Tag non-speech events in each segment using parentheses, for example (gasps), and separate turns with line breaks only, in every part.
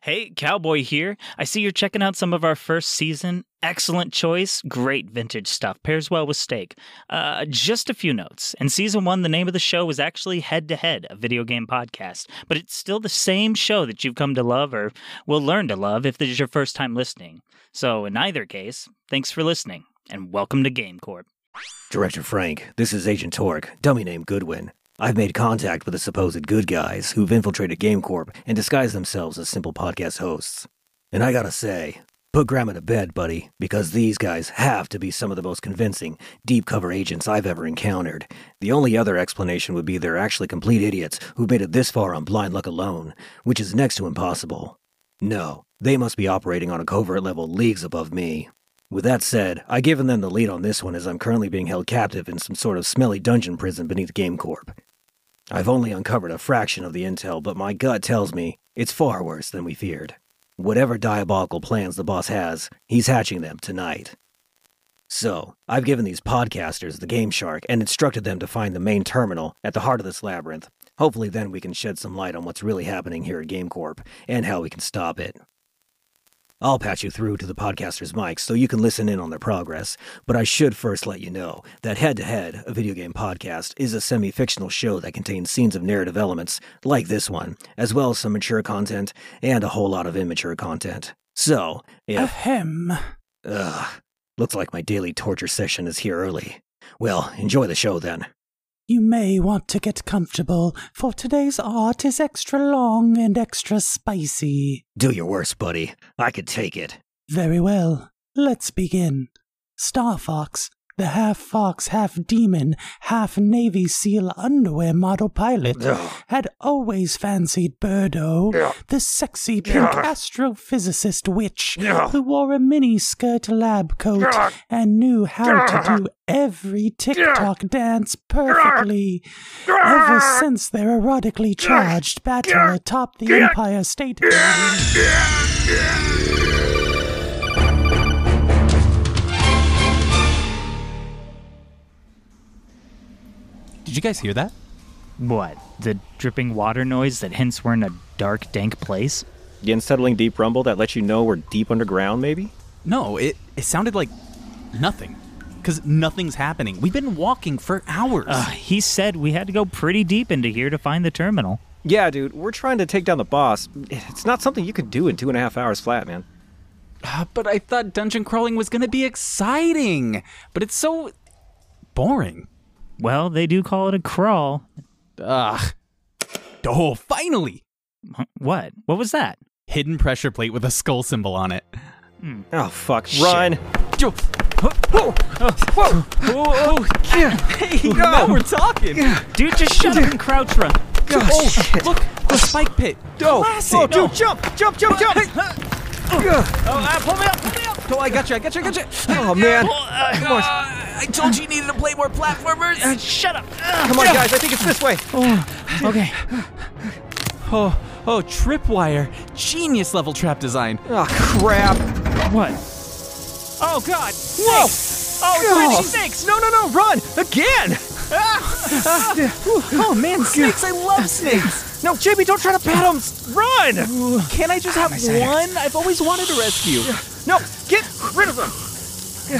Hey, Cowboy here. I see you're checking out some of our first season. Excellent choice. Great vintage stuff. Pairs well with steak. Uh, just a few notes. In season one, the name of the show was actually Head to Head, a video game podcast. But it's still the same show that you've come to love or will learn to love if this is your first time listening. So, in either case, thanks for listening and welcome to Game Corp.
Director Frank, this is Agent Torque, dummy name Goodwin. I've made contact with the supposed good guys who've infiltrated GameCorp and disguised themselves as simple podcast hosts. And I gotta say, put Grandma to bed, buddy, because these guys have to be some of the most convincing, deep cover agents I've ever encountered. The only other explanation would be they're actually complete idiots who've made it this far on blind luck alone, which is next to impossible. No, they must be operating on a covert level leagues above me. With that said, I've given them the lead on this one as I'm currently being held captive in some sort of smelly dungeon prison beneath GameCorp. I've only uncovered a fraction of the intel, but my gut tells me it's far worse than we feared. Whatever diabolical plans the boss has, he's hatching them tonight. So, I've given these podcasters the Game Shark and instructed them to find the main terminal at the heart of this labyrinth. Hopefully, then we can shed some light on what's really happening here at GameCorp and how we can stop it. I'll patch you through to the podcasters' mics so you can listen in on their progress, but I should first let you know that Head to Head, a video game podcast, is a semi fictional show that contains scenes of narrative elements, like this one, as well as some mature content and a whole lot of immature content. So, if.
Ahem.
Ugh. Looks like my daily torture session is here early. Well, enjoy the show then.
You may want to get comfortable, for today's art is extra long and extra spicy.
Do your worst, buddy. I could take it.
Very well. Let's begin. Star Fox, the half fox, half demon, half Navy SEAL underwear model pilot, had always fancied Birdo,
Yeah.
the sexy pink astrophysicist witch who wore a mini skirt lab coat and knew how to do every TikTok dance perfectly. Ever since their erotically charged battle atop the Empire State Building.
Did you guys hear that?
What? The dripping water noise that hints we're in a dark, dank place?
The unsettling deep rumble that lets you know we're deep underground, maybe?
No, it, it sounded like nothing. Because nothing's happening. We've been walking for hours.
Uh, he said we had to go pretty deep into here to find the terminal.
Yeah, dude, we're trying to take down the boss. It's not something you could do in two and a half hours flat, man.
Uh, but I thought dungeon crawling was going to be exciting. But it's so boring.
Well, they do call it a crawl.
Ugh. Oh, finally!
What? What was that?
Hidden pressure plate with a skull symbol on it. Hmm.
Oh, fuck. Run!
Yo,
Oh, (laughs)
hey, now we're talking.
dude, just shut up and crouch run.
Oh, shit! look, the spike pit.
Oh,
Classic.
oh, dude, jump! Jump, jump, jump!
Oh, uh, pull me up, pull me up.
Oh, I got you, I got you, I got you.
Oh, man.
Come on.
I told you you needed to play more platformers.
Uh, shut up.
Come on, guys, I think it's this way.
Oh, Okay.
Oh, oh, tripwire. Genius level trap design.
Oh, crap.
What? Oh, God.
Whoa!
Oh, it's snakes.
No, no, no, run! Again!
Oh man, snakes! I love snakes.
No, JB, don't try to pat them. Run!
Can I just have one? I've always wanted to rescue.
No, get rid of them!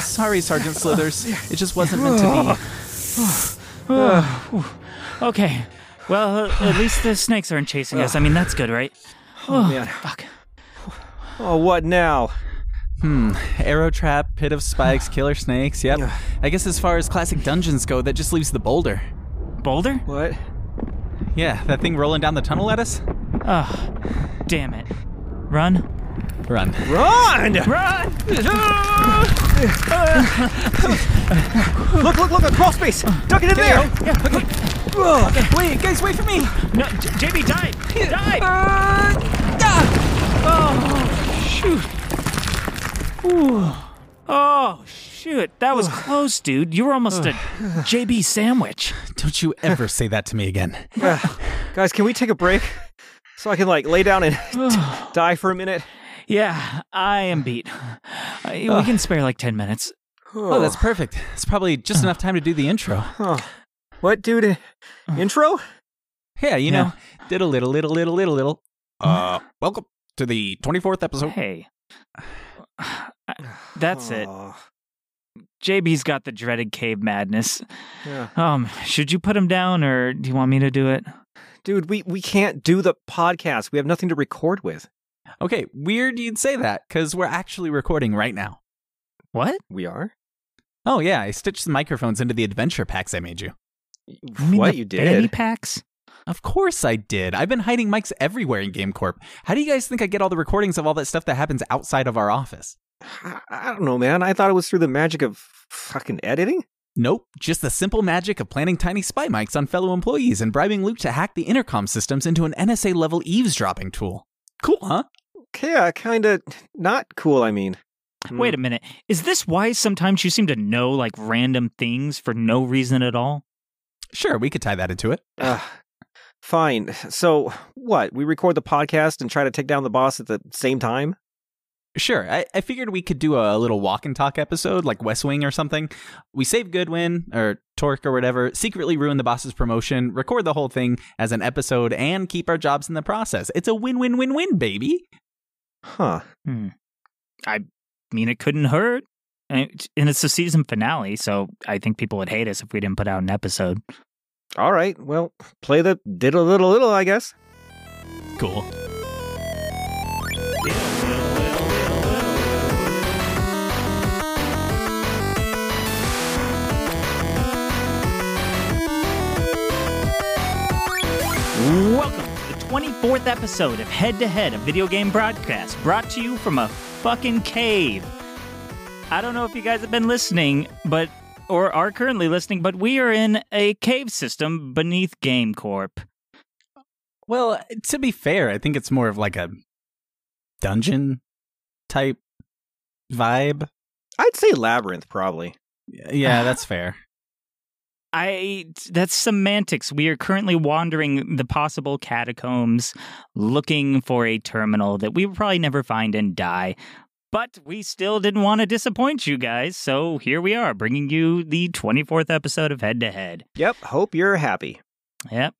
Sorry, Sergeant Slithers. It just wasn't meant to be. (sighs)
Okay. Well, uh, at least the snakes aren't chasing us. I mean, that's good, right?
Oh, man.
Fuck.
Oh, what now?
Hmm. Arrow trap, pit of spikes, (sighs) killer snakes. Yep. I guess as far as classic dungeons go, that just leaves the boulder.
Boulder?
What?
Yeah, that thing rolling down the tunnel at us.
Oh, damn it. Run.
Run.
Run! (laughs)
Run! (laughs)
Look, look, look, a crawl space! Duck it in there! Yeah. Okay.
Wait, guys, wait for me.
No, J- JB, dive! Dive! Oh, shoot. Ooh. Oh, shoot. That was close, dude. You were almost a JB sandwich.
Don't you ever say that to me again. (laughs)
Guys, can we take a break? So I can, like, lay down and (laughs) die for a minute?
Yeah, I am beat. Uh, we can spare like 10 minutes.
Oh, that's perfect. It's probably just enough time to do the intro.
What, dude? Intro?
Yeah, you know, did diddle little little little little little. Uh, welcome to the 24th episode.
Hey. (sighs) (sighs) That's it. JB's got the dreaded cave madness.
yeah.
Um, should you put him down or do you want me to do it?
Dude, we, we can't do the podcast. We have nothing to record with.
Okay, weird you'd say that because we're actually recording right now.
What?
We are?
Oh, yeah, I stitched the microphones into the adventure packs I made you.
You
what
the
you
fanny
did?
packs?
Of course I did. I've been hiding mics everywhere in GameCorp. How do you guys think I get all the recordings of all that stuff that happens outside of our office?
I, I don't know, man. I thought it was through the magic of fucking editing.
Nope, just the simple magic of planting tiny spy mics on fellow employees and bribing Luke to hack the intercom systems into an NSA level eavesdropping tool. Cool, huh?
Yeah, kind of not cool, I mean.
Wait a minute. Is this why sometimes you seem to know like random things for no reason at all?
Sure, we could tie that into it.
Uh, fine. So, what? We record the podcast and try to take down the boss at the same time?
Sure, I, I figured we could do a little walk and talk episode like West Wing or something. We save Goodwin or Torque or whatever, secretly ruin the boss's promotion, record the whole thing as an episode, and keep our jobs in the process. It's a win win win win, baby.
Huh.
Hmm. I mean, it couldn't hurt. And and it's the season finale, so I think people would hate us if we didn't put out an episode.
All right. Well, play the diddle little little, I guess.
Cool.
Welcome to the 24th episode of Head to Head, a video game broadcast brought to you from a fucking cave. I don't know if you guys have been listening, but or are currently listening, but we are in a cave system beneath Game Corp.
Well, to be fair, I think it's more of like a dungeon type vibe.
I'd say labyrinth, probably.
Yeah, that's (sighs) fair.
I that's semantics. We are currently wandering the possible catacombs looking for a terminal that we will probably never find and die. But we still didn't want to disappoint you guys, so here we are bringing you the 24th episode of Head to Head.
Yep. Hope you're happy.
Yep.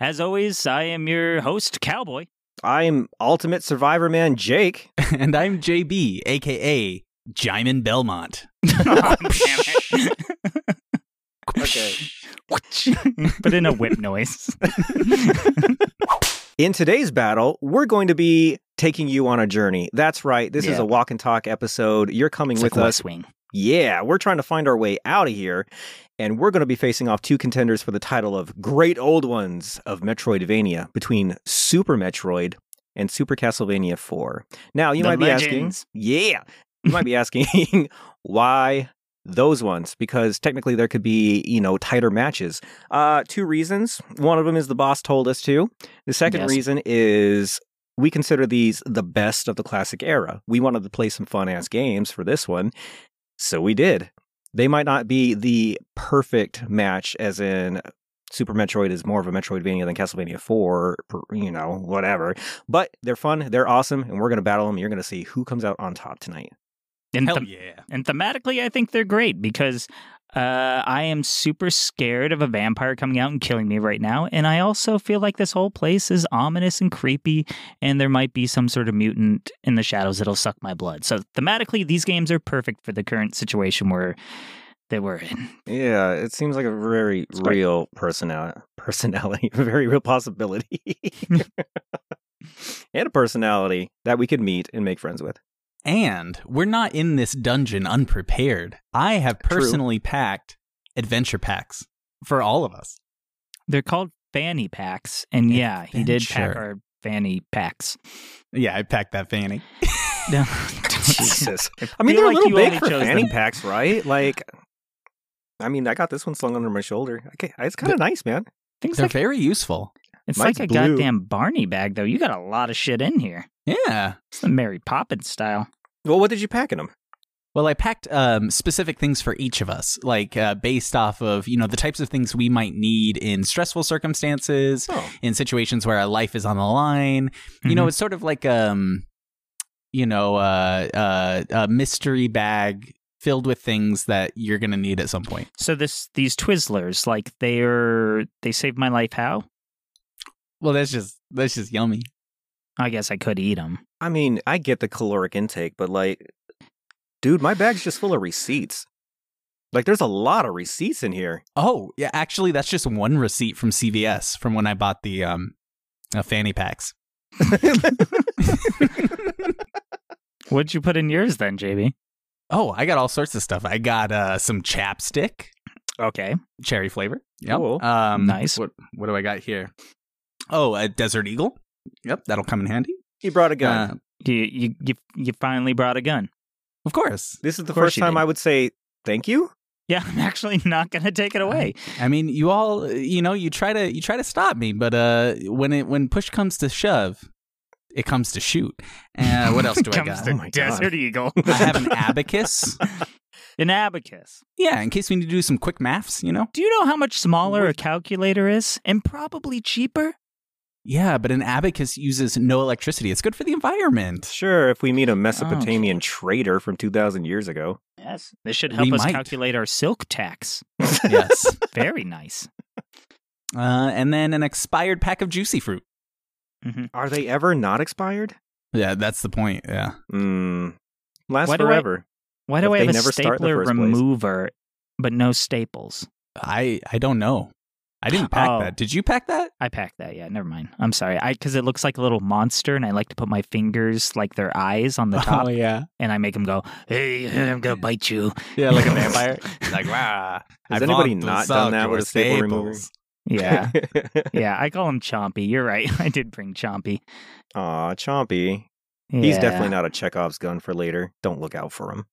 As always, I am your host, Cowboy.
I'm Ultimate Survivor Man Jake. (laughs)
and I'm JB, aka Jaimin Belmont.
oh, (laughs) it. (laughs)
Okay.
but in a whip noise.
In today's battle, we're going to be taking you on a journey. That's right. This is a walk and talk episode. You're coming
It's
with
like
us.
Wing.
Yeah, we're trying to find our way out of here. And we're going to be facing off two contenders for the title of Great Old Ones of Metroidvania between Super Metroid and Super Castlevania 4. Now, you
The
might be
legends.
asking, yeah, you might be asking (laughs) why those ones because technically there could be, you know, tighter matches. Uh two reasons. One of them is the boss told us to. The second
Yes.
reason is we consider these the best of the classic era. We wanted to play some fun ass games for this one. So we did. They might not be the perfect match, as in Super Metroid is more of a Metroidvania than Castlevania 4, you know, whatever. But they're fun, they're awesome, and we're going to battle them. You're going to see who comes out on top tonight.
And
Hell
them-
yeah.
And thematically, I think they're great because uh, I am super scared of a vampire coming out and killing me right now. And I also feel like this whole place is ominous and creepy, and there might be some sort of mutant in the shadows that'll suck my blood. So thematically, these games are perfect for the current situation we're that we're in.
Yeah, it seems like a very
It's great.
real personality, personality, (laughs) a very real possibility, (laughs) (laughs) and a personality that we could meet and make friends with.
And we're not in this dungeon unprepared. I have
True.
personally packed adventure packs for all of us.
They're called fanny packs, and yeah, he did pack our fanny packs.
Yeah, I packed that fanny. (laughs) (laughs)
No,
Jesus,
I
I mean they're a
like
little big for fanny
them.
packs, right? Like, I mean, I got this one slung under my shoulder. Okay, it's kind of nice, man.
Things
They're
like
very useful.
It's
mine's
like a
blue.
goddamn Barney bag, though. You got a lot of shit in here.
Yeah.
It's the Mary Poppins style.
Well, what did you pack in them?
Well, I packed um, specific things for each of us, like uh, based off of you know the types of things we might need in stressful circumstances,
Oh,
in situations where our life is on the line. You know,
Mhm.
it's sort of like um, you know, uh, uh, a mystery bag filled with things that you're gonna need at some point.
So this these Twizzlers, like they're they saved my life. How?
Well, that's just that's just yummy.
I guess I could eat them.
I mean, I get the caloric intake, but like, dude, my bag's just full of receipts. Like, there's a lot of receipts in here.
Oh, yeah. Actually, that's just one receipt from CVS from when I bought the um, uh, fanny packs. (laughs)
What'd you put in yours then, JB?
Oh, I got all sorts of stuff. I got uh, some chapstick,
Okay.
cherry flavor. Yep.
Cool.
Um,
Nice.
What What do I got here? Oh, a Desert Eagle. Yep, that'll come in handy.
He brought a gun.
Uh,
You you you, you finally brought a gun.
of course.
this is the first time
did.
I would say thank you.
Yeah, (laughs) I'm actually not gonna take it away.
I mean, you all, you know, you try to you try to stop me, but uh, when it when push comes to shove, it comes to shoot. Uh, what else do I (laughs)
Comes
got?
to
Oh my God.
Desert Eagle. (laughs)
I have an abacus.
An abacus.
Yeah, in case we need to do some quick maths, you know.
Do you know how much smaller a calculator is, and probably cheaper?
Yeah, but an abacus uses no electricity. It's good for the environment.
Sure, if we meet
Oh.
a Mesopotamian trader from 2,000 years ago.
Yes. This should help
We
us
might.
calculate our silk tax.
yes. (laughs) (laughs)
Very nice.
Uh, and then an expired pack of juicy fruit.
Are they ever not expired?
Yeah, that's the point. Yeah.
Mm, last
Why do I-
forever.
Why do
If
I
they
have a
never start the
stapler
first place.
remover but no staples?
I I don't know. I didn't pack
Oh.
that. Did you pack that?
I packed that. Yeah, never mind. I'm sorry. I because it looks like a little monster, and I like to put my fingers like their eyes on the (laughs) top, Oh
yeah.
and I make them go, "Hey, (laughs) I'm gonna bite you."
Yeah, like a vampire. (laughs) like wow.
Has
I
anybody not done that with a staple remover?
staples.
Yeah, yeah. I call him Chompy. You're right. I did bring Chompy.
Aw, Chompy. He's definitely not a Chekhov's gun for later. Don't look out for him.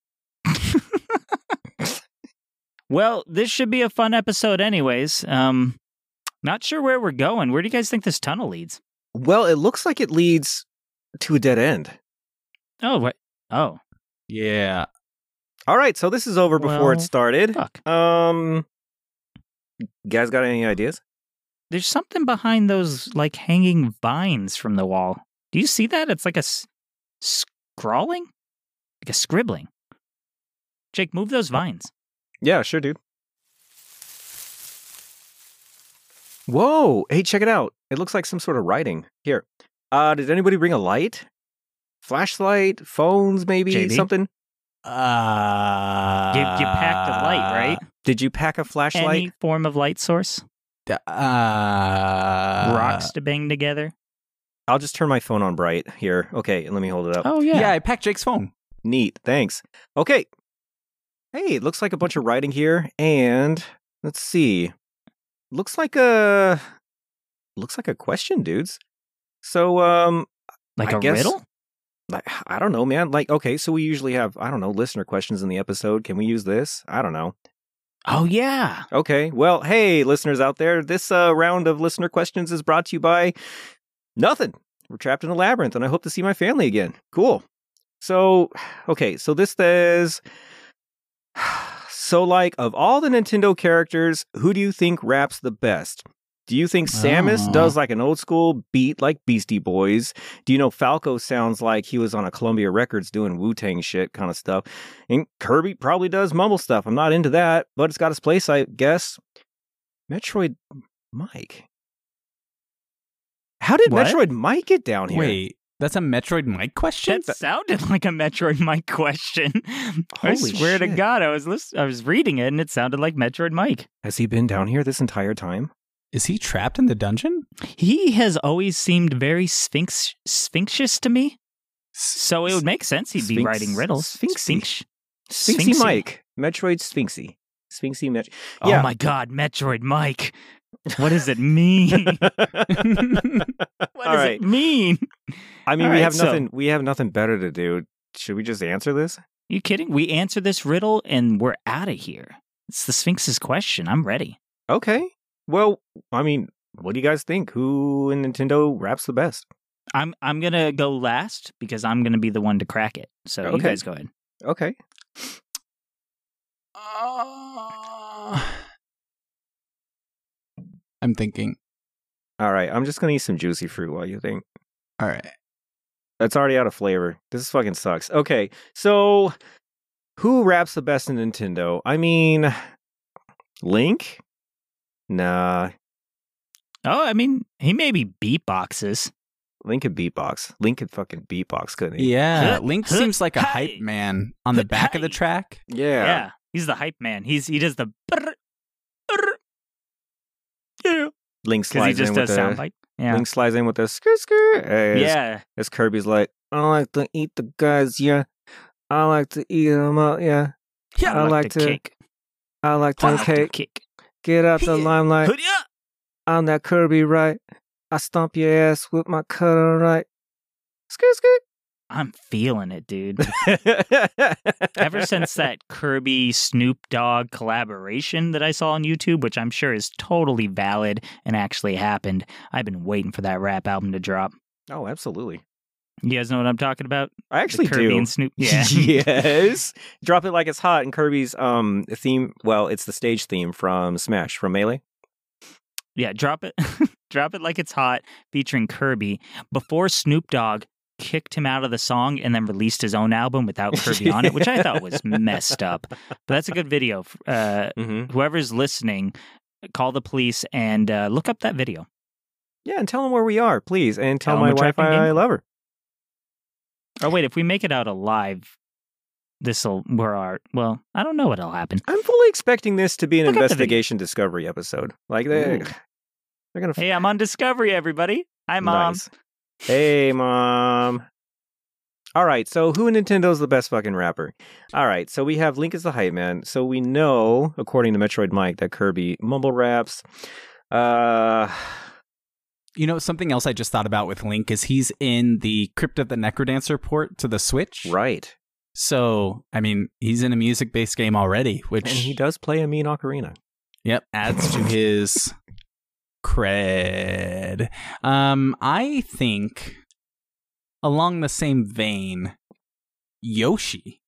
Well, this should be a fun episode, anyways. Um, not sure where we're going. Where do you guys think this tunnel leads?
Well, it looks like it leads to a dead end.
Oh, what? Oh,
Yeah.
All right, so this is over before
Well,
it started.
fuck.
Um, guys got any ideas?
There's something behind those like hanging vines from the wall. Do you see that? It's like a s- scrawling, like a scribbling. Jake, move those vines.
Yeah, sure, dude. Whoa! Hey, check it out. It looks like some sort of writing. Here. Uh, did anybody bring a light? Flashlight, phones, maybe
JB?
something?
Uh,
You, you packed a light, right?
Did you pack a flashlight?
Any form of light source.
Uh,
Rocks to bang together.
I'll just turn my phone on bright here. Okay, let me hold it up.
Oh
Yeah.
yeah.
I packed Jake's phone.
Neat. Thanks. Okay. Hey, it looks like a bunch of writing here, and let's see. Looks like a looks like a question, dudes. So, um,
like
I
a
guess-
riddle.
like I don't know, man. Like, okay, so we usually have I don't know listener questions in the episode. Can we use this? I don't know.
Oh yeah.
Okay. Well, hey, listeners out there, this uh, round of listener questions is brought to you by nothing. We're trapped in a labyrinth, and I hope to see my family again. Cool. So, (sighs) okay, so this says. (sighs) So, like, of all the Nintendo characters, who do you think raps the best? Do you think Samus
Oh.
does like an old school beat like Beastie Boys? Do you know Falco sounds like he was on a Columbia Records doing Wu Tang shit kind of stuff? And Kirby probably does mumble stuff. I'm not into that, but it's got its place, I guess. Metroid Mike. How did
What?
Metroid Mike get down here?
Wait, that's a Metroid Mike question?
That sounded like a Metroid Mike question. (laughs) I
Holy
swear to. God, I was list- I was reading it and it sounded like Metroid Mike.
Has he been down here this entire time?
Is he trapped in the dungeon?
He has always seemed very sphinx sphinxious to me. So it would make sense he'd be
Sphinx-
writing riddles.
Sphinxy.
Sphinx.
Sphinxy
Sphinxy.
Mike. Metroid Sphinxy. Sphinxy Met-
Oh my God, Metroid Mike. What does it mean? (laughs) (laughs) what does
All right.
it mean?
I mean,
All
we
right,
have
so-
nothing. We have nothing better to do. Should we just answer this?
You kidding? We answer this riddle and we're out of here. It's the Sphinx's question. I'm ready.
Okay. Well, I mean, what do you guys think? Who in Nintendo raps the best?
I'm I'm gonna go last because I'm gonna be the one to crack it. So you guys go ahead.
Okay. (sighs)
Uh, I'm thinking.
All right. I'm just gonna eat some juicy fruit while you think.
All right.
That's already out of flavor. This fucking sucks. Okay, so who raps the best in Nintendo? I mean, Link? Nah.
Oh, I mean, he maybe beatboxes.
Link could beatbox. Link could fucking beatbox, couldn't he?
Yeah,
Hut,
Link
hut,
seems like a
hi.
hype man on the
Hut,
back of the track.
Yeah.
Yeah. he's the hype man. He's he does the brr, brr, yeah
Link
because he
slides
just
in with
does
the
sound like yeah
Link slides in with the skirt skirt. As,
yeah.
As Kirby's like, I like to eat the guys, yeah. I like to eat them up, yeah. Yeah, I like
the
to
kick.
I like
I
to
like the
cake.
kick.
Get out the limelight. I'm that Kirby, right? I stomp your ass with my cutter, right? Skirt skirt.
I'm feeling it, dude. (laughs) Ever since that Kirby Snoop Dogg collaboration that I saw on YouTube, which I'm sure is totally valid and actually happened, I've been waiting for that rap album to drop.
Oh, absolutely.
You guys know what I'm talking about?
I actually
the Kirby
do.
and Snoop. (laughs) Yeah.
yes. Drop it like it's hot and Kirby's um theme. Well, it's the stage theme from Smash from Melee.
Yeah, drop it. (laughs) drop it like it's hot featuring Kirby before Snoop Dogg kicked him out of the song and then released his own album without (laughs) Kirby on it, which I thought was messed up. But that's a good video. Uh,
Mm-hmm.
whoever's listening, call the police and uh, look up that video.
Yeah, and tell them where we are, please, and tell,
Tell
my wife I
game.
love her.
Oh wait, if we make it out alive, this'll we're our well. I don't know what'll happen.
I'm fully expecting this to be an
Look up the video.
investigation discovery episode. Like they,
Ooh. (sighs)
they're gonna.
Hey, I'm on Discovery, everybody. Hi, mom.
Nice. Hey, mom. All right, so who in Nintendo's the best fucking rapper? All right, so we have Link as the hype man. So we know, according to Metroid Mike, that Kirby mumble raps. Uh,
You know, something else I just thought about with Link is he's in the Crypt of the Necrodancer port to the Switch.
right,
So, I mean, he's in a music based game already, which,
and he does play a mean ocarina.
yep, adds to his cred. Um, I think along the same vein, Yoshi.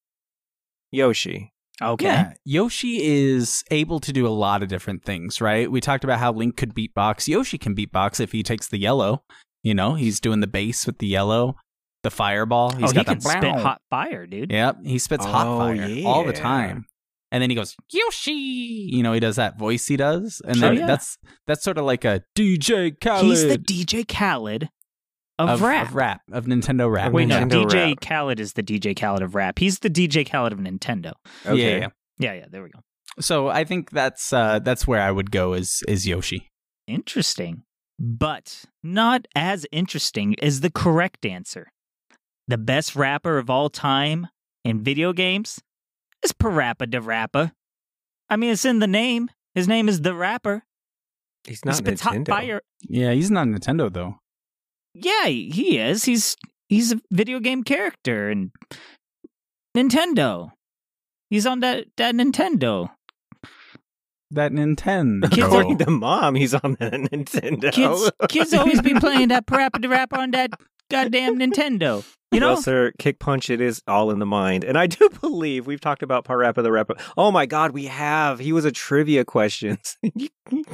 Yoshi.
Okay.
Yeah, Yoshi is able to do a lot of different things, right? We talked about how Link could beatbox. Yoshi can beatbox if he takes the yellow. You know, he's doing the bass with the yellow, the fireball. He's
oh, he can spit hot fire, dude.
Yep, he spits hot
Oh,
fire all the time. And then he goes Yoshi. You know, he does that voice he does, and
Sure,
then
yeah.
that's that's sort of like a DJ Khaled
He's the DJ Khaled of,
of
rap.
of rap of Nintendo rap.
Wait, no,
Nintendo
DJ
rap.
Khaled is the DJ Khaled of rap. He's the DJ Khaled of Nintendo.
Yeah, yeah, yeah.
Yeah, yeah, there we go.
So I think that's uh that's where I would go is is Yoshi.
Interesting. But not as interesting as the correct answer. The best rapper of all time in video games is Parappa the Rapper. I mean, it's in the name. His name is The Rapper.
He's
He
not
spits hot
Nintendo.
fire.
Yeah, he's not Nintendo though.
Yeah, he is. He's he's a video game character and Nintendo. He's on that that Nintendo.
That Nintendo.
Kids (laughs)
According to mom, he's on the Nintendo.
Kids kids always be playing that Parappa the Rapper on that goddamn Nintendo. You know?
Well, sir, kick punch, it is all in the mind. And I do believe we've talked about Parappa the Rapper. Oh my God, we have. He was a trivia question. you,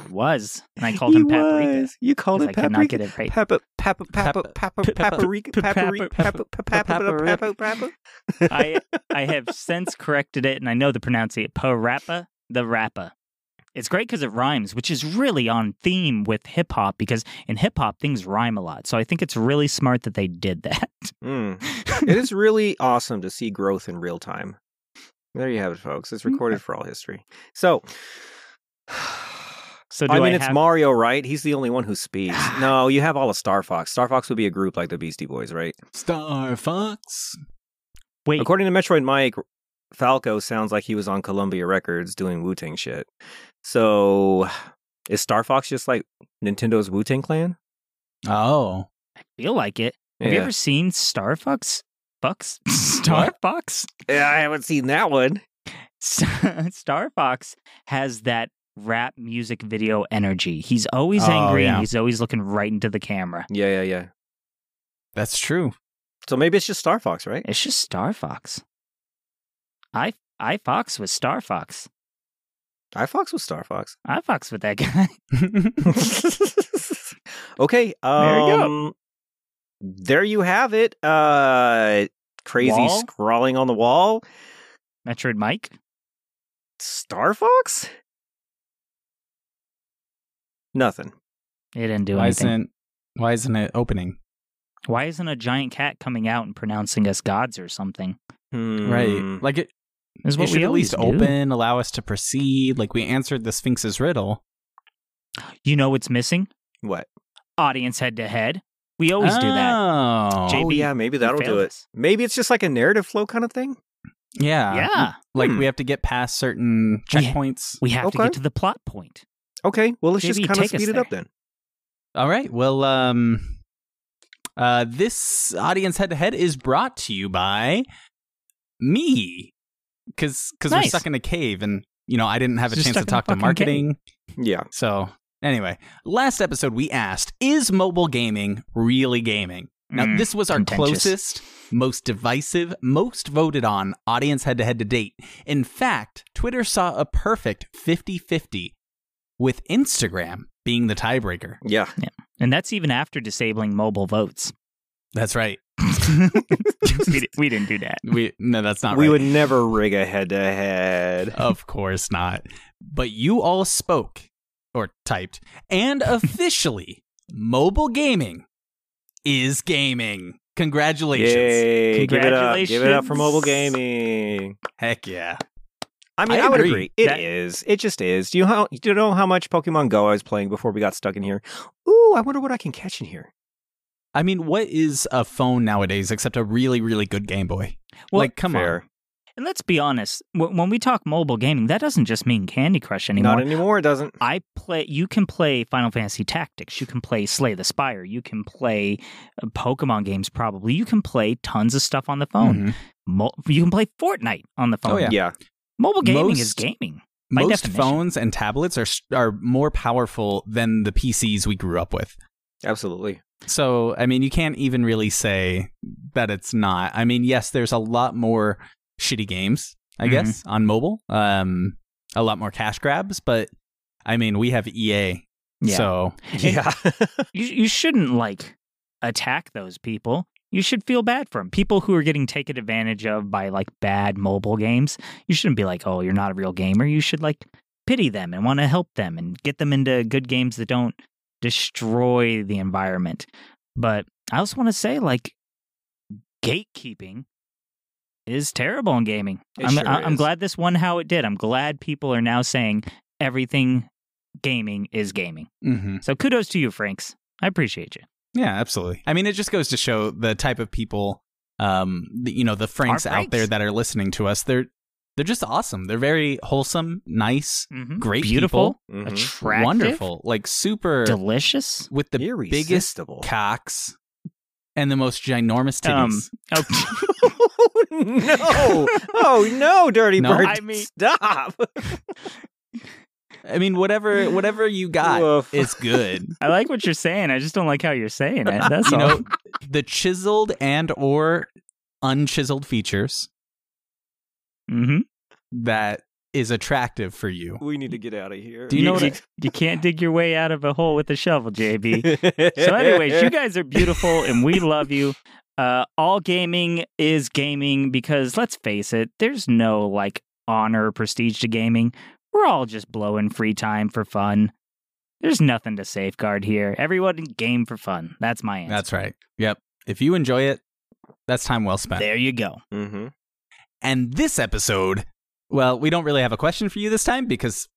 was. And I called
he
him Paprika.
was. You called him
I could not get it right.
Papa, Papa, Papa, Papa, Paprika, Paprika, Papa.
I I have since corrected it, and I know the pronunciation. Parappa the Rappa. It's great because it rhymes, which is really on theme with hip hop because in hip hop things rhyme a lot. So I think it's really smart that they did that.
Mm. (laughs) It is really awesome to see growth in real time. There you have it, folks. It's recorded for all history. So, (sighs)
So do
I
I,
mean, it's
have,
Mario, right? He's the only one who speaks. no, you have all of Star Fox. Star Fox would be a group like the Beastie Boys, right?
Star Fox.
wait.
According to Metroid Mike, Falco sounds like he was on Columbia Records doing Wu Tang shit. So, is Star Fox just like Nintendo's Wu Tang Clan?
Oh.
I feel like it. Have you ever seen Star Fox? Fox? (laughs) Star Fox?
yeah, I haven't seen that one. (laughs)
Star Fox has that rap music video energy. He's always
Oh,
angry
yeah.
and he's always looking right into the camera.
Yeah, yeah, yeah.
That's true.
So maybe it's just Star Fox, right?
It's just Star Fox. I I Fox was Star Fox.
I Fox with Star Fox.
I Fox with that guy. (laughs) (laughs)
okay. Um,
There you go.
There you have it. Uh, crazy
Wall?
scrawling on the wall.
Metroid Mike.
Star Fox? Nothing.
It didn't do
why
anything.
isn't why isn't it opening?
Why isn't a giant cat coming out and pronouncing us gods or something?
Right.
Hmm.
Like it,
Is
it
what
should
we
at least
do.
open, allow us to proceed. Like we answered the Sphinx's riddle.
You know what's missing?
What?
Audience head to head. We always do that.
Oh,
JB,
oh yeah, maybe that'll do it.
us.
Maybe it's just like a narrative flow kind of thing.
yeah,
Yeah.
Like
Hmm.
we have to get past certain
We-
checkpoints.
We have to get to the plot point.
Okay, well let's just kind of speed it up then.
All right. Well, um, uh, this audience head to head is brought to you by me, because because we're stuck in a cave, and you know I didn't have a
Just
chance to
stuck in a
talk to
fucking
marketing.
Yeah.
So anyway, last episode we asked, is mobile gaming really gaming? Now
Mm,
this was our closest, most divisive, most voted on audience head to head to date. In fact, Twitter saw a perfect 50-50 with Instagram being the tiebreaker.
Yeah.
And that's even after disabling mobile votes.
That's right. (laughs) (laughs)
we, we didn't do that.
We no, that's not
we
right.
would never rig a head to head.
of course not. But you all spoke or typed, and (laughs) officially, mobile gaming is gaming. Congratulations!
Yay! Give it up! Give it up for mobile gaming.
Heck yeah!
I mean,
I
I, would
agree.
agree. It
That-
is. It just is. Do you how? Do you know how much Pokemon Go I was playing before we got stuck in here? Ooh, I wonder what I can catch in here.
I mean, what is a phone nowadays except a really, really good Game Boy?
Well,
like, come
Fair.
on.
And let's be honest, when we talk mobile gaming, that doesn't just mean Candy Crush anymore.
Not anymore. It doesn't.
I play. You can play Final Fantasy Tactics. You can play Slay the Spire. You can play uh, Pokemon games. Probably you can play tons of stuff on the phone.
Mhm.
Mo- you can play Fortnite on the phone.
Oh, yeah.
Yeah.
Mobile gaming is gaming. By
Most
definition.
phones and tablets are are more powerful than the PCs we grew up with.
Absolutely.
So, I mean, you can't even really say that it's not. I mean, yes, there's a lot more shitty games, I
Mhm.
guess, on mobile. Um, a lot more cash grabs, but I mean, we have EA,
Yeah.
so (laughs)
Yeah. (laughs)
you you shouldn't like attack those people. You should feel bad for them. People who are getting taken advantage of by like bad mobile games. You shouldn't be like, "Oh, you're not a real gamer." You should like pity them and want to help them and get them into good games that don't destroy the environment. But I also want to say like gatekeeping is terrible in gaming.
It
I'm
sure
I- I'm glad this won how it did. I'm glad people are now saying everything gaming is gaming.
mhm.
So kudos to you, Franks. I appreciate you.
yeah, absolutely. I mean, it just goes to show the type of people, um, the, you know, the Franks out there that are listening to us. They're they're just awesome. They're very wholesome, nice,
Mhm.
great,
beautiful,
people,
Mhm.
attractive,
wonderful, like super
delicious.
with the biggest
Irresistible.
cocks and the most ginormous titties.
Um, oh, (laughs)
no. Oh no, dirty
No,
bird.
I mean-
stop. (laughs)
I mean, whatever whatever you got
Woof.
is good. (laughs)
I like what you're saying. I just don't like how you're saying it. That's
you
all.
know, the chiseled and or unchiseled features
hmm
that is attractive for you.
we need to get out of here.
Do you know what
you,
I-
you can't dig your way out of a hole with a shovel, JB. so, anyways, you guys are beautiful and we love you. Uh, all gaming is gaming because let's face it, there's no like honor or prestige to gaming. We're all just blowing free time for fun. There's nothing to safeguard here. Everyone game for fun. That's my answer.
That's right. Yep. If you enjoy it, that's time well spent.
There you go.
hmm
And this episode, well, we don't really have a question for you this time because,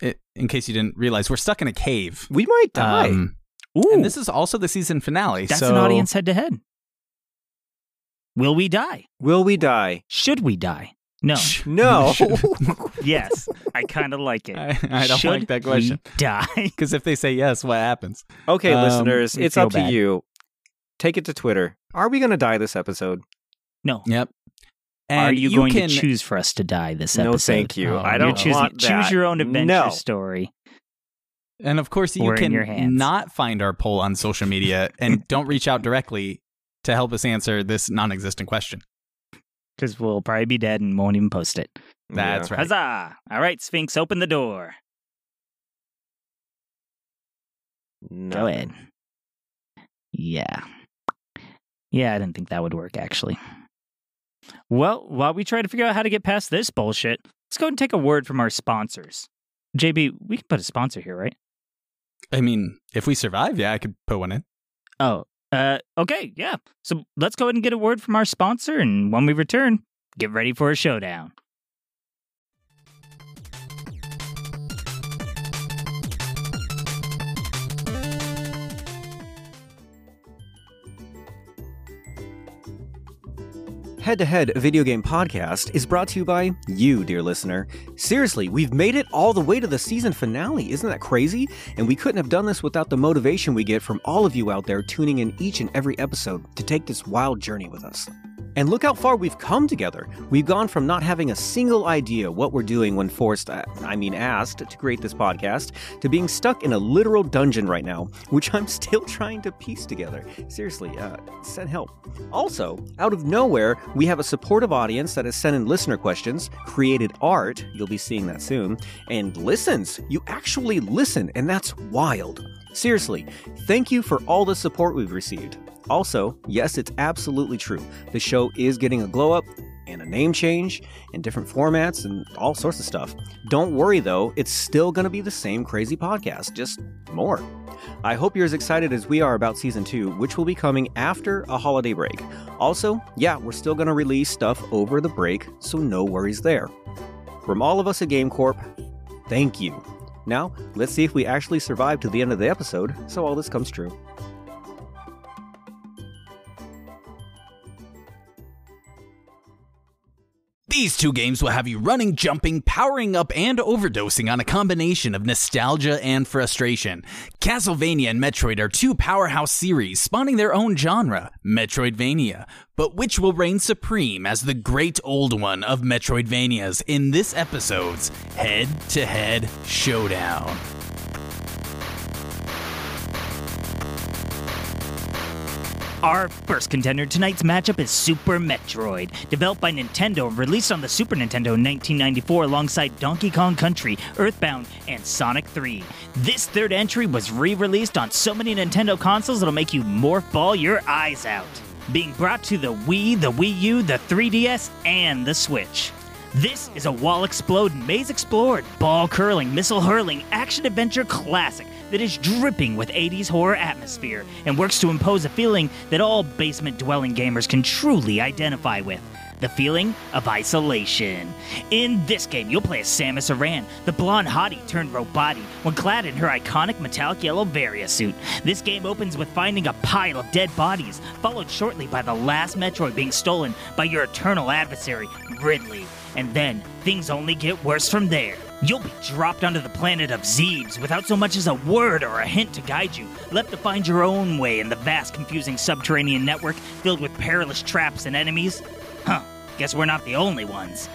it, in case you didn't realize, we're stuck in a cave.
We might die.
Um,
Ooh,
and this is also the season finale.
that's
so
an audience head to head. Will we die?
Will we die?
Should we die? No. (laughs)
No. (laughs)
yes. I kind of like it. (laughs)
I, I don't
Should
like that question
we die?
because if they say yes, what happens?
okay,
Um,
listeners, it's
feel
up to you. Take it to Twitter. Are we going to die this episode?
No.
Yep.
Are
And
you, going
can,
to choose for us to die this episode?
No, thank you.
Oh,
I
You're
don't
choosing,
want that.
choose your own adventure
No.
story.
And of course, you
We're in
can
your hands.
not find our poll on social media (laughs) and don't reach out directly to help us answer this non-existent question.
Because we'll probably be dead and won't even post it.
That's right.
Huzzah! All right, Sphinx, open the door.
No.
Go ahead. Yeah. Yeah, I didn't think that would work, actually. Well, while we try to figure out how to get past this bullshit, let's go and take a word from our sponsors. JB, we can put a sponsor here, right?
I mean, if we survive, yeah, I could put one in.
Oh, Uh, okay, yeah. So let's go ahead and get a word from our sponsor, and when we return, get ready for a showdown.
Head to Head Video Game Podcast is brought to you by you, dear listener. Seriously, we've made it all the way to the season finale. Isn't that crazy? And we couldn't have done this without the motivation we get from all of you out there tuning in each and every episode to take this wild journey with us. And look how far we've come together. We've gone from not having a single idea what we're doing when forced, uh, I mean asked, to create this podcast, to being stuck in a literal dungeon right now, which I'm (laughs) still trying to piece together. Seriously, uh, send help. Also, out of nowhere, we have a supportive audience that has sent in listener questions, created art, you'll be seeing that soon, and listens. You actually listen, and that's wild. Seriously, thank you for all the support we've received. Also, yes, it's absolutely true. The show is getting a glow up and a name change and different formats and all sorts of stuff. Don't worry though, it's still going to be the same crazy podcast, just more. I hope you're as excited as we are about season 2, which will be coming after a holiday break. Also, yeah, we're still going to release stuff over the break, so no worries there. From all of us at GameCorp, thank you. Now, let's see if we actually survive to the end of the episode so all this comes true.
These two games will have you running, jumping, powering up, and overdosing on a combination of nostalgia and frustration. Castlevania and Metroid are two powerhouse series spawning their own genre, Metroidvania. But which will reign supreme as the great old one of Metroidvanias in this episode's head to head showdown?
Our first contender tonight's matchup is Super Metroid. Developed by Nintendo released on the Super Nintendo in 1994 alongside Donkey Kong Country, Earthbound, and Sonic 3. This third entry was re released on so many Nintendo consoles it'll make you morph ball your eyes out. Being brought to the Wii, the Wii U, the 3DS, and the Switch. This is a wall exploding, maze explored, ball curling, missile hurling, action adventure classic that is dripping with 80s horror atmosphere and works to impose a feeling that all basement dwelling gamers can truly identify with. The feeling of isolation. In this game, you'll play as Samus Aran, the blonde hottie turned robot when clad in her iconic metallic yellow Varia suit. This game opens with finding a pile of dead bodies, followed shortly by the last Metroid being stolen by your eternal adversary, Ridley. And then things only get worse from there. You'll be dropped onto the planet of Zebes without so much as a word or a hint to guide you, left to find your own way in the vast, confusing subterranean network filled with perilous traps and enemies. Huh, guess we're not the only ones.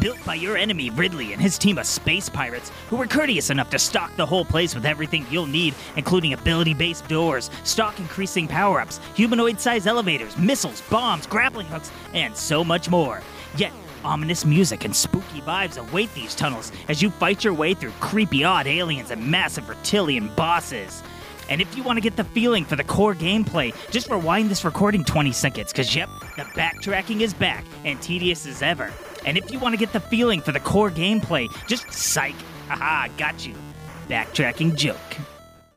Built by your enemy Ridley and his team of space pirates, who were courteous enough to stock the whole place with everything you'll need, including ability based doors, stock increasing power ups, humanoid sized elevators, missiles, bombs, grappling hooks, and so much more. Yet, Ominous music and spooky vibes await these tunnels as you fight your way through creepy odd aliens and massive reptilian bosses. And if you want to get the feeling for the core gameplay, just rewind this recording 20 seconds, because yep, the backtracking is back and tedious as ever. And if you want to get the feeling for the core gameplay, just psych. Haha, got you. Backtracking joke.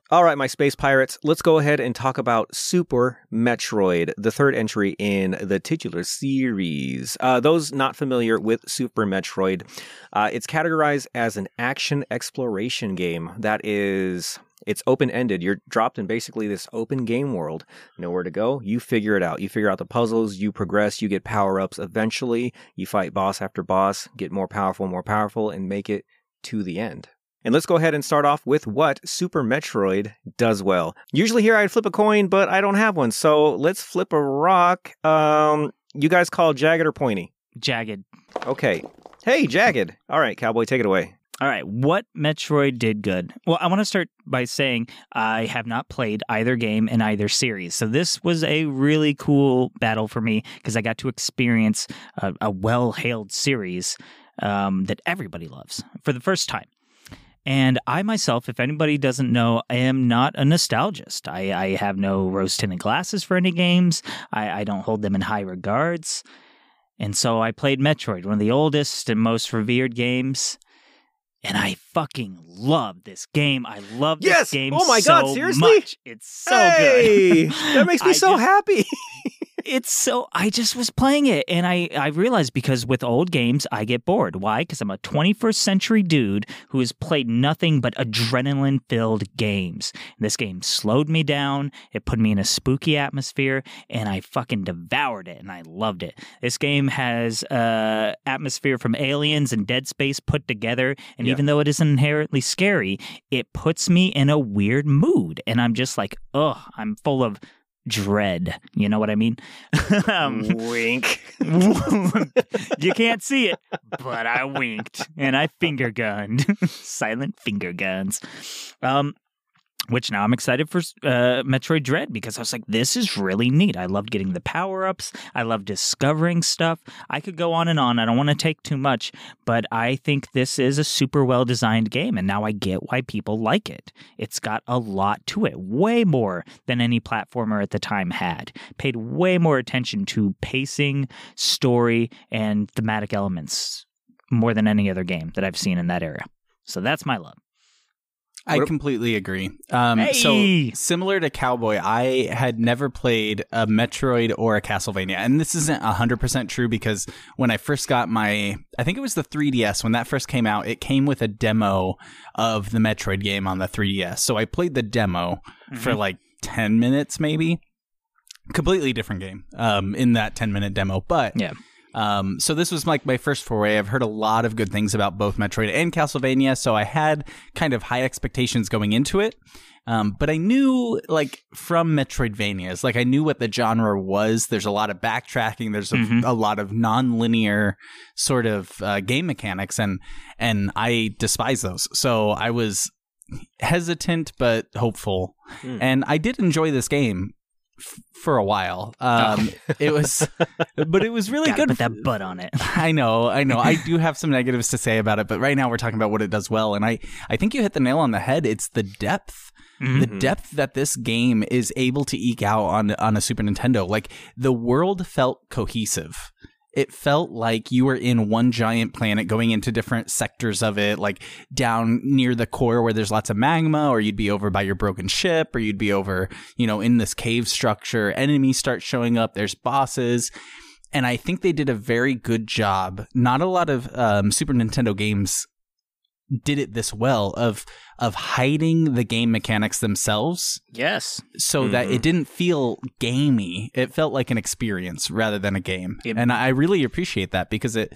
All right, my space pirates, let's go ahead and talk about Super Metroid, the third entry in the titular series. Uh, those not familiar with Super Metroid, uh, it's categorized as an action exploration game that is. It's open ended. You're dropped in basically this open game world. Nowhere to go. You figure it out. You figure out the puzzles. You progress. You get power ups. Eventually, you fight boss after boss, get more powerful, more powerful, and make it to the end. And let's go ahead and start off with what Super Metroid does well. Usually here I'd flip a coin, but I don't have one. So let's flip a rock. Um, you guys call jagged or pointy?
Jagged.
Okay. Hey, jagged. All right, cowboy, take it away.
All right, what Metroid did good? Well, I want to start by saying I have not played either game in either series. So this was a really cool battle for me because I got to experience a, a well hailed series um, that everybody loves for the first time. And I myself, if anybody doesn't know, I am not a nostalgist. I, I have no rose tinted glasses for any games. I, I don't hold them in high regards. And so I played Metroid, one of the oldest and most revered games. And I fucking love this game. I love this game.
Oh my God,
so
seriously?
much. It's so
hey,
good.
that makes (laughs) me
I
so
just-
happy. (laughs)
it's so I just was playing it and I I realized because with old games I get bored. Why? Because I'm a 21st century dude who has played nothing but adrenaline filled games. This game slowed me down. It put me in a spooky atmosphere and I fucking devoured it and I loved it. This game has uh atmosphere from Aliens and Dead Space put together and
Yeah.
even though it isn't inherently scary, it puts me in a weird mood and I'm just like, "Ugh, I'm full of dread." You know what I mean? (laughs) um,
Wink. (laughs)
you can't see it, but I winked and I finger gunned. (laughs) Silent finger guns. Um, which now I'm excited for uh, Metroid Dread because I was like, this is really neat. I love getting the power ups. I love discovering stuff. I could go on and on. I don't want to take too much, but I think this is a super well designed game, and now I get why people like it. It's got a lot to it, way more than any platformer at the time had. Paid way more attention to pacing, story, and thematic elements more than any other game that I've seen in that era. So that's my love.
I completely agree. Um,
Hey!
So similar to Cowboy, I had never played a Metroid or a Castlevania, and this isn't hundred percent true because when I first got my, I think it was the 3DS when that first came out, it came with a demo of the Metroid game on the 3DS. So I played the demo for
Mm-hmm.
like ten minutes, maybe. Completely different game um, in that ten minute demo, but
Yeah.
Um, so this was like my first foray. I've heard a lot of good things about both Metroid and Castlevania, so I had kind of high expectations going into it. Um, but I knew, like, from Metroidvanias, like, I knew what the genre was. There's a lot of backtracking. There's a,
Mhm.
a lot of non-linear sort of uh, game mechanics, and and I despise those. So I was hesitant but hopeful,
Hmm.
and I did enjoy this game f- for a while. Um, (laughs) It was, but it was really good.
put that butt on it. (laughs)
I know, I know. I do (laughs) have some negatives to say about it, but right now we're talking about what it does well, and I, I think you hit the nail on the head. It's the depth,
Mhm.
the depth that this game is able to eke out on on a Super Nintendo. Like the world felt cohesive. It felt like you were in one giant planet going into different sectors of it, like down near the core where there's lots of magma, or you'd be over by your broken ship, or you'd be over, you know, in this cave structure. Enemies start showing up, there's bosses and I think they did a very good job. Not a lot of um, Super Nintendo games did it this well of of hiding the game mechanics themselves
Yes.
so that
Mhm.
it didn't feel gamey. It felt like an experience rather than a game.
It-
and I really appreciate that because it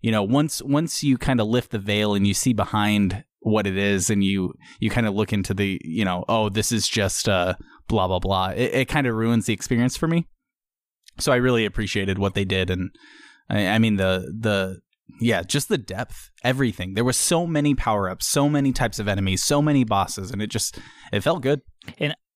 you know, once once you kind of lift the veil and you see behind what it is and you you kind of look into the, you know, oh, this is just uh blah blah blah. It, it kind of ruins the experience for me. So I really appreciated what they did and I, I mean the the yeah, just the depth, everything. There were so many power ups, so many types of enemies, so many bosses, and it just it felt good.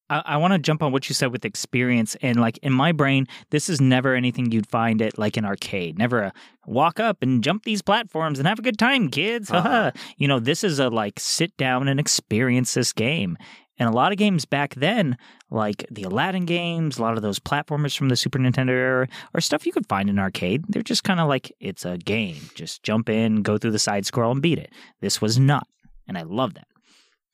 I, I want to jump on what you said with experience. And like in my brain, this is never anything you'd find at like an arcade. Never a walk up and jump these platforms and have a good time, kids.
Uh-huh.
Haha. You know, this is a like sit down and experience this game. And a lot of games back then, like the Aladdin games, a lot of those platformers from the Super Nintendo era, are stuff you could find in arcade. They're just kind of like, it's a game. Just jump in, go through the side scroll, and beat it. This was not. And I love that.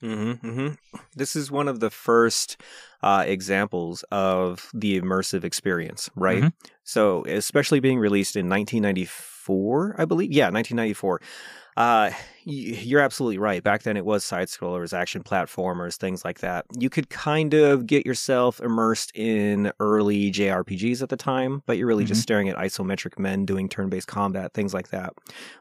Mm-hmm, mm-hmm. This is one of the first uh, examples of the immersive experience, right?
Mhm.
So, especially being released in 1994, I believe. Yeah, 1994. Uh, you're absolutely right. Back then, it was side scrollers, action platformers, things like that. You could kind of get yourself immersed in early JRPGs at the time, but you're really just staring at isometric men doing turn-based combat, things like that.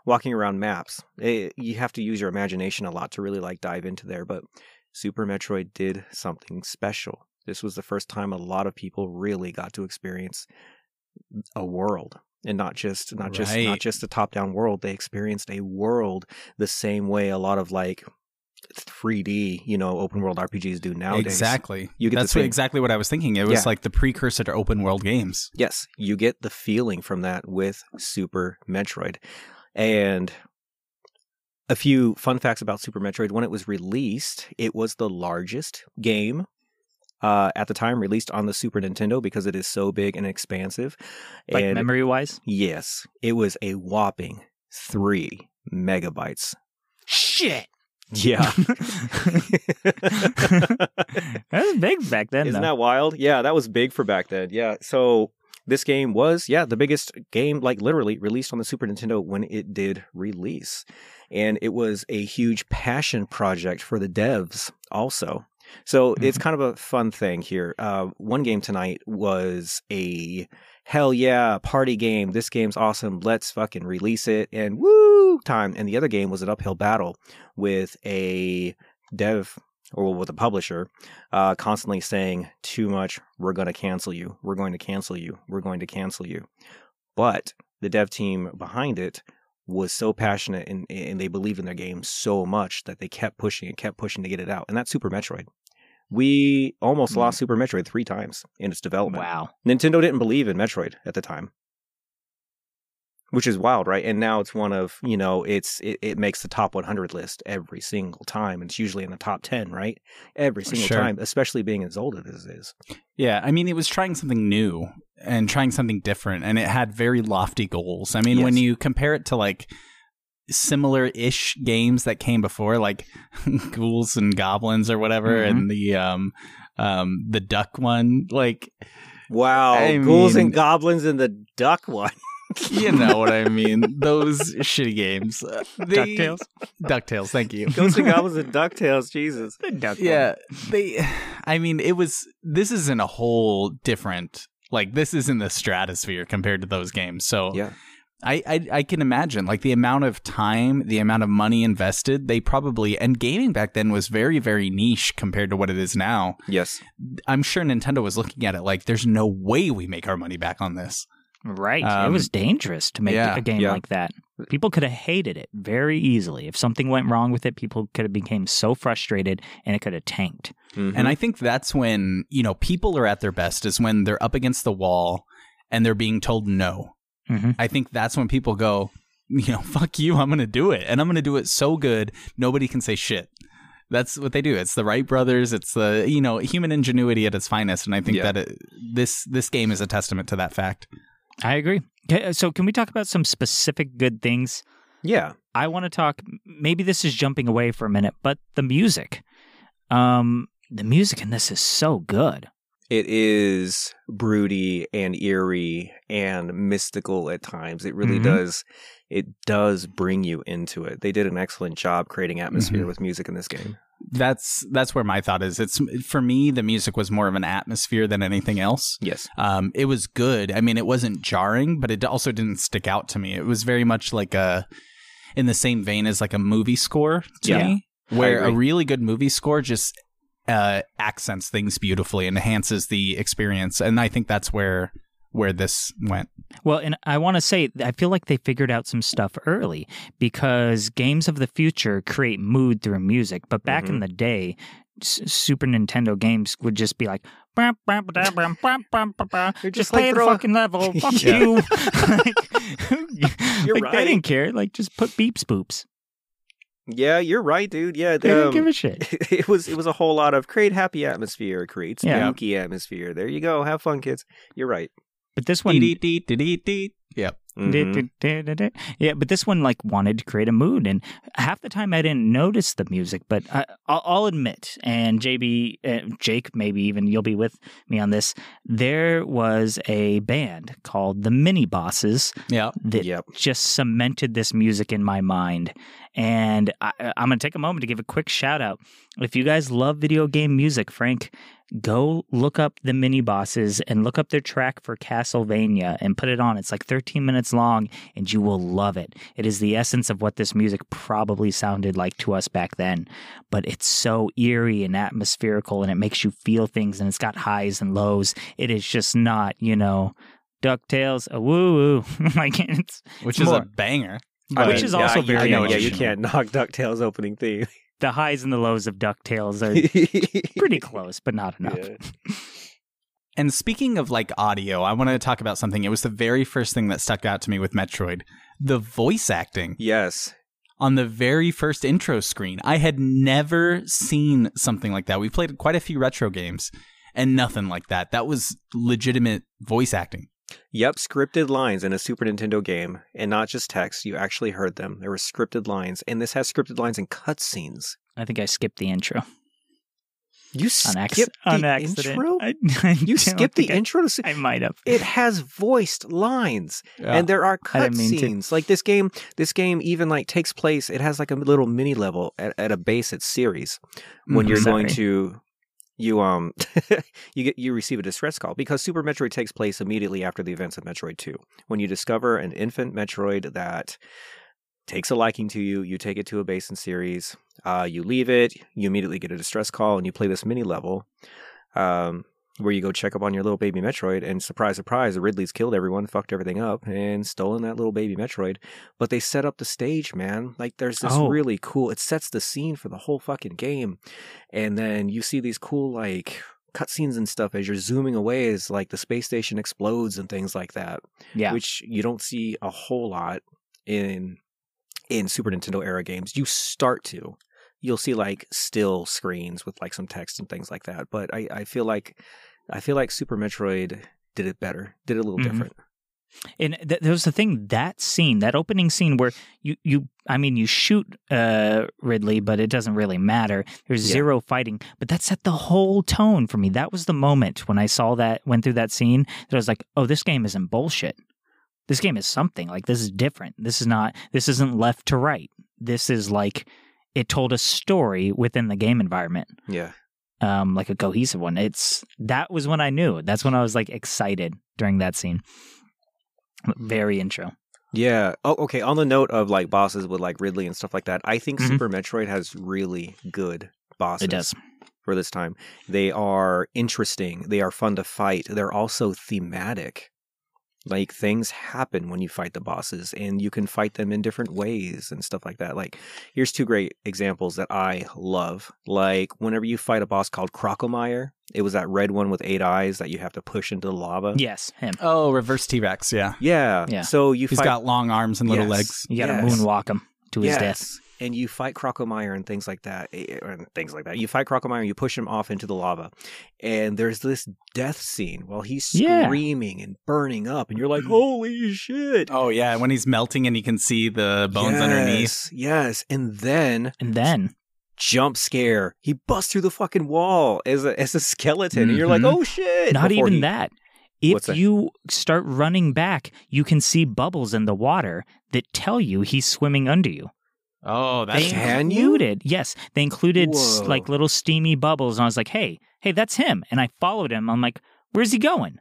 Walking around maps, it, you have to use your imagination a lot to really like dive into there. But Super Metroid did something special. This was the first time a lot of people really got to experience a world and not just not just not just a top-down world. They experienced a world the same way a lot of like 3D, you know, open world RPGs do nowadays.
Exactly.
You get
That's what, exactly what I was thinking. It was
Yeah.
like the precursor to open world games.
Yes, you get the feeling from that with Super Metroid. And a few fun facts about Super Metroid. When it was released, it was the largest game uh, at the time released on the Super Nintendo because it is so big and expansive.
Like
and
memory wise.
yes, it was a whopping three megabytes.
shit.
Yeah. (laughs) (laughs)
that was big back then.
Isn't
though.
that wild? Yeah, that was big for back then. Yeah. So this game was, yeah, the biggest game, like literally released on the Super Nintendo when it did release. And it was a huge passion project for the devs also. So it's kind of a fun thing here. Uh, one game tonight was a hell yeah party game. This game's awesome. Let's fucking release it and woo time. And the other game was an uphill battle with a dev or with a publisher uh, constantly saying too much we're going to cancel you we're going to cancel you we're going to cancel you but the dev team behind it was so passionate and, and they believed in their game so much that they kept pushing and kept pushing to get it out and that's super metroid we almost
Mm.
lost super metroid three times in its development
Wow.
nintendo didn't believe in metroid at the time which is wild right and now it's one of you know it's it, it makes the top 100 list every single time and it's usually in the top 10 right every single
Sure.
time especially being as old as it is
Yeah, I mean, it was trying something new and trying something different, and it had very lofty goals. I mean, when you compare it to like similar-ish games that came before, like (laughs) Ghouls and Goblins or whatever,
Mhm.
and the um um the Duck one, like
wow
I
ghouls
mean-
and goblins and the duck one (laughs)
you know what I mean. (laughs) Those shitty games. Uh, they-
DuckTales?
Ducktales. Thank you.
ghosts and goblins and ducktales jesus
yeah they i mean it was this isn't a whole different like this is in the stratosphere compared to those games so
yeah
I, I i can imagine like the amount of time the amount of money invested they probably and gaming back then was very very niche compared to what it is now
yes
i'm sure nintendo was looking at it like there's no way we make our money back on this
Right. it
Um,
was dangerous to make
yeah,
a game
yeah.
like that. People could have hated it very easily. If something went wrong with it, people could have became so frustrated and it could have tanked.
Mhm.
And I think that's when, you know, people are at their best is when they're up against the wall and they're being told no.
Mhm.
I think that's when people go, you know, (laughs) fuck you, I'm going to do it. And I'm going to do it so good, nobody can say shit. That's what they do. It's the Wright brothers. It's the, you know, human ingenuity at its finest. And I think
Yeah.
that it, this this game is a testament to that fact.
I agree. Okay, so can we talk about some specific good things?
yeah
I want to talk. Maybe this is jumping away for a minute, but the music. Um, the music in this is so good.
It is broody and eerie and mystical at times. It really
Mhm.
does. It does bring you into it. They did an excellent job creating atmosphere
Mhm.
with music in this game.
That's that's where my thought is. It's for me the music was more of an atmosphere than anything else.
Yes.
Um, it was good. I mean, it wasn't jarring, but it also didn't stick out to me. It was very much like a, in the same vein as like a movie score to
Yeah.
me, where a really good movie score just uh, accents things beautifully and enhances the experience. And I think that's where where this went.
Well, and I want to say, I feel like they figured out some stuff early because games of the future create mood through music. But back in
Mhm.
the day, S- Super Nintendo games would just be like, "Brum, brum, ba, da, brum, brum, brum, ba, ba.
You're
just
just
play
like
the
throw a-
fucking level. (laughs) Fuck
Yeah.
you. (laughs) (laughs) like,
You're
like, They
right.
didn't care. Like, just put beep spoops.
Yeah, you're right, dude. Yeah,
They didn't
um,
give a shit. (laughs)
it was it was a whole lot of create happy atmosphere, create
Yeah.
spooky atmosphere. There you go. Have fun, kids. You're right.
But this one.
Yep.
Mhm.
Yeah, but this one like wanted to create a mood, and half the time I didn't notice the music. But I, I'll, I'll admit, and JB, uh, Jake, maybe even you'll be with me on this. There was a band called the Mini Bosses
Yep.
that
Yep.
just cemented this music in my mind. And I, I'm going to take a moment to give a quick shout out. If you guys love video game music, Frank, go look up the mini bosses and look up their track for Castlevania and put it on. It's like 13 minutes long and you will love it. It is the essence of what this music probably sounded like to us back then, but it's so eerie and atmospherical and it makes you feel things and it's got highs and lows. It is just not, you know, DuckTales, a woo woo. (laughs) like it's
Which
It's
is a banger.
I
Which
mean,
is also
yeah,
very
you, know, yeah, you can't knock (laughs) DuckTales opening theme.
The highs and the lows of DuckTales are (laughs) pretty close, but not enough.
Yeah.
And speaking of like audio, I want to talk about something. It was the very first thing that stuck out to me with Metroid. The voice acting
Yes.
on the very first intro screen. I had never seen something like that. We played quite a few retro games and nothing like that. That was legitimate voice acting.
Yep, scripted lines in a Super Nintendo game, and not just text. You actually heard them. There were scripted lines, and this has scripted lines and cutscenes.
I think I skipped the intro
You
on,
skipped
acc-
the
on accident.
intro.
I, (laughs) I
you skipped the
I-
intro. To
I might have.
it has voiced lines, and there are
I didn't mean to.
cutscenes. Like this game, this game even like takes place. It has like a little mini level at, at a base. at Ceres when
Mhm.
you're going to you um (laughs) you get you receive a distress call because Super Metroid takes place immediately after the events of Metroid 2. When you discover an infant Metroid that takes a liking to you, you take it to a basin Ceres, uh, you leave it, you immediately get a distress call, and you play this mini level. Um where you go check up on your little baby Metroid, and surprise, surprise, Ridley's killed everyone, fucked everything up, and stolen that little baby Metroid. But they set up the stage, man. Like there's this
Oh.
really cool. It sets the scene for the whole fucking game, and then you see these cool like cutscenes and stuff as you're zooming away as like the space station explodes and things like that,
Yeah.
which you don't see a whole lot in in Super Nintendo era games. You start to. You'll see like still screens with like some text and things like that. But I, I feel like I feel like Super Metroid did it better, did it a little
Mhm.
different.
And th- there was the thing that scene, that opening scene where you, you I mean, you shoot uh, Ridley, but it doesn't really matter. There's
Yeah.
zero fighting, but that set the whole tone for me. That was the moment when I saw that, went through that scene, that I was like, oh, this game isn't bullshit. This game is something. Like, this is different. This is not, this isn't left to right. This is like, it told a story within the game environment
Yeah.
Um, like a cohesive one. It's that was when I knew. That's when I was like excited during that scene. Very intro.
Yeah. Oh, okay. On the note of like bosses with like Ridley and stuff like that, I think
Mhm.
Super Metroid has really good bosses.
It does.
for this time. They are interesting. They are fun to fight. They're also thematic. Like things happen when you fight the bosses, and you can fight them in different ways and stuff like that. Like here's two great examples that I love. Like whenever you fight a boss called Crocomire, it was that red one with eight eyes that you have to push into the lava.
Yes, him.
Oh, reverse T Rex. Yeah,
Yeah.
Yeah.
So you
he's
fight
got long arms and little
Yes.
legs.
You got to
Yes.
moonwalk him to his death.
Yes. And you fight Crocomire and things like that, eh, and things like that. You fight Crocomire and you push him off into the lava, and there's this death scene while he's
Yeah.
screaming and burning up, and you're like, "Holy shit!"
Oh yeah, when he's melting and you can see the bones underneath.
Yes, Yes, and then
And then
jump scare. He busts through the fucking wall as a as a skeleton, and you're like,
Mhm.
"Oh shit!"
not
before
even
he-
that. If you start running back, you can see bubbles in the water that tell you he's swimming under you.
Oh,
They
that's
Can you?
included, yes, they included
Whoa.
like little steamy bubbles, and I was like, "Hey, hey, that's him!" And I followed him. I'm like, "Where's he going?"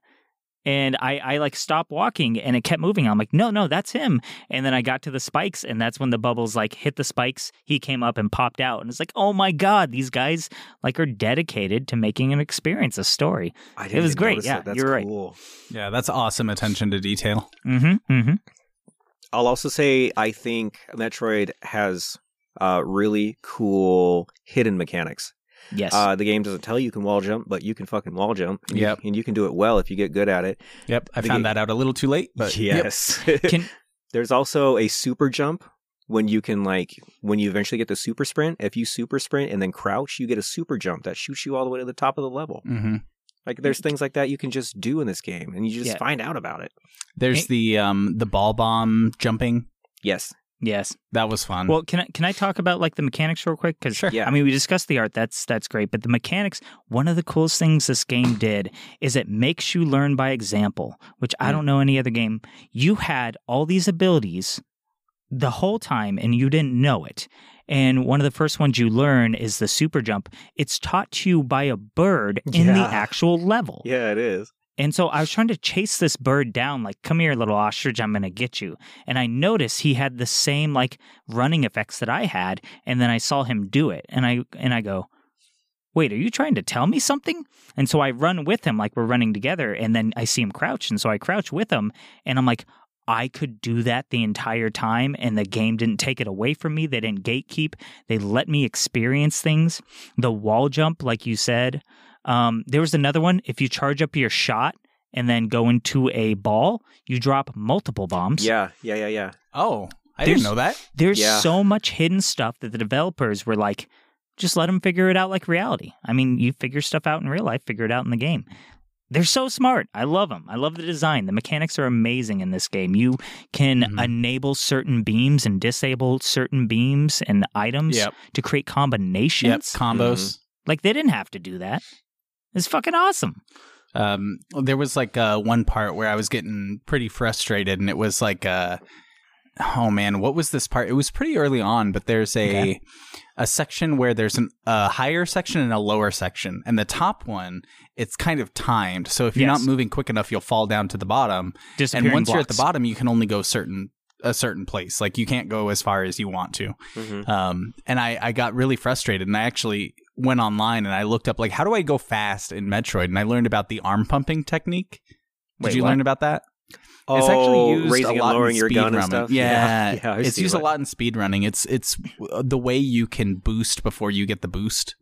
And I, I like stopped walking, and it kept moving. I'm like, "No, no, that's him!" And then I got to the spikes, and that's when the bubbles like hit the spikes. He came up and popped out, and it's like, "Oh my god, these guys like are dedicated to making an experience, a story."
I
It
didn't
was
even
great, yeah,
that. That's
you're right.
cool.
yeah, that's awesome attention to detail.
Mm-hmm. Mm-hmm.
I'll also say I think Metroid has uh, really cool hidden mechanics.
Yes.
Uh, the game doesn't tell you you can wall jump, but you can fucking wall jump. And you-
Yep.
and you can do it well if you get good at it.
Yep, I
The
found
game-
that out a little too late, but yep.
yes. (laughs)
Can
There's also a super jump when you can like when you eventually get the super sprint. If you super sprint and then crouch, you get a super jump that shoots you all the way to the top of the level.
hmm
Like there's things like that you can just do in this game, and you just
Yeah.
find out about it.
There's the um the ball bomb jumping.
Yes.
yes.
That was fun.
Well, can I can I talk about like the mechanics real quick? Because
Sure.
Yeah.
I mean, we discussed the art. That's that's great. But the mechanics, one of the coolest things this game did is it makes you learn by example, which I
Mm.
don't know any other game. You had all these abilities the whole time, and you didn't know it. And one of the first ones you learn is the super jump. It's taught to you by a bird in the actual level.
Yeah, it is.
And so I was trying to chase this bird down, like, come here, little ostrich, I'm going to get you. And I noticed he had the same, like, running effects that I had. And then I saw him do it. And I, and I go, wait, are you trying to tell me something? And so I run with him, like we're running together. And then I see him crouch. And so I crouch with him. And I'm like, I could do that the entire time. And the game didn't take it away from me. They didn't gatekeep. They let me experience things. The wall jump, like you said, um, there was another one. If you charge up your shot and then go into a ball, you drop multiple bombs.
Yeah, yeah, yeah, yeah.
oh, I
There's-
didn't know that.
There's
Yeah.
so much hidden stuff that the developers were like, just let them figure it out like reality. I mean, you figure stuff out in real life, figure it out in the game. They're so smart. I love them. I love the design. The mechanics are amazing in this game. You can
Mhm.
enable certain beams and disable certain beams and items
Yep.
to create combinations.
Yep.
combinations.
Combos.
Like they didn't have to do that. It's fucking awesome.
Um, there was like uh, one part where I was getting pretty frustrated, and it was like, uh, oh man, what was this part? It was pretty early on, but there's a
Okay.
a section where there's an, a higher section and a lower section, and the top one it's kind of timed. So if you're
Yes.
not moving quick enough, you'll fall down to the bottom. And once you're at the bottom, you can only go certain a certain place. Like you can't go as far as you want to.
Mhm.
Um, and I, I got really frustrated and I actually went online and I looked up like how do I go fast in Metroid and I learned about the arm pumping technique. Did
Wait,
you
what?
learn about that?
Oh,
it's actually used
raising
a lot
and lowering
in
your gun and
speedrunning.
stuff.
Yeah,
yeah, (laughs) I
it's used
what-
a lot in speedrunning. It's it's the way you can boost before you get the boost.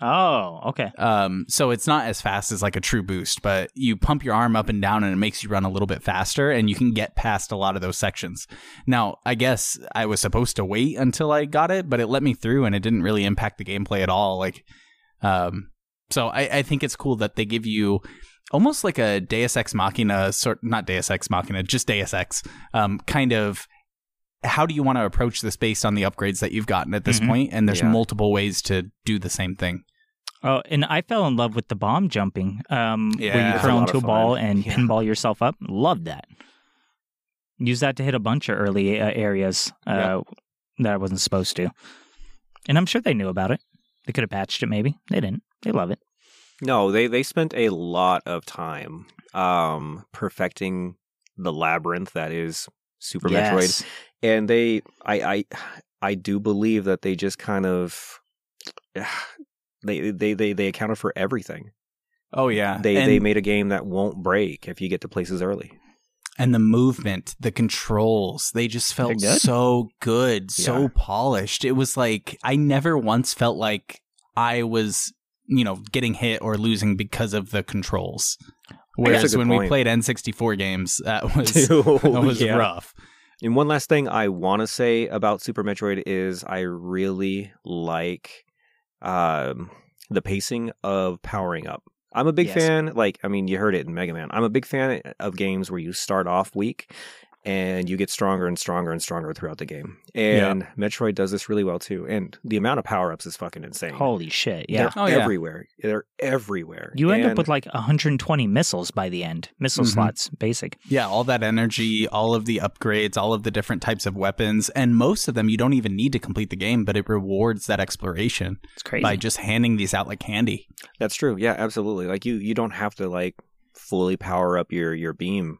Oh, okay.
Um, so it's not as fast as like a true boost, but you pump your arm up and down and it makes you run a little bit faster and you can get past a lot of those sections. Now, I guess I was supposed to wait until I got it, but it let me through and it didn't really impact the gameplay at all. Like, um, so I, I think it's cool that they give you almost like a Deus Ex Machina sort, not Deus Ex Machina, just Deus Ex, um, kind of. How do you want to approach this based on the upgrades that you've gotten at this
Mhm.
point? And there's
Yeah.
multiple ways to do the same thing.
Oh, and I fell in love with the bomb jumping, um, where you
It's
a
throw
lot
into a ball and
Yeah.
pinball yourself up. Love that. Use that to hit a bunch of early uh, areas uh, that I wasn't supposed to. And I'm sure they knew about it. They could have patched it, maybe. They didn't. They love it.
No, they they spent a lot of time um perfecting the labyrinth that is Super Metroid. And they I I I do believe that they just kind of they they they they accounted for everything.
Oh yeah,
They
and,
they made a game that won't break if you get to places early.
and the movement, the controls, they just felt
good.
so good, so
Yeah.
polished. It was like I never once felt like I was, you know, getting hit or losing because of the controls. Whereas when we played N64 games, that (laughs) was (laughs) that was
yeah.
rough.
And one last thing I want to say about Super Metroid is I really like um, the pacing of powering up. I'm a big
Yes.
fan. Like, I mean, you heard it in Mega Man. I'm a big fan of games where you start off weak and you get stronger and stronger and stronger throughout the game. And Metroid does this really well too. And the amount of power ups is fucking insane.
Holy shit. Yeah.
They're
Oh, yeah.
everywhere. They're everywhere.
You end up with like 120 missiles by the end. Missile
Mhm.
slots, basic.
Yeah, all that energy, all of the upgrades, all of the different types of weapons, and most of them you don't even need to complete the game, but it rewards that exploration
It's crazy.
by just handing these out like candy.
That's true. Yeah, absolutely. Like you you don't have to like fully power up your your beam,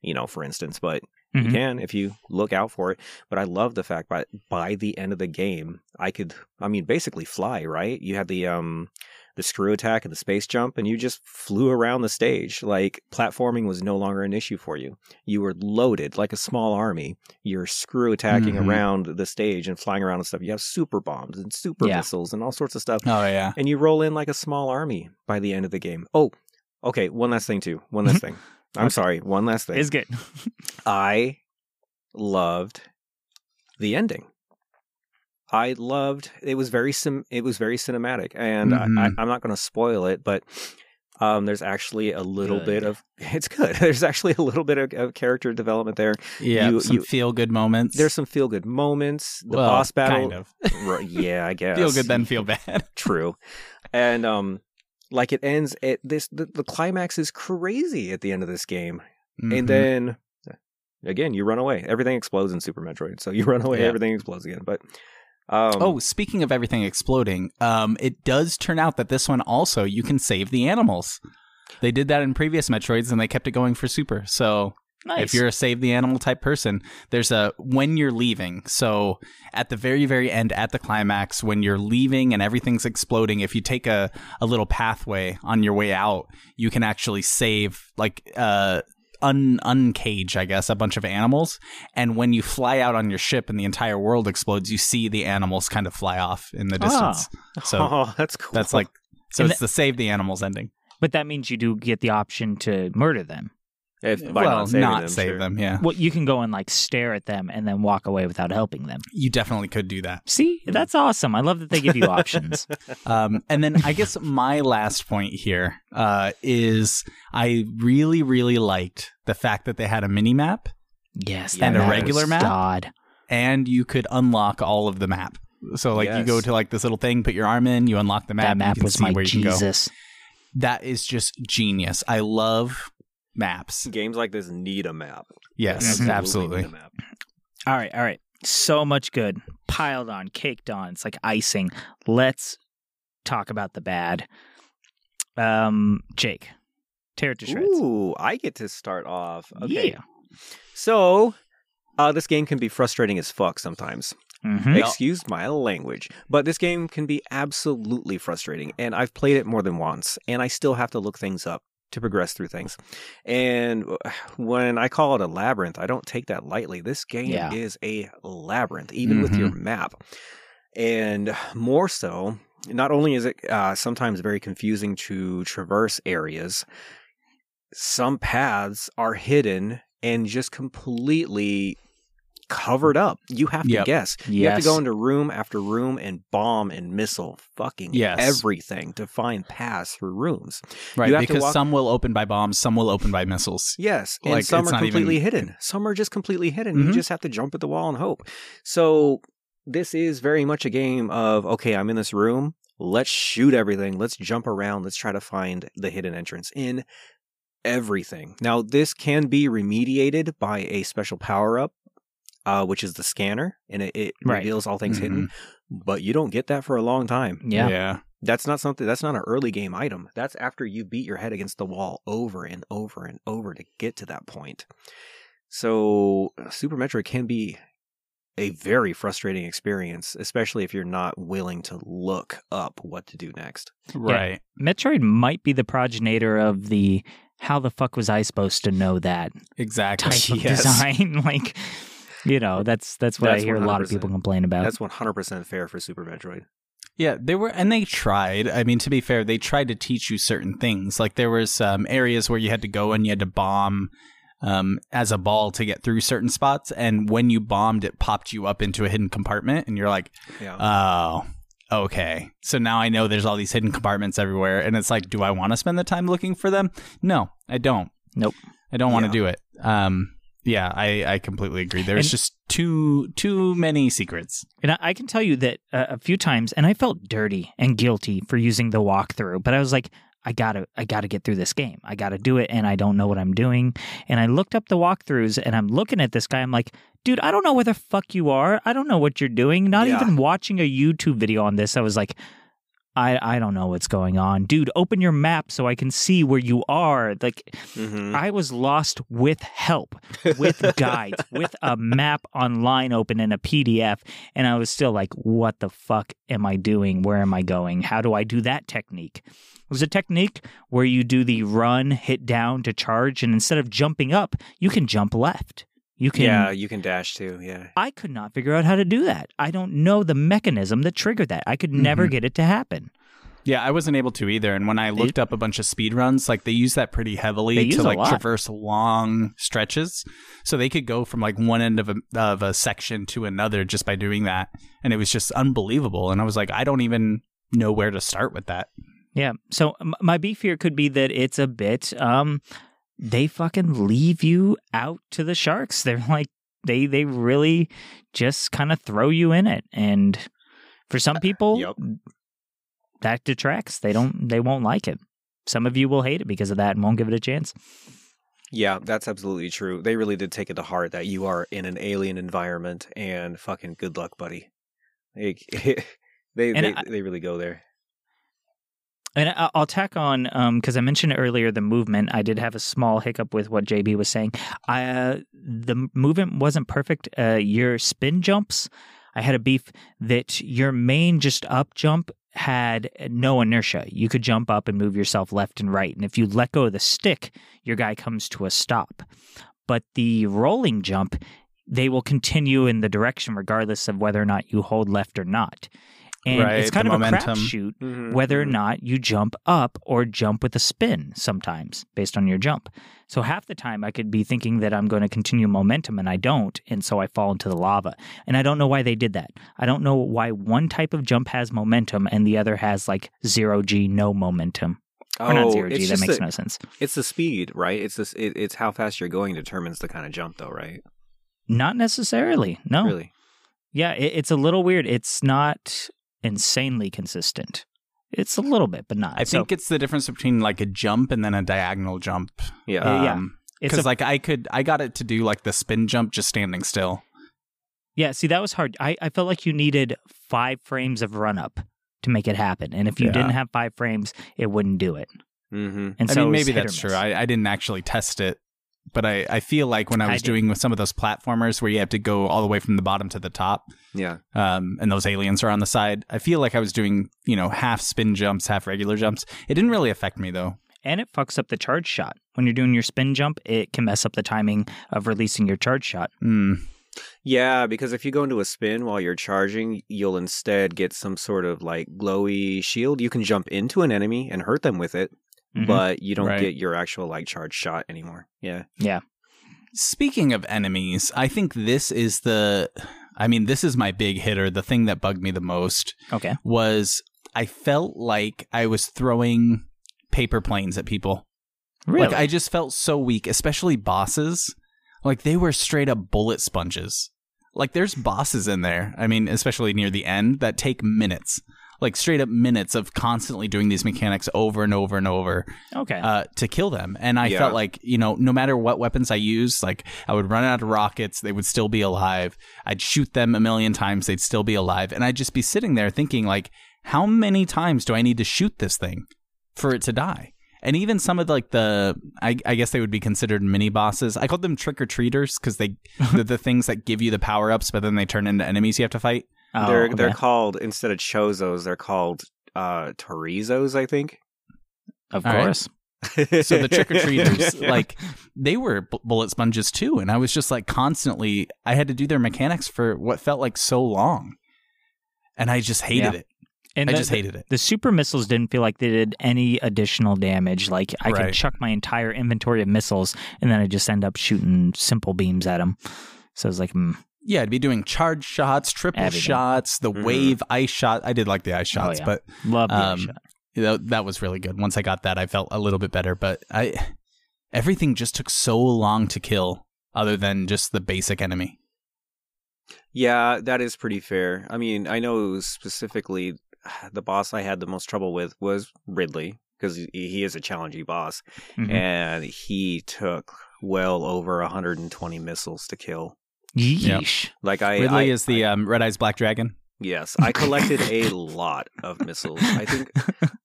you know, for instance, but you
Mhm.
can if you look out for it. But I love the fact by by the end of the game, I could I mean basically fly, right? You had the um the screw attack and the space jump and you just flew around the stage. Like platforming was no longer an issue for you. You were loaded like a small army. You're screw attacking
Mhm.
around the stage and flying around and stuff. You have super bombs and super
Yeah.
missiles and all sorts of stuff
Oh yeah.
and you roll in like a small army by the end of the game. Oh, okay. One last thing too. One last thing. I'm
Okay.
sorry. One last thing.
It's good. (laughs)
I loved the ending. I loved it was very sim it was very cinematic and I, I. I'm not going to spoil it but um, there's actually a little
Good.
bit of (laughs) it's good (laughs) there's actually a little bit of, of character development there
Yeah,
You-
some
you-
feel good moments.
there's some feel good moments the
Well,
boss battle
kind of.
Yeah I guess
feel good then feel bad.
true and um like it ends at this the, the climax is crazy at the end of this game
Mhm.
and then again you run away everything explodes in super metroid so you (laughs) run away
Yeah.
everything explodes again but um
oh, speaking of everything exploding, um, it does turn out that this one also you can save the animals. They did that in previous Metroids, and they kept it going for Super. So
Nice.
if you're a save the animal type person, there's a when you're leaving. So at the very, very end, at the climax, when you're leaving and everything's exploding, if you take a, a little pathway on your way out, you can actually save like uh un uncage, I guess, a bunch of animals. And when you fly out on your ship and the entire world explodes, you see the animals kind of fly off in the
Ah.
distance. (laughs) So
oh that's cool
that's like so
And
it's the save the animals ending.
but that means you do get the option to murder them.
If, by
well,
not, saving them,
save
sure.
them. Yeah,
Well, you can go and like stare at them and then walk away without helping them.
you definitely could do that.
See, that's awesome. I love that they give you (laughs) options.
Um, and then I guess my last point here uh, is I really, really liked the fact that they had a mini map
Yes,
And a
regular map?
God.
and you could unlock all of the map. So like you go to like this little thing, put your arm in, you unlock the map.
that
you
map
can
was
see
my
where you can go.
Jesus.
That is just genius. I love maps.
Games like this need a map.
Yes,
Mhm.
absolutely.
need a map.
All right, all right. So much good. Piled on, caked on. It's like icing. Let's talk about the bad. Um, Jake, tear it to shreds.
Ooh, I get to start off. Okay.
Yeah.
So, uh, this game can be frustrating as fuck sometimes.
Mhm.
Excuse my language. But this game can be absolutely frustrating. And I've played it more than once, and I still have to look things up to progress through things. And when I call it a labyrinth, I don't take that lightly. This game
Yeah.
is a labyrinth, even with your map. And more so, not only is it uh, sometimes very confusing to traverse areas, some paths are hidden and just completely covered up. You have to
Yep.
guess. You have to go into room after room and bomb and missile fucking
Yes.
everything to find paths through rooms.
Right,
You to
because
walk-
some will open by bombs, some will open by missiles.
Yes, and
Like,
some are
not even-
completely hidden. Some are just completely hidden. You
Mhm.
just have to jump at the wall and hope. So this is very much a game of okay, I'm in this room. Let's shoot everything. Let's jump around. Let's try to find the hidden entrance in everything. Now this can be remediated by a special power up, uh, which is the scanner, and it, it
Right.
reveals all things
Mhm.
hidden. But you don't get that for a long time.
Yeah.
yeah.
That's not something. That's not an early game item. That's after you beat your head against the wall over and over and over to get to that point. So Super Metroid can be a very frustrating experience, especially if you're not willing to look up what to do next.
Right.
Metroid might be the progenitor of the how the fuck was I supposed to know that
Exactly.
type of (laughs)
Yes.
design? (laughs) like, you know, that's that's what
That's
I hear a lot of people complain about.
That's 100% fair for Super Metroid.
Yeah, they were, and they tried. I mean, to be fair, they tried to teach you certain things. Like there was um, areas where you had to go and you had to bomb um, as a ball to get through certain spots, and when you bombed, it popped you up into a hidden compartment, and you're like,
Yeah.
oh. Okay, so now I know there's all these hidden compartments everywhere, and it's like, do I want to spend the time looking for them? No, I don't.
Nope.
I don't want to
Yeah.
do it. Um, yeah, I, I completely agree. There's
And-
just too too many secrets.
And I, I can tell you that uh, a few times, and I felt dirty and guilty for using the walkthrough, but I was like, I gotta, I gotta get through this game. I gotta do it, and I don't know what I'm doing. And I looked up the walkthroughs, and I'm looking at this guy. I'm like, dude, I don't know where the fuck you are. I don't know what you're doing. Not
Yeah.
even watching a YouTube video on this. I was like, I, I don't know what's going on, dude. Open your map so I can see where you are. Like,
Mhm.
I was lost with help, with (laughs) guides, with a map online open and a PDF. And I was still like, what the fuck am I doing? Where am I going? How do I do that technique? It was a technique where you do the run, hit down to charge, and instead of jumping up, you can jump left. You can.
yeah, you can dash too. Yeah.
I could not figure out how to do that. I don't know the mechanism that triggered that. I could never
Mhm.
get it to happen.
Yeah, I wasn't able to either. And when I looked up a bunch of speed runs, like they use that pretty heavily
use
to like traverse long stretches. So they could go from like one end of a of a section to another just by doing that, and it was just unbelievable. And I was like, I don't even know where to start with that.
Yeah. So m- my beef here could be that it's a bit um they fucking leave you out to the sharks. They're (laughs) like they they really just kind of throw you in it and for some uh, people
Yep.
that detracts. They don't they won't like it. Some of you will hate it because of that and won't give it a chance.
Yeah, that's absolutely true. They really did take it to heart that you are in an alien environment and fucking good luck, buddy. Like, (laughs) they they,
I-
they really go there.
And I'll tack on because I mentioned earlier the movement. I did have a small hiccup with what JB was saying. I, uh, the movement wasn't perfect. Uh, your spin jumps, I had a beef that your main just up jump had no inertia. You could jump up and move yourself left and right, and if you let go of the stick, your guy comes to a stop. But the rolling jump, they will continue in the direction regardless of whether or not you hold left or not. And
Right,
it's kind
the
of a
momentum.
crapshoot
Mhm,
whether or
mhm.
not you jump up or jump with a spin sometimes based on your jump. So half the time I could be thinking that I'm going to continue momentum and I don't. And so I fall into the lava. And I don't know why they did that. I don't know why one type of jump has momentum and the other has like zero G, no momentum. or not
Oh,
zero G.
it's
That makes
the-
no sense.
It's the speed, right? It's this. It, it's how fast you're going determines the kind of jump, though, right?
Not necessarily. No.
Really?
Yeah, it, it's a little weird. It's not insanely consistent. It's a little bit, but not.
I
So
think it's the difference between like a jump and then a diagonal jump.
Yeah.
Uh, yeah.
Because like I could, I got it to do like the spin jump just standing still.
yeah. See, that was hard. I, I felt like you needed five frames of run up to make it happen, and if you
Yeah.
didn't have five frames, it wouldn't do it.
mm-hmm.
And
I
so
mean, maybe that's true. I, I didn't actually test it, but I, I feel like when I
I
was
did.
doing with some of those platformers where you have to go all the way from the bottom to the top,
Yeah.
um, and those aliens are on the side, I feel like I was doing you know half spin jumps, half regular jumps. It didn't really affect me though.
and it fucks up the charge shot. When you're doing your spin jump, it can mess up the timing of releasing your charge shot.
Mm.
Yeah, because if you go into a spin while you're charging, you'll instead get some sort of like glowy shield. You can jump into an enemy and hurt them with it,
Mhm.
but you don't
Right.
get your actual like charge shot anymore. Yeah. Yeah.
Speaking of enemies, I think this is the. I mean, this is my big hitter. The thing that bugged me the most
okay.
was I felt like I was throwing paper planes at people.
Really?
Like I just felt so weak, especially bosses. Like they were straight up bullet sponges. Like there's bosses in there. I mean, especially near the end that take minutes. Like straight up minutes of constantly doing these mechanics over and over and over
okay.
uh, to kill them. And I
Yeah.
felt like, you know, no matter what weapons I used, like I would run out of rockets, they would still be alive. I'd shoot them a million times, they'd still be alive. And I'd just be sitting there thinking, like, how many times do I need to shoot this thing for it to die? And even some of like the, I, I guess they would be considered mini bosses. I called them trick or treaters because they, (laughs) the, the things that give you the power ups, but then they turn into enemies you have to fight.
Oh,
they're they're called instead of chozos, they're called uh Torizos, I think.
of
All right.
course.
So the trick or (laughs) treaters, like they were bu- bullet sponges too, and I was just like constantly. I had to do their mechanics for what felt like so long, and I just hated
Yeah.
it.
And
I
the-
just hated it.
The super missiles didn't feel like they did any additional damage. Like I could chuck my entire inventory of missiles, and then I just end up shooting simple beams at them. So I was like, mm,
Yeah, I'd be doing charge shots, triple
Everything.
shots, the
Mhm.
wave ice shot. I did like the ice shots,
yeah.
but
love the
Um,
shot.
you know, that was really good. Once I got that, I felt a little bit better. But I, everything just took so long to kill, other than just the basic enemy.
Yeah, that is pretty fair. I mean, I know specifically (sighs) the boss I had the most trouble with was Ridley because he, he is a challenging boss,
Mhm.
and he took well over 120 missiles to kill.
Yeesh.
Like I,
Ridley
I-
is the
I-
um, Red Eyes Black Dragon.
yes, I collected a (laughs) lot of missiles. I think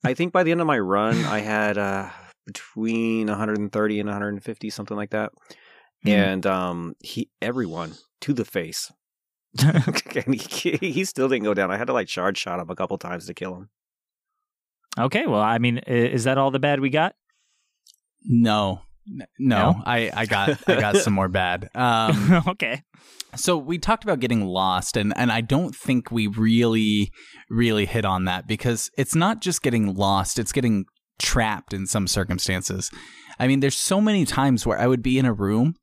I think by the end of my run, I had uh, between 130 and 150, something like that.
Mhm.
And um, he everyone to the face. (laughs) and he, he still didn't go down. I had to like charge shot him a couple times to kill him.
okay, well, I mean, is that all the bad we got?
No, N- no,
No?
I, I got (laughs) I got some more bad. Um, (laughs)
okay.
So we talked about getting lost, and and I don't think we really really hit on that because it's not just getting lost; it's getting trapped in some circumstances. I mean, there's so many times where I would be in a room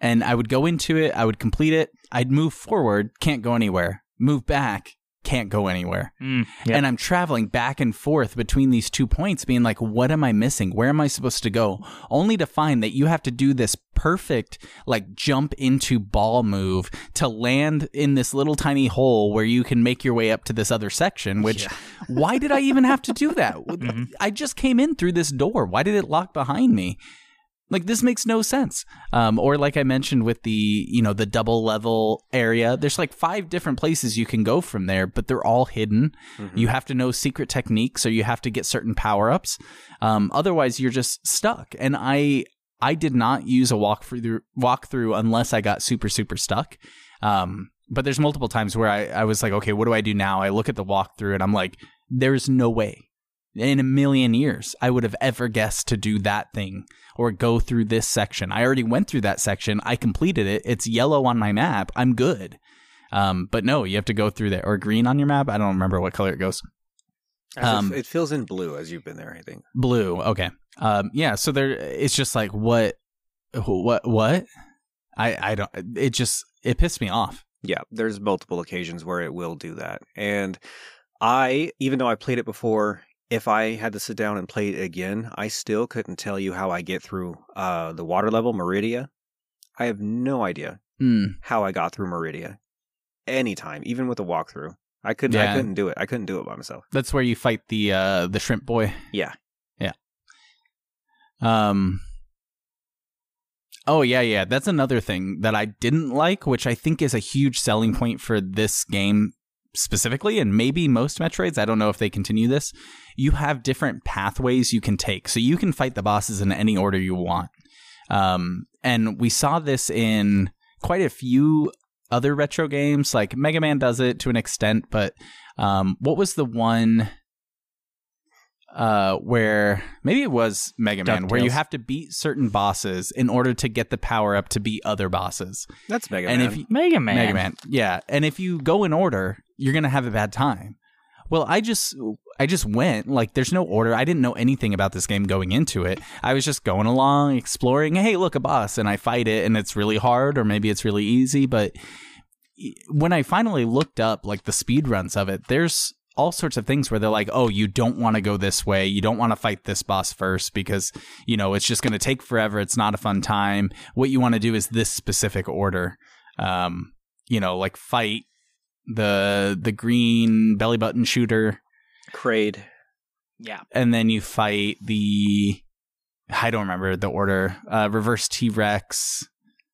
and I would go into it, I would complete it, I'd move forward, can't go anywhere, move back, can't go anywhere.
Mm, yep.
And I'm traveling back and forth between these two points, being like, what am I missing? Where am I supposed to go? Only to find that you have to do this perfect, like, jump into ball move to land in this little tiny hole where you can make your way up to this other section, which, why did I even have to do that? (laughs)
Mhm.
I just came in through this door. Why did it lock behind me? Like this makes no sense. Um, or like I mentioned with the you know the double level area, there's like five different places you can go from there, but they're all hidden. You have to know secret techniques, or you have to get certain power ups. Um, otherwise, you're just stuck. And I I did not use a walk through walkthrough unless I got super super stuck. Um, but there's multiple times where I, I was like, okay, what do I do now? I look at the walkthrough and I'm like, there's no way in a million years I would have ever guessed to do that thing or go through this section. I already went through that section. I completed it. It's yellow on my map. I'm good. Um, but no, you have to go through there or green on your map. I don't remember what color it goes. Um,
it fills in blue as you've been there. I think.
Blue. Okay. Um, yeah. So there, it's just like what, what, what? I, I don't. It just it pissed me off.
Yeah, there's multiple occasions where it will do that. And I, even though I played it before, if I had to sit down and play it again, I still couldn't tell you how I get through uh, the water level, Maridia. I have no idea
Mm.
how I got through Maridia. Anytime, even with a walkthrough. I couldn't I couldn't do it. I couldn't do it by myself.
That's where you fight the uh the shrimp boy.
Yeah. Yeah.
Um. Oh yeah, yeah. That's another thing that I didn't like, which I think is a huge selling point for this game specifically, and maybe most Metroids. I don't know if they continue this. You have different pathways you can take, so you can fight the bosses in any order you want. Um, and we saw this in quite a few other retro games. Like Mega Man does it to an extent, but um, what was the one? Uh, where maybe it was Mega Man, where you have to beat certain bosses in order to get the power up to beat other bosses.
That's Mega
and
Man.
if you,
Mega Man.
Mega Man, yeah, and if you go in order, you're gonna have a bad time. Well, I just I just went like there's no order. I didn't know anything about this game going into it. I was just going along, exploring. Hey, look a boss, and I fight it, and it's really hard, or maybe it's really easy. But when I finally looked up like the speed runs of it, there's all sorts of things where they're like, oh, you don't want to go this way. You don't want to fight this boss first because, you know, it's just going to take forever. It's not a fun time. What you want to do is this specific order. Um, you know, like fight the the green belly button shooter
Kraid.
Yeah.
and then you fight the I don't remember the order. Uh, reverse T Rex,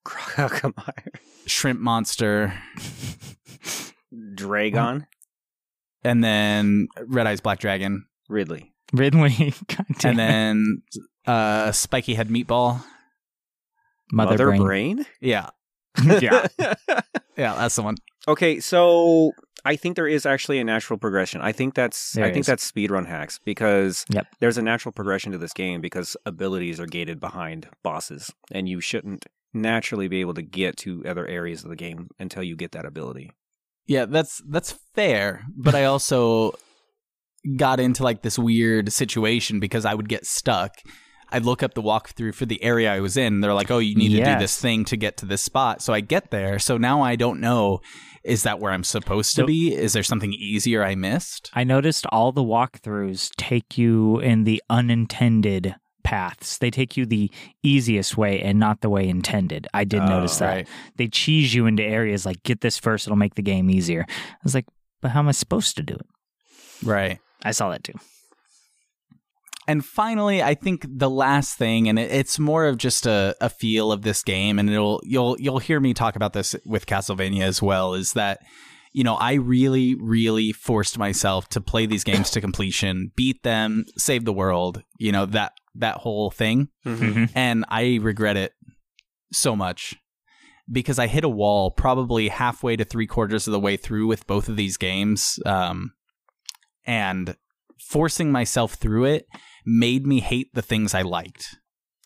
Crocodile. (laughs)
shrimp monster,
Dragon.
And then Red Eyes Black Dragon,
Ridley.
Ridley. (laughs) God damn
and then uh, Spiky Head Meatball.
Mother, Brain.
Brain?
Yeah, (laughs)
yeah. (laughs)
yeah, that's the one.
Okay, so I think there is actually a natural progression. I think that's
There
I think
is.
that's speedrun hacks because
Yep.
there's a natural progression to this game because abilities are gated behind bosses and you shouldn't naturally be able to get to other areas of the game until you get that ability.
Yeah, that's that's fair, but I also got into like this weird situation because I would get stuck. I'd look up the walkthrough for the area I was in. They're like, "Oh, you need to do this thing to get to this spot." So I get there. So now I don't know is that where I'm supposed to
So-
be? Is there something easier I missed?
I noticed all the walkthroughs take you in the unintended paths. They take you the easiest way and not the way intended. I did
Oh,
notice that.
right.
They cheese you into areas like get this first, it'll make the game easier. I was like, but how am I supposed to do it?
Right.
I saw that too.
And finally, I think the last thing, and it's more of just a, a feel of this game, and it'll you'll you'll hear me talk about this with Castlevania as well, is that you know I really really forced myself to play these games to completion, beat them, save the world, you know that that whole thing,
Mhm.
and I regret it so much because I hit a wall probably halfway to three quarters of the way through with both of these games, um, and forcing myself through it made me hate the things I liked,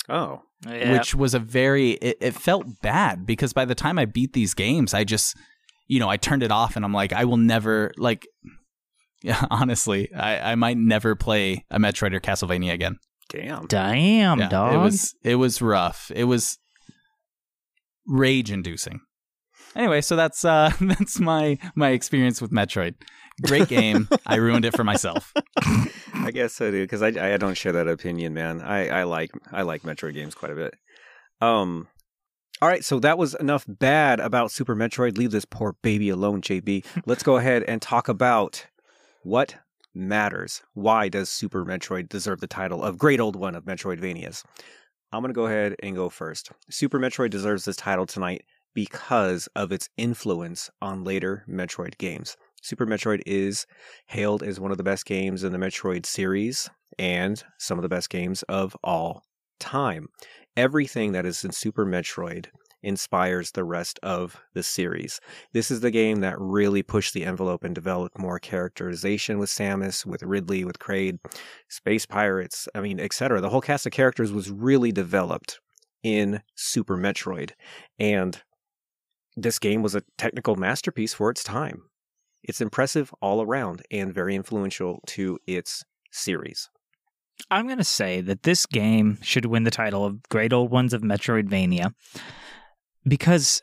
Oh.
which was a very it, it felt bad because by the time I beat these games, I just you know I turned it off and I'm like I will never like. (laughs) Yeah, honestly, I, I might never play a Metroid or Castlevania again.
Damn.
Damn,
Yeah,
dog.
It was it was rough. It was rage inducing. Anyway, so that's uh (laughs) that's my my experience with Metroid. Great game. I ruined it for myself. (laughs)
I guess so, dude. Because I, I don't share that opinion, man. I, I like I like Metroid games quite a bit. Um, all right, so that was enough bad about Super Metroid. Leave this poor baby alone, JB. (laughs) Let's go ahead and talk about what matters. Why does Super Metroid deserve the title of Great Old One of Metroidvanias? I'm gonna go ahead and go first. Super Metroid deserves this title tonight because of its influence on later Metroid games. Super Metroid is hailed as one of the best games in the Metroid series and some of the best games of all time. Everything that is in Super Metroid inspires the rest of the series. This is the game that really pushed the envelope and developed more characterization with Samus, with Ridley, with Kraid, Space Pirates, I mean, etc. The whole cast of characters was really developed in Super Metroid. And this game was a technical masterpiece for its time. It's impressive all around and very influential to its series.
I'm going to say that this game should win the title of Great Old Ones of Metroidvania because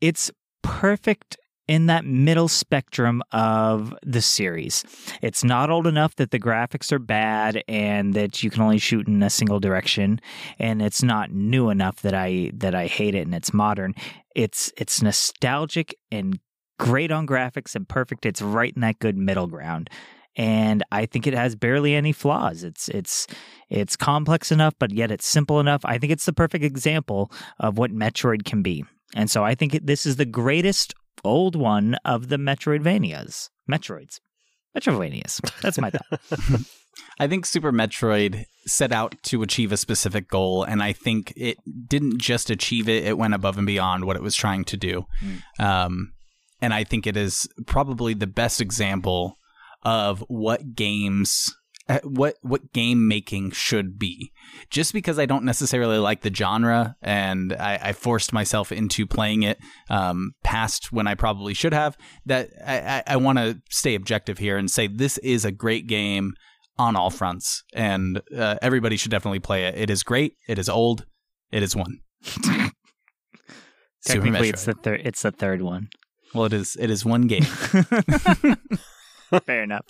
it's perfect in that middle spectrum of the series. It's not old enough that the graphics are bad and that you can only shoot in a single direction and it's not new enough that I that I hate it and it's modern. It's it's nostalgic and great on graphics and perfect. It's right in that good middle ground. And I think it has barely any flaws. It's it's it's complex enough, but yet it's simple enough. I think it's the perfect example of what Metroid can be. And so I think it, this is the greatest old one of the Metroidvanias. Metroids. Metroidvanias. That's my thought. (laughs)
I think Super Metroid set out to achieve a specific goal, and I think it didn't just achieve it, it went above and beyond what it was trying to do.
Mm.
Um, and I think it is probably the best example of what games uh, what what game making should be. Just because I don't necessarily like the genre and I, I forced myself into playing it um, past when I probably should have, that I, I, I want to stay objective here and say this is a great game on all fronts, and uh, everybody should definitely play it. It is great. It is old. It is one.
Technically, it's the third. It's the third one.
well, it is. It is one game. (laughs) (laughs) (laughs)
Fair enough.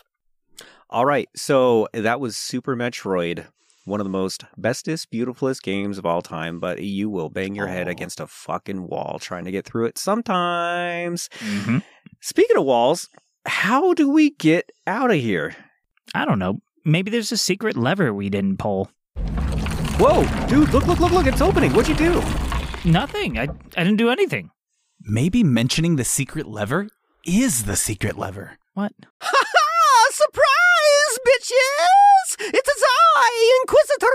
All right, so that was Super Metroid, one of the most bestest, beautifulest games of all time, but you will bang your head
Aw.
against a fucking wall trying to get through it sometimes.
hmm
Speaking of walls, how do we get out of here?
I don't know. Maybe there's a secret lever we didn't pull.
Whoa, dude, look, look, look, look, it's opening. What'd you do?
Nothing. I I didn't do anything.
Maybe mentioning the secret lever is the secret lever.
What?
Ha ha! Surprise, bitches! It's I, Inquisitor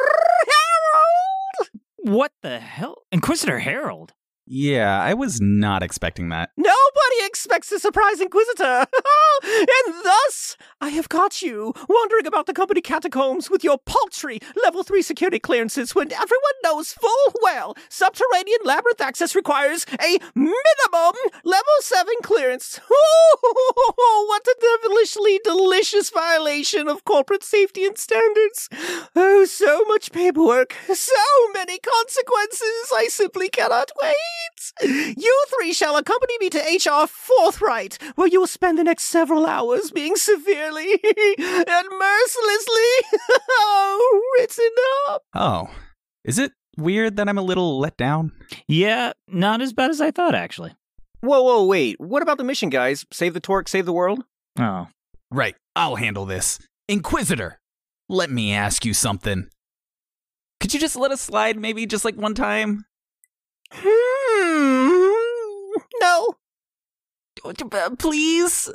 Harold!
What the hell? Inquisitor Harold.
Yeah, I was not expecting that.
Nobody expects a surprise Inquisitor! (laughs) and thus, I have caught you wandering about the company catacombs with your paltry level 3 security clearances when everyone knows full well subterranean labyrinth access requires a minimum level 7 clearance. (laughs) Oh, what a devilishly delicious violation of corporate safety and standards. Oh, so much paperwork, so many consequences. I simply cannot wait. You three shall accompany me to HR Forthright, where you will spend the next several hours being severely (laughs) and mercilessly (laughs) written up.
Oh, is it weird that I'm a little let down?
Yeah, not as bad as I thought, actually.
Whoa, whoa, wait. What about the mission, guys? Save the torque, save the world?
Oh.
Right, I'll handle this. Inquisitor, let me ask you something. Could you just let us slide maybe just like one time?
Hmm. Hmm. No,
Please?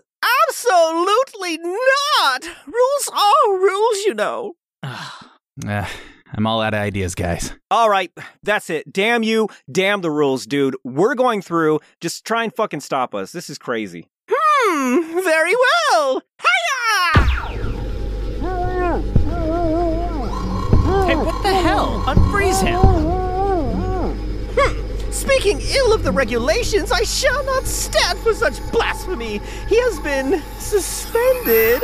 absolutely not. Rules are rules, you know.
Uh, I'm all out of ideas, guys.
All right, that's it. Damn you. Damn the rules, dude. We're going through. Just try and fucking stop us. This is crazy. Hmm, very well. Hiya!
Hey, what the hell? Unfreeze him.
Speaking ill of the regulations, I shall not stand for such blasphemy. He has been suspended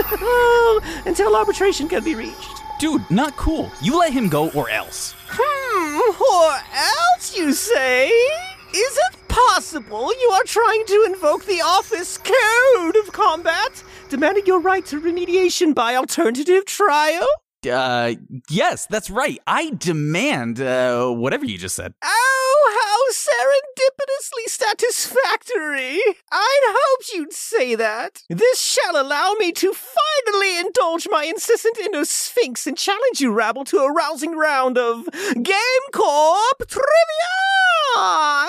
(laughs) until arbitration can be reached.
Dude, not cool. You let him go or else.
Hmm, or else, you say? Is it possible you are trying to invoke the office code of combat, demanding your right to remediation by alternative trial?
Uh, yes, that's right. I demand, uh, whatever you just said.
Oh, how serendipitously satisfactory! I'd hoped you'd say that. This shall allow me to finally indulge my incessant inner sphinx and challenge you, rabble, to a rousing round of Game Corp trivia!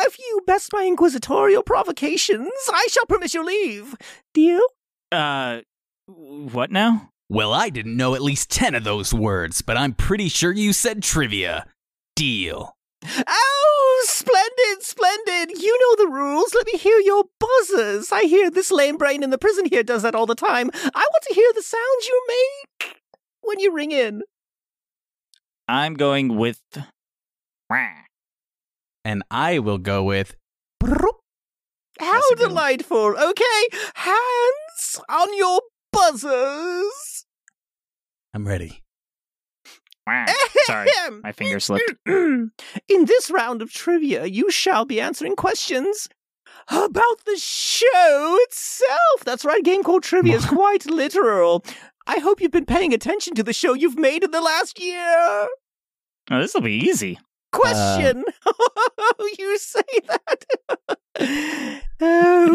If you best my inquisitorial provocations, I shall permit your leave. Deal?
Uh, what now?
Well, I didn't know at least 10 of those words, but I'm pretty sure you said trivia. Deal.
Oh, splendid, splendid. You know the rules. Let me hear your buzzers. I hear this lame brain in the prison here does that all the time. I want to hear the sounds you make when you ring in.
I'm going with.
And I will go with.
How
That's a good one.
delightful. Okay, hands on your buzzers.
I'm ready.
Sorry, my finger slipped. (clears throat)
In this round of trivia, you shall be answering questions about the show itself. That's right, Game Called Trivia is (laughs) quite literal. I hope you've been paying attention to the show you've made in the last year.
Oh, this will be easy.
Question. Uh. (laughs) Oh, you say that. (laughs)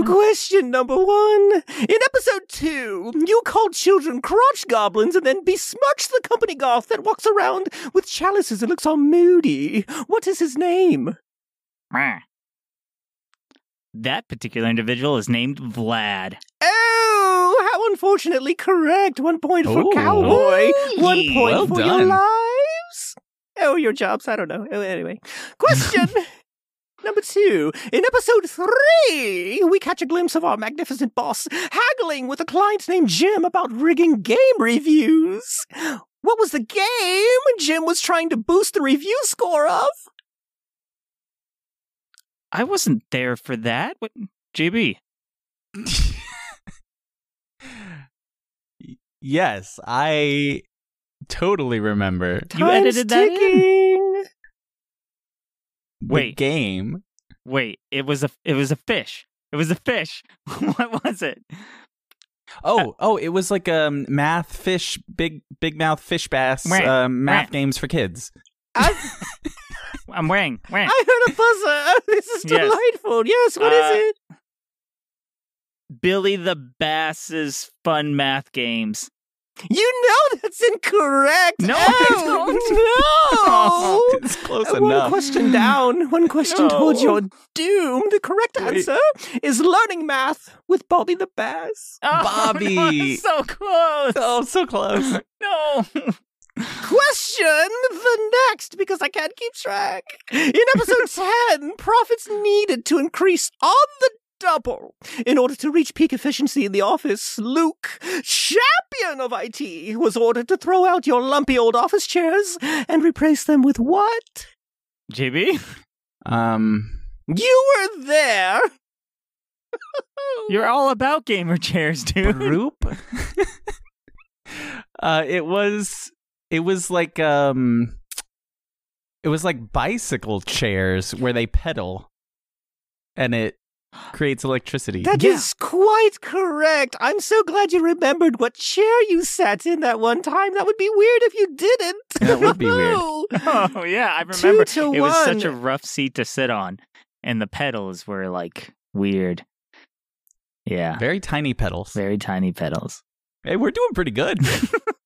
(laughs) question number one. In episode two, you called children crotch goblins and then besmirched the company goth that walks around with chalices and looks all moody. What is his name?
That particular individual is named Vlad.
Oh, how unfortunately correct. One point for
Ooh.
Cowboy. One point
Well
for your lives. Oh, your jobs. I don't know. Oh, anyway. Question (laughs) number two. In episode three, we catch a glimpse of our magnificent boss haggling with a client named Jim about rigging game reviews. What was the game Jim was trying to boost the review score of?
I wasn't there for that. What, JB? (laughs)
Yes, I totally remember
You
Time's
edited that in?
ticking.
the
Wait.
game.
Wait, it was a it was a fish. It was a fish. (laughs) what was it?
Oh, oh, it was like um math fish, big big mouth fish bass,
Wah,
um, math
wah.
games for kids.
I, (laughs)
I'm wearing. wearing.
I heard a buzzer. Oh, (laughs) This is
Yes.
delightful. Yes, what is
Uh,
it?
Billy the Bass's fun math games.
You know that's incorrect.
No, (laughs) I
oh, no. (laughs) (laughs)
it's close
One
enough.
question down, one question towards
No.
your doom. The correct
Wait.
answer is learning math with Bobby the Bass.
Oh,
Bobby.
no, so close.
Oh, so close.
No.
Question the next because I can't keep track. In episode 10, profits needed to increase on the double. In order to reach peak efficiency in the office, Luke, champion of IT, was ordered to throw out your lumpy old office chairs and replace them with what?
JB,
Um,
You were there. (laughs)
you're all about gamer chairs, dude.
group. (laughs) uh, it was it was like um, it was like bicycle chairs where they pedal, and it creates electricity.
That is
Yeah.
quite correct. I'm so glad you remembered what chair you sat in that one time. That would be weird if you didn't.
That would be weird. (laughs) (laughs)
Oh yeah, I
Two
remember.
to
it was such a rough seat to sit on, and the pedals were like weird. Yeah,
Very tiny pedals.
very tiny pedals.
Hey, we're doing pretty good. (laughs)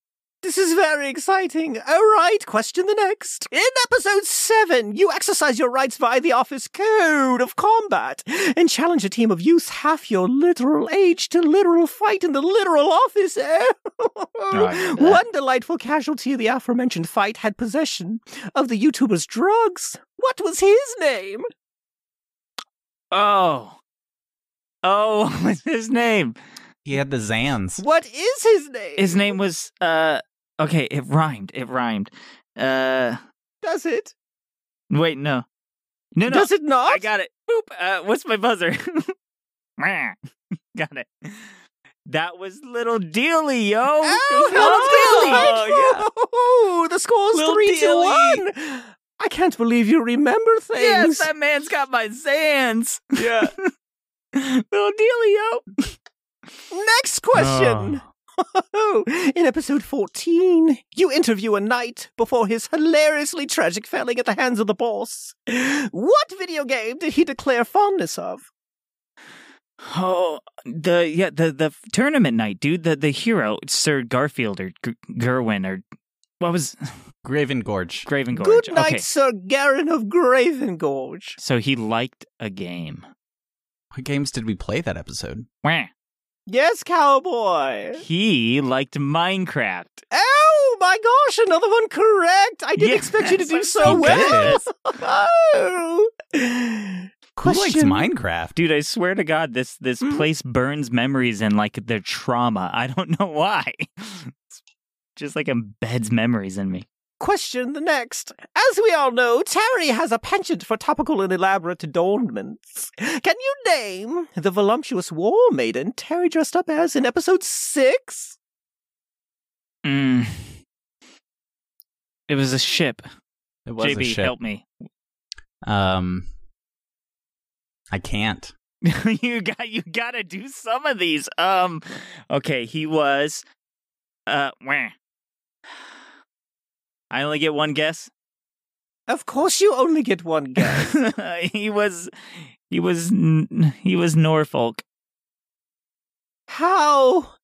This is very exciting. All right, question the next. In episode 7, you exercise your rights via the office code of combat and challenge a team of youths half your literal age to literal fight in the literal office. Eh? (laughs)
I.
One delightful casualty of the aforementioned fight had possession of the YouTuber's drugs. What was his name?
Oh, oh, (laughs) what's his name?
he had the Zans.
What is his name?
His name was uh. Okay, it rhymed. It rhymed. Uh,
Does it?
wait, no, no, no.
Does it not?
I got it. Boop. Uh, what's my buzzer? (laughs) Mwah. (laughs) got it. That was Little Dealy, yo.
Oh,
It Little Dealy.
delightful! Oh, the score's
Lil
three
Dilly.
to one. I can't believe you remember things.
Yes, that man's got my Zans.
Yeah. (laughs)
Little Dealy, yo.
Next question. (laughs) In episode 14, you interview a knight before his hilariously tragic failing at the hands of the boss. What video game did he declare fondness of?
Oh, the yeah, the the tournament night, dude. The the hero, Sir Garfield or G- Gerwin or what was (laughs)
Graven Gorge.
Graven Gorge?
Good night,
Okay,
Sir Garen of Graven Gorge.
so he liked a game.
What games did we play that episode?
Wah.
Yes, cowboy.
He liked Minecraft.
Oh my gosh, another one correct. I didn't
Yes,
expect you to do (laughs) so
so
well.
good
oh.
Who likes Minecraft?
Dude, I swear to God, this this
Hmm?
place burns memories and like their trauma. I don't (laughs) know why. It's just like embeds memories in me.
Question the next. As we all know, Terry has a penchant for topical and elaborate adornments. Can you name the voluptuous war maiden Terry dressed up as in episode six?
Mm. It was a ship.
It was
JB,
a ship.
help me.
Um, I can't. (laughs)
you got you got to do some of these. Um, okay, he was. Uh, where? I only get one guess.
Of course, you only get one (laughs) guess.
he was, he was, he was Norfolk.
How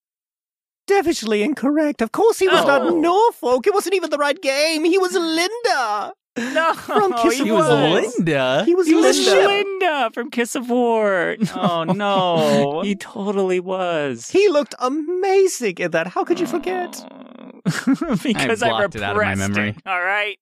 devilishly incorrect. Of course, he was
Oh.
not Norfolk. It wasn't even the right game. He was (laughs) Linda.
No,
From Kiss
he
of
He was
was.
Linda.
He was
He was
Linda.
Linda from Kiss of War.
Oh, no. (laughs)
he totally was.
He looked amazing in that. How could you forget? Oh. (laughs)
because I,
blocked it out of my memory.
it, All right.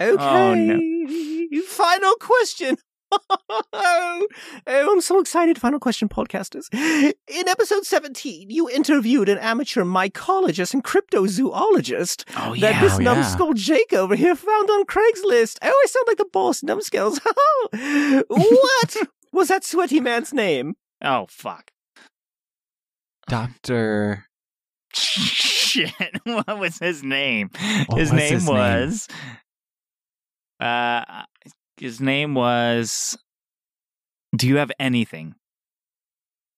Okay.
Oh, no.
Final question. (laughs) oh, I'm so excited. Final question, podcasters. In episode 17, you interviewed an amateur mycologist and cryptozoologist
Oh
that this
Oh, yeah.
numbskull Jake over here found on Craigslist. Oh, I always sound like the boss, numbskulls. (laughs) what was that sweaty man's name?
Oh fuck.
Doctor.
Shit. (laughs) What was his name?
What
his
was
name
his name?
was. Uh, his name was. Do you have anything?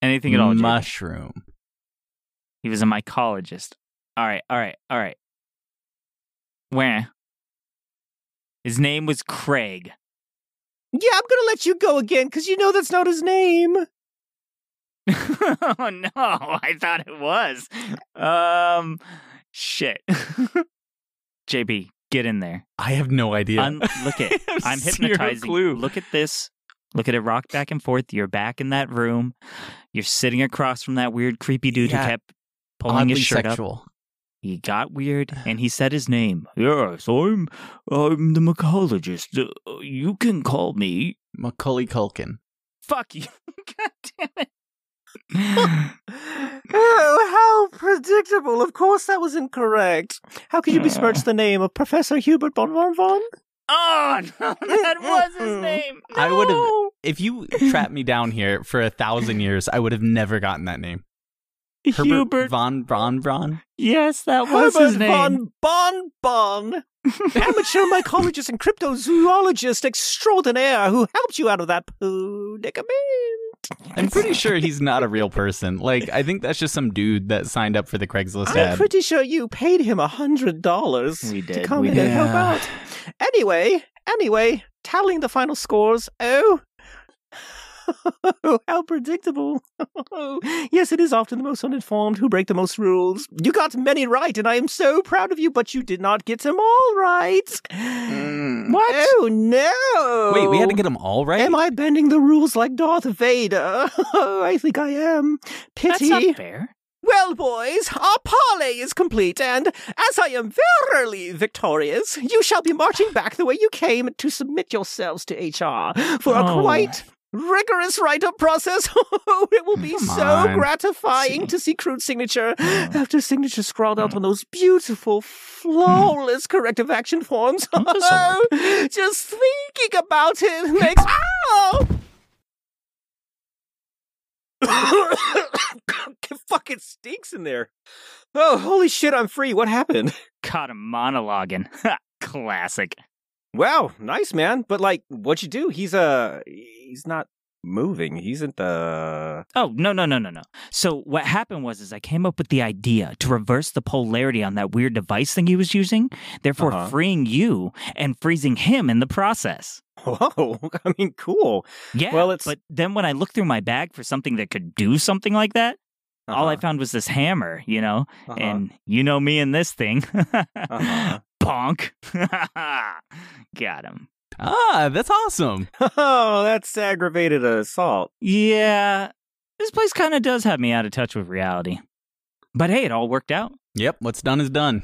Anything at all? Jake?
Mushroom.
He was a mycologist. All right, all right, all right. Where? His name was Craig.
Yeah, I'm gonna let you go again because you know that's not his name. (laughs)
oh no, I thought it was. Um, shit. (laughs) JB, get in there.
I have no idea.
Un- look
at (laughs)
I'm hypnotizing.
clue.
Look at this. Look at it rock back and forth. You're back in that room. You're sitting across from that weird, creepy dude
Yeah.
who kept pulling
Oddly
his shirt up. He got weird (sighs) and he said his name. Yes, I'm I'm the mycologist. Uh, you can call me.
Macaulay Culkin.
Fuck you. God damn it.
Oh, how predictable. Of course that was incorrect. How could you besmirch the name of Professor Hubert Von Von Von?
oh (laughs) no, that was his (laughs) name.
I would have- If you trapped me down here for a thousand years, I would have never gotten that name. Herbert
Hubert.
von Braun Braun.
yes, that was
Herbert
his name.
Von Bon Bon. Amateur mycologist and cryptozoologist extraordinaire who helped you out of that predicament.
I'm pretty sure he's not a real person. Like, I think that's just some dude that signed up for the Craigslist
I'm
ad.
pretty sure you paid him a hundred dollars
We
to
did,
come
we
in and help out. Anyway, anyway, tallying the final scores. Oh, (laughs) how predictable! (laughs) yes, it is often the most uninformed who break the most rules. You got many right, and I am so proud of you. But you did not get them all right. Mm.
What?
Oh no!
Wait, we had to get them all right?
Am I bending the rules like Darth Vader? (laughs) I think I am. Pity.
That's
Pity.
not fair.
Well, boys, our parley is complete, and as I am verily victorious, you shall be marching back the way you came to submit yourselves to HR for a
Oh.
quite rigorous write-up process. (laughs) it will be
Come
so
on.
gratifying to see Crude's signature (gasps) mm. after signature scrawled out mm. on those beautiful, flawless mm. corrective action forms.
Oh, (laughs)
Just thinking about it makes. Ah! Ow! (coughs) it (coughs) fucking stinks in there. Oh, holy shit, I'm free. What happened?
Caught him monologuing. (laughs) Classic.
Wow, nice man. But like, what'd you do? He's uh he's not moving. He's at the
Oh, no, no, no, no, no. So what happened was is I came up with the idea to reverse the polarity on that weird device thing he was using, therefore
Uh-huh.
freeing you and freezing him in the process. (laughs)
Whoa, (laughs) I mean cool.
Yeah.
Well, it's-
But then when I looked through my bag for something that could do something like that, all I
Uh-huh,
found was this hammer, you know?
uh-huh.
And you know me and this thing. (laughs)
Uh-huh.
Bonk. (laughs) Got him.
Ah, that's awesome.
Oh, that's aggravated assault.
Yeah. This place kind of does have me out of touch with reality. But hey, it all worked out.
Yep, what's done is done.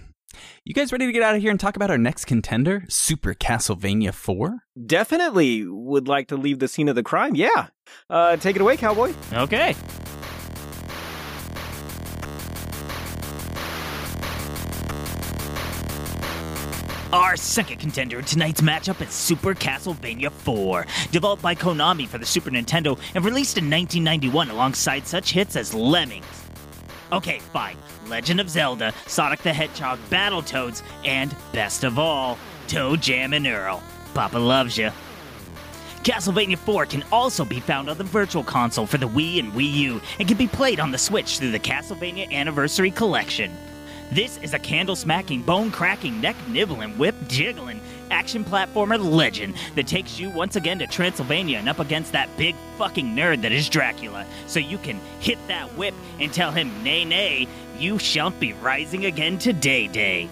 You guys ready to get out of here and talk about our next contender, Super Castlevania 4?
Definitely would like to leave the scene of the crime. Yeah. Uh take it away, cowboy.
Okay. Our second contender in tonight's matchup is Super Castlevania 4, developed by Konami for the Super Nintendo and released in 1991 alongside such hits as Lemmings. Okay, fine. Legend of Zelda, Sonic the Hedgehog, Battletoads, and best of all, ToeJam and Earl. Papa loves you. Castlevania 4 can also be found on the Virtual Console for the Wii and Wii U and can be played on the Switch through the Castlevania Anniversary Collection. This is a candle smacking, bone cracking, neck nibbling, whip jiggling action platformer legend that takes you once again to Transylvania and up against that big fucking nerd that is Dracula, so you can hit that whip and tell him, nay, nay, you shan't be rising again today, day.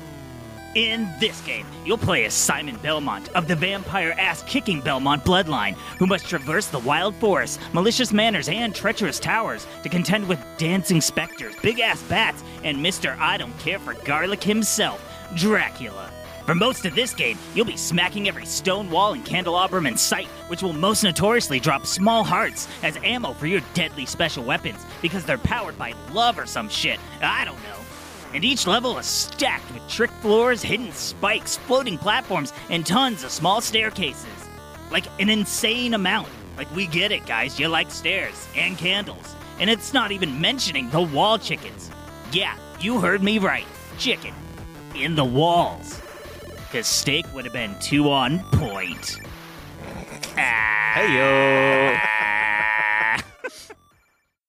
In this game, you'll play as Simon Belmont of the vampire ass kicking Belmont bloodline, who must traverse the wild forest, malicious manors, and treacherous towers to contend with dancing specters, big ass bats, and Mr. I Don't Care for Garlic himself, Dracula. For most of this game, you'll be smacking every stone wall and candelabrum in sight, which will most notoriously drop small hearts as ammo for your deadly special weapons because they're powered by love or some shit. I don't know. And each level is stacked with trick floors, hidden spikes, floating platforms, and tons of small staircases. Like an insane amount. Like, we get it, guys. You like stairs and candles. And it's not even mentioning the wall chickens. Yeah, you heard me right. Chicken. In the walls. Because steak would have been too on point. Ah.
Hey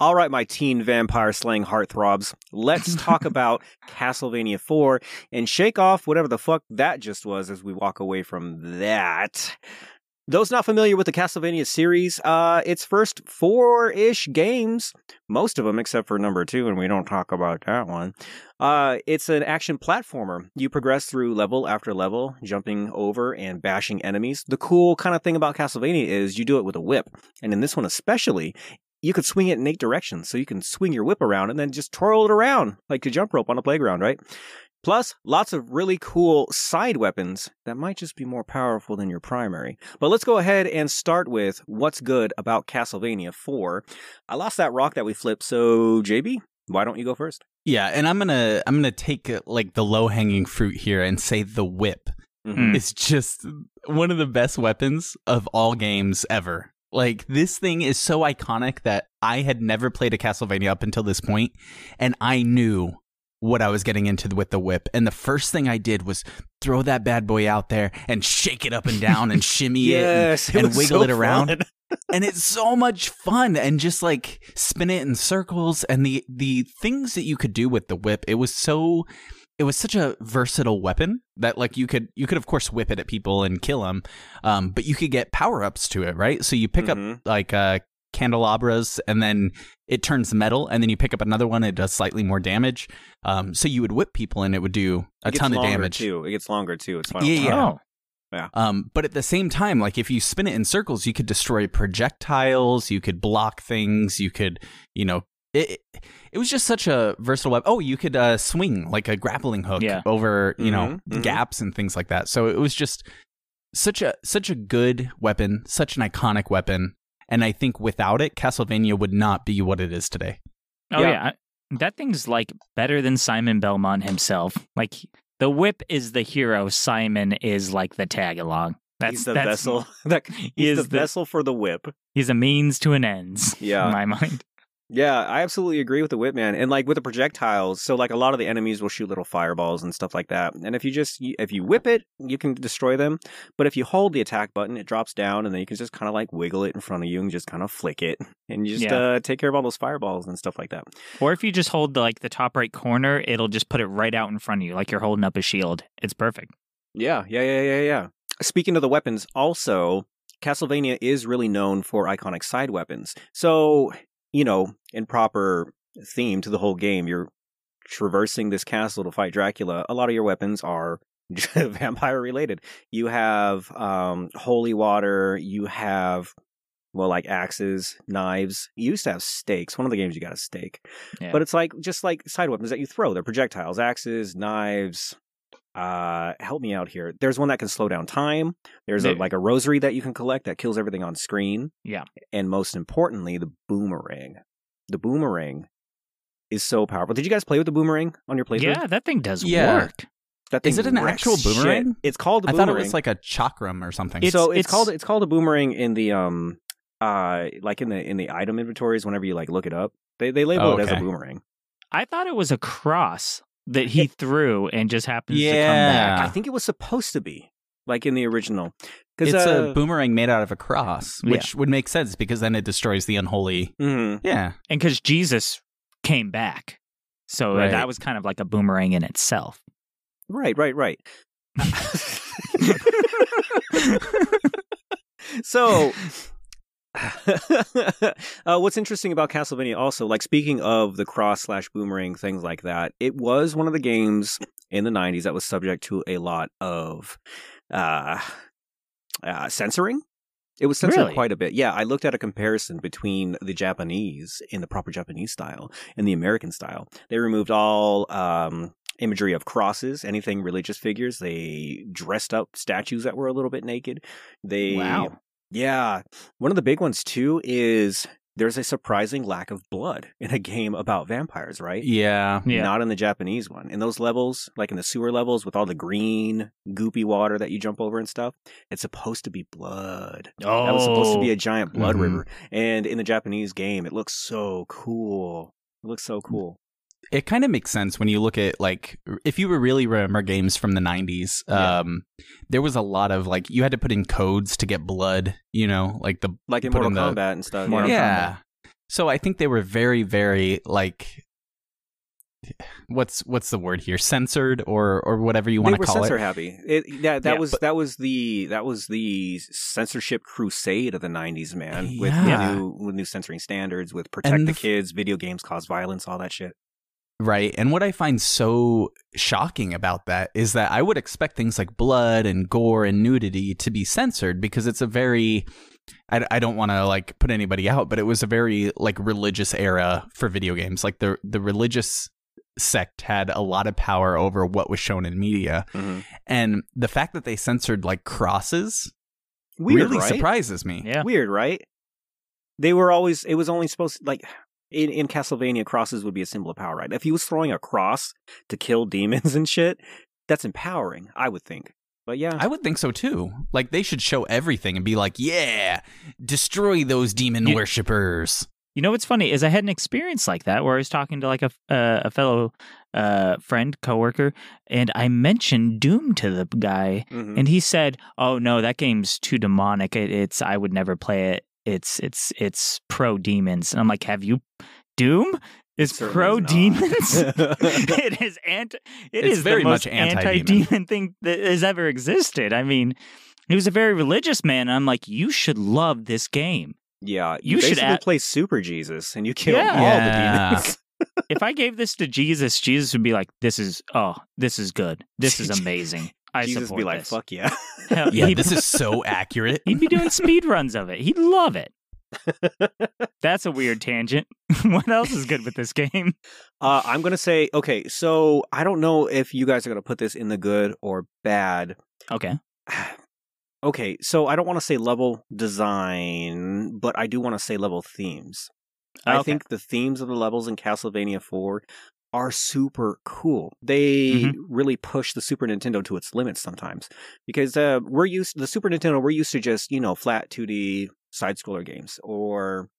All right, my teen vampire slaying heartthrobs. Let's (laughs) talk about Castlevania 4 and shake off whatever the fuck that just was as we walk away from that. Those not familiar with the Castlevania series, uh, its first four ish games, most of them except for number two, and we don't talk about that one. Uh, it's an action platformer. You progress through level after level, jumping over and bashing enemies. The cool kind of thing about Castlevania is you do it with a whip. And in this one especially, you could swing it in eight directions. So you can swing your whip around and then just twirl it around like a jump rope on a playground, right? Plus, lots of really cool side weapons that might just be more powerful than your primary. But let's go ahead and start with what's good about Castlevania 4. I lost that rock that we flipped, so JB, why don't you go first?
Yeah, and I'm gonna I'm gonna take uh, like the low hanging fruit here and say the whip
Mm.
is just one of the best weapons of all games ever. Like this thing is so iconic that I had never played a Castlevania up until this point, and I knew what I was getting into with the whip. And the first thing I did was throw that bad boy out there and shake it up and down and (laughs) shimmy it and,
it
and
was
wiggle
so
it around. (laughs) and it's so much fun and just like spin it in circles. And the the things that you could do with the whip it was so it was such a versatile weapon that like you could you could of course whip it at people and kill them um but you could get power ups to it right so you pick
Mhm.
up like uh candelabras and then it turns metal and then you pick up another one it does slightly more damage um so you would whip people and it would do a ton of damage
too. It gets longer too. It's final
Yeah,
time.
yeah.
Oh.
Um, but at the same time, like if you spin it in circles, you could destroy projectiles, you could block things, you could, you know, it it, it was just such a versatile weapon. Oh, you could uh, swing like a grappling hook
Yeah.
over, you know,
Mhm, mhm.
gaps and things like that. So it was just such a such a good weapon, such an iconic weapon. And I think without it, Castlevania would not be what it is today.
Oh
Yeah.
yeah. That thing's like better than Simon Belmont himself. Like the whip is the hero, Simon is like the tag along. That's
he's the
that's,
vessel. (laughs) That,
He
he's
is
the,
the-
vessel for the whip.
He's a means to an ends.
Yeah.
In my mind.
Yeah, I absolutely agree with the whip man. And like with the projectiles, so like a lot of the enemies will shoot little fireballs and stuff like that. And if you just if you whip it, you can destroy them. But if you hold the attack button, it drops down, and then you can just kind of like wiggle it in front of you and just kind of flick it, (laughs) and you just
Yeah.
uh, take care of all those fireballs and stuff like that.
Or if you just hold the, like the top right corner, it'll just put it right out in front of you, like you're holding up a shield. It's perfect.
Yeah, yeah, yeah, yeah, yeah. Speaking of the weapons, also, Castlevania is really known for iconic side weapons. So, you know, in proper theme to the whole game, you're traversing this castle to fight Dracula. A lot of your weapons are (laughs) vampire related. You have um, holy water, you have. Well, like axes, knives. You used to have stakes. One of the games you got a stake.
Yeah.
But it's like just like side weapons that you throw. They're projectiles, axes, knives. Uh, help me out here. There's one that can slow down time. There's a, like a rosary that you can collect that kills everything on screen.
Yeah.
And most importantly, the boomerang. The boomerang is so powerful. Did you guys play with the boomerang on your playthrough?
Yeah, that thing does
Yeah.
work.
That
Is
thing
it an
wrecks
actual
shit.
boomerang?
It's called a
I
boomerang.
I thought it was like a chakram or something.
It's-
so it's,
it's-
called it's called a boomerang in the um uh like in the in the item inventories whenever you like look it up they they label
Oh,
it as a boomerang.
I thought it was a cross that he threw and just happens to come back.
I think it was supposed to be like in the original because
it's
uh,
a boomerang made out of a cross,
Yeah.
which would make sense because then it destroys the unholy.
mhm.
Yeah.
And because Jesus came back. So uh,
Right.
that was kind of like a boomerang in itself.
right right right. (laughs) (laughs) so (laughs) uh, what's interesting about Castlevania also, like speaking of the cross slash boomerang things like that, it was one of the games in the '90s that was subject to a lot of uh, uh, censoring. It was censored
Really?
quite a bit. Yeah, I looked at a comparison between the Japanese in the proper Japanese style and the American style. They removed all um, imagery of crosses, anything religious figures. They dressed up statues that were a little bit naked. They
Wow.
Yeah. One of the big ones too is there's a surprising lack of blood in a game about vampires, right?
Yeah.
Yeah.
Not in the Japanese one. In those levels, like in the sewer levels with all the green, goopy water that you jump over and stuff, it's supposed to be blood.
Oh,
That was supposed to be a giant blood
Mhm.
river. And in the Japanese game, it looks so cool. It looks so cool.
It kind of makes sense when you look at like if you were really remember games from the 90s,
Yeah.
um there was a lot of like you had to put in codes to get blood, you know, like the
Like in
Put
Mortal
in the-
Kombat and stuff.
Mortal
yeah. So I think they were very very like what's what's the word here? censored or or whatever you want to
were
call
censor
it.
happy. It, yeah, that
Yeah,
was
but-
that was the that was the censorship crusade of the '90s, man. With new with new censoring standards, with protect
And
the
the f-
kids, video games cause violence, all that shit.
Right. And what I find so shocking about that is that I would expect things like blood and gore and nudity to be censored because it's a very I, I don't want to like put anybody out, but it was a very like religious era for video games. Like the the religious sect had a lot of power over what was shown in media.
Mhm.
And the fact that they censored like crosses
Weird,
really
right?
surprises me.
Yeah.
Weird, right? They were always. It was only supposed to, like in in Castlevania, crosses would be a symbol of power, right? If he was throwing a cross to kill demons (laughs) and shit, that's empowering. I would think. But yeah,
I would think so too. Like they should show everything and be like, "Yeah, destroy those demon
You-
worshippers."
You know what's funny is I had an experience like that where I was talking to like a uh, a fellow uh, friend coworker, and I mentioned Doom to the guy,
Mhm.
and he said, "Oh no, that game's too demonic. It, it's I would never play it. It's it's it's pro demons." And I'm like, "Have you Doom?" Is pro demons. it is anti. It
It's
is
very
the most
much anti-demon.
anti-demon thing that has ever existed. I mean, he was a very religious man. And I'm like, you should love this game.
yeah,
You
you,
should
basically
add-
play Super Jesus and you kill
Yeah.
all
Yeah.
the demons. (laughs)
if I gave this to Jesus, Jesus would be like, "This is oh, this is good. This is (laughs) amazing. I
Jesus
support
be like,
this."
"Fuck yeah." (laughs)
Hell,
Yeah, this is so (laughs) accurate.
he'd be doing speed runs of it. He'd love it. (laughs) That's a weird tangent. what else is good with this game?
Uh, I'm gonna say okay. So I don't know if you guys are gonna put this in the good or bad.
Okay, (sighs)
okay, so I don't want to say level design, but I do want to say level themes. I think the themes of the levels in Castlevania 4 are super cool. They
Mm-hmm.
really push the Super Nintendo to its limits sometimes because uh, we're used the Super Nintendo. We're used to just you know flat 2D side scroller games or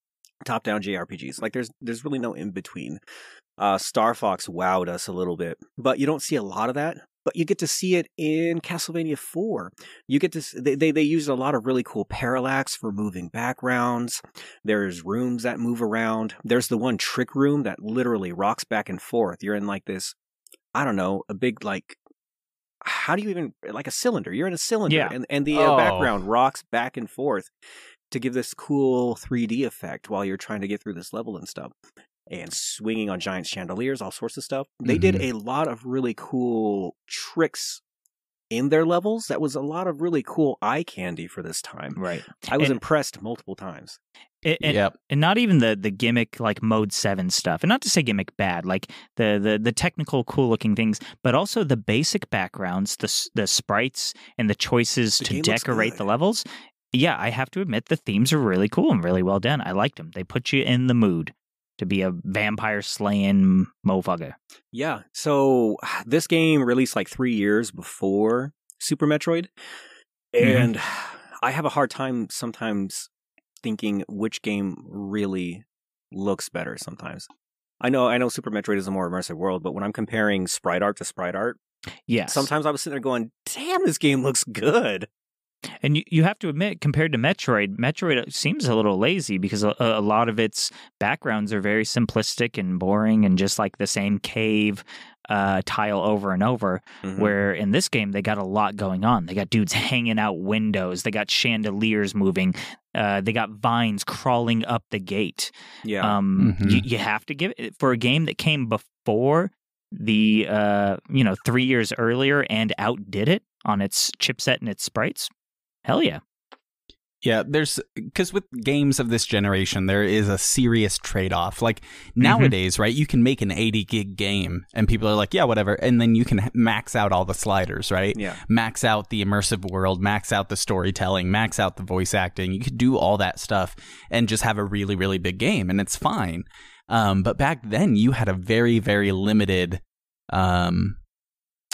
top down JRPGs. Like there's there's really no in between. Uh, Star Fox wowed us a little bit, but you don't see a lot of that. But you get to see it in Castlevania 4. You get to they they, they use a lot of really cool parallax for moving backgrounds. There's rooms that move around. There's the one trick room that literally rocks back and forth. You're in like this, I don't know, a big like. How do you even like a cylinder? You're in a cylinder,
Yeah.
and and the uh,
Oh.
background rocks back and forth to give this cool 3D effect while you're trying to get through this level and stuff. And swinging on giant chandeliers, all sorts of stuff. They did
Mhm.
a lot of really cool tricks in their levels. That was a lot of really cool eye candy for this time.
right.
I was
And-
impressed multiple times.
And, and,
yep.
and not even the the gimmick like mode seven stuff, and not to say gimmick bad, like the the the technical cool looking things, but also the basic backgrounds, the the sprites, and the choices
The
to decorate the levels. Yeah, I have to admit the themes are really cool and really well done. I liked them. They put you in the mood. To be a vampire slaying motherfucker.
Yeah. So (sighs) this game released like three years before Super Metroid. Mm-hmm. And (sighs) I have a hard time sometimes thinking which game really looks better sometimes. I know I know Super Metroid is a more immersive world, but when I'm comparing sprite art to sprite art,
Yes.
sometimes I was sitting there going, damn, this game looks good.
And you, you have to admit, compared to Metroid, Metroid seems a little lazy because a, a lot of its backgrounds are very simplistic and boring and just like the same cave uh, tile over and over.
Mhm.
Where in this game, they got a lot going on. They got dudes hanging out windows, they got chandeliers moving, uh, they got vines crawling up the gate.
yeah.
Um,
Mhm.
you, you have to give it for a game that came before the uh, you know three years earlier and outdid it on its chipset and its sprites. Hell yeah.
Yeah, there's because with games of this generation, there is a serious trade off. Like
Mm-hmm.
nowadays, right? You can make an 80 gig game, and people are like, yeah, whatever. And then you can max out all the sliders, right?
yeah.
Max out the immersive world, max out the storytelling, max out the voice acting. You could do all that stuff and just have a really, really big game, and it's fine. Um, but back then, you had a very, very limited, um,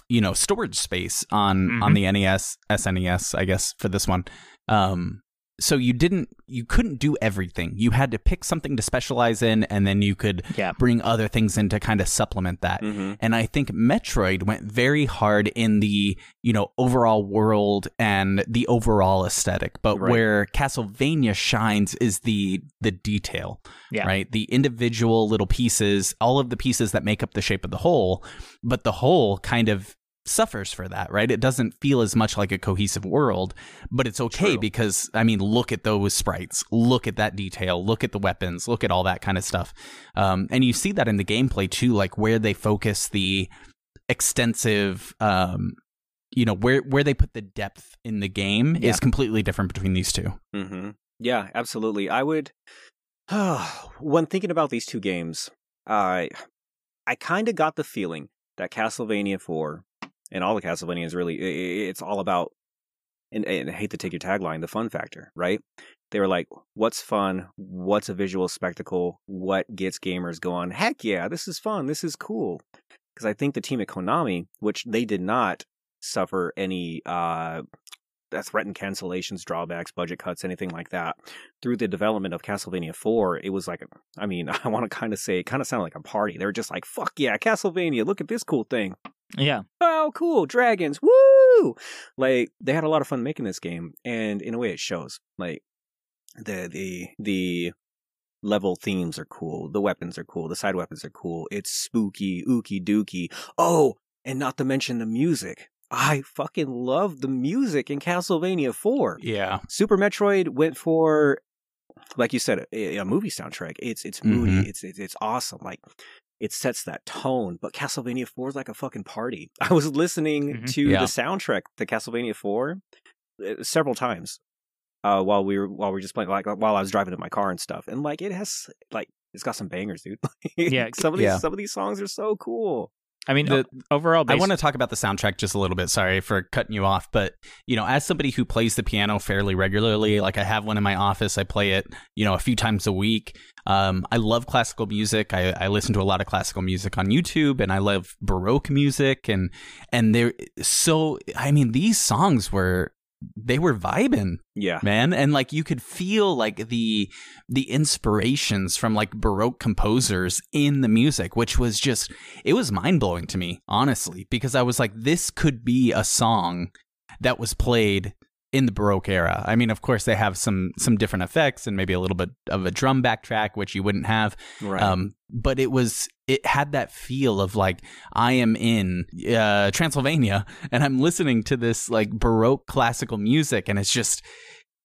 you know, storage space on on the NES, SNES, I guess, for this one. Um, so you didn't, you couldn't do everything. You had to pick something to specialize in, and then you could
Yeah.
bring other things in to kind of supplement that.
hmm
And I think Metroid went very hard in the, you know, overall world and the overall aesthetic. But
Right.
where Castlevania shines is the the detail.
Yeah.
Right? The individual little pieces, all of the pieces that make up the shape of the whole, but the whole kind of suffers for that, right? It doesn't feel as much like a cohesive world, but it's okay
True.
because I mean, look at those sprites, look at that detail, look at the weapons, look at all that kind of stuff. Um, and you see that in the gameplay too, like where they focus the extensive, um, you know, where where they put the depth in the game
Yeah.
is completely different between these two.
hmm Yeah, absolutely. I would. (sighs) when thinking about these two games, I I kind of got the feeling that Castlevania Four and all the Castlevanias really, it's all about. And, and I hate to take your tagline, the fun factor, right? They were like, "What's fun? What's a visual spectacle? What gets gamers going? Heck yeah, this is fun. This is cool." Because I think the team at Konami, which they did not suffer any uh, that threatened cancellations, drawbacks, budget cuts, anything like that. Through the development of Castlevania 4, it was like, I mean, (laughs) I want to kind of say, it kind of sounded like a party. They were just like, fuck yeah, Castlevania, look at this cool thing.
Yeah.
Oh, cool, dragons, woo! Like, they had a lot of fun making this game, and in a way, it shows. Like, the, the, the, level themes are cool. The weapons are cool. The side weapons are cool. It's spooky, ooky dooky. Oh, and not to mention the music. I fucking love the music in Castlevania 4.
Yeah.
Super Metroid went for, like you said, a, a movie soundtrack. It's it's moody.
Mhm.
It's, it's it's awesome. Like it sets that tone. But Castlevania Four is like a fucking party. (laughs) I was listening
Mhm.
to
Yeah.
the soundtrack to Castlevania Four uh, several times uh, while we were while we were just playing, like while I was driving in my car and stuff. And like it has like it's got some bangers, dude. (laughs)
Yeah,
some of these
yeah.
some of these songs are so cool.
I mean,
The-
overall,
I want to talk about the soundtrack just a little bit. Sorry for cutting you off, but you know, as somebody who plays the piano fairly regularly, like I have one in my office, I play it, you know, a few times a week. Um, I love classical music. I, I listen to a lot of classical music on YouTube, and I love Baroque music, and and they're so. I mean, these songs were they were vibing
Yeah.
man and like you could feel like the the inspirations from like baroque composers in the music which was just it was mind-blowing to me honestly because i was like this could be a song that was played in the baroque era i mean of course they have some some different effects and maybe a little bit of a drum backtrack which you wouldn't have
Right.
um, but it was it had that feel of like I am in uh, Transylvania and I'm listening to this like baroque classical music and it's just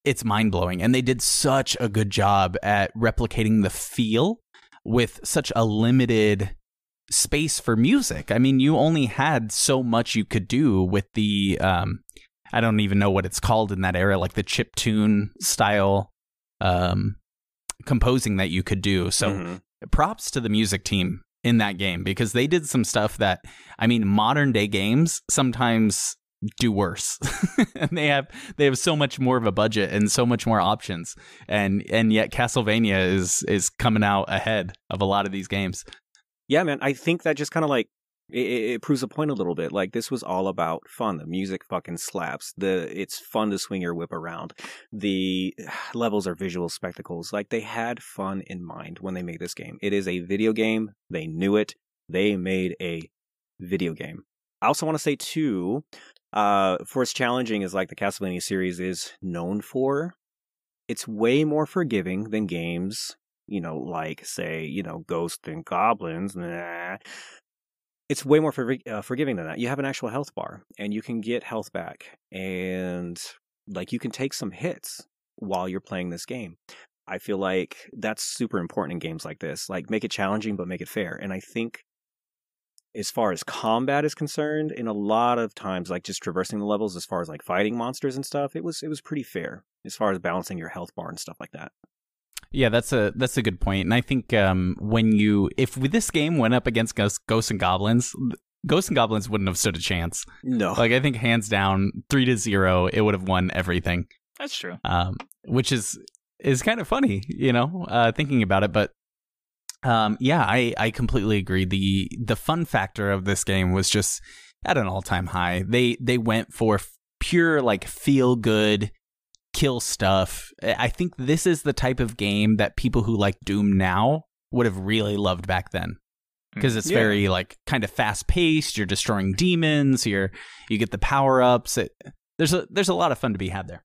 it's mind blowing and they did such a good job at replicating the feel with such a limited space for music. I mean, you only had so much you could do with the um I don't even know what it's called in that era like the chip tune style um composing that you could do. So
Mhm.
props to the music team in that game because they did some stuff that I mean modern day games sometimes do worse. (laughs) and they have they have so much more of a budget and so much more options. And and yet Castlevania is is coming out ahead of a lot of these games.
Yeah, man. I think that just kind of like it, it proves a point a little bit. Like this was all about fun. The music fucking slaps. The it's fun to swing your whip around. The (sighs) levels are visual spectacles. Like they had fun in mind when they made this game. It is a video game. They knew it. They made a video game. I also want to say too, uh, for as challenging as like the Castlevania series is known for, it's way more forgiving than games, you know, like say, you know, Ghost and Goblins. Nah. It's way more for, uh, forgiving than that. You have an actual health bar, and you can get health back, and like you can take some hits while you're playing this game. I feel like that's super important in games like this. Like make it challenging, but make it fair. And I think as far as combat is concerned, in a lot of times, like just traversing the levels, as far as like fighting monsters and stuff, it was it was pretty fair as far as balancing your health bar and stuff like that.
Yeah, that's a that's a good point. And I think um, when you if this game went up against Ghost, Ghosts and Goblins, Ghosts and Goblins wouldn't have stood a chance.
No,
Like I think hands down, three to zero, it would have won everything.
That's true.
Um, which is is kind of funny, you know, uh, thinking about it. But um, yeah, I I completely agree. the The fun factor of this game was just at an all time high. They they went for pure like feel good kill stuff. I think this is the type of game that people who like Doom now would have really loved back then. Because it's
Yeah.
very like kind of fast paced. You're destroying demons. You're you get the power ups. It, there's a there's a lot of fun to be had there.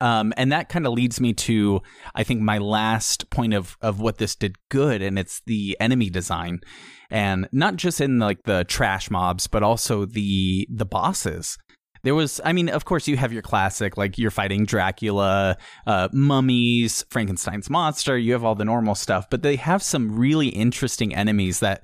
Um, and that kind of leads me to I think my last point of of what this did good, and it's the enemy design, and not just in like the trash mobs, but also the the bosses. There was, I mean, of course, you have your classic, like you're fighting Dracula, uh, mummies, Frankenstein's monster. You have all the normal stuff, but they have some really interesting enemies that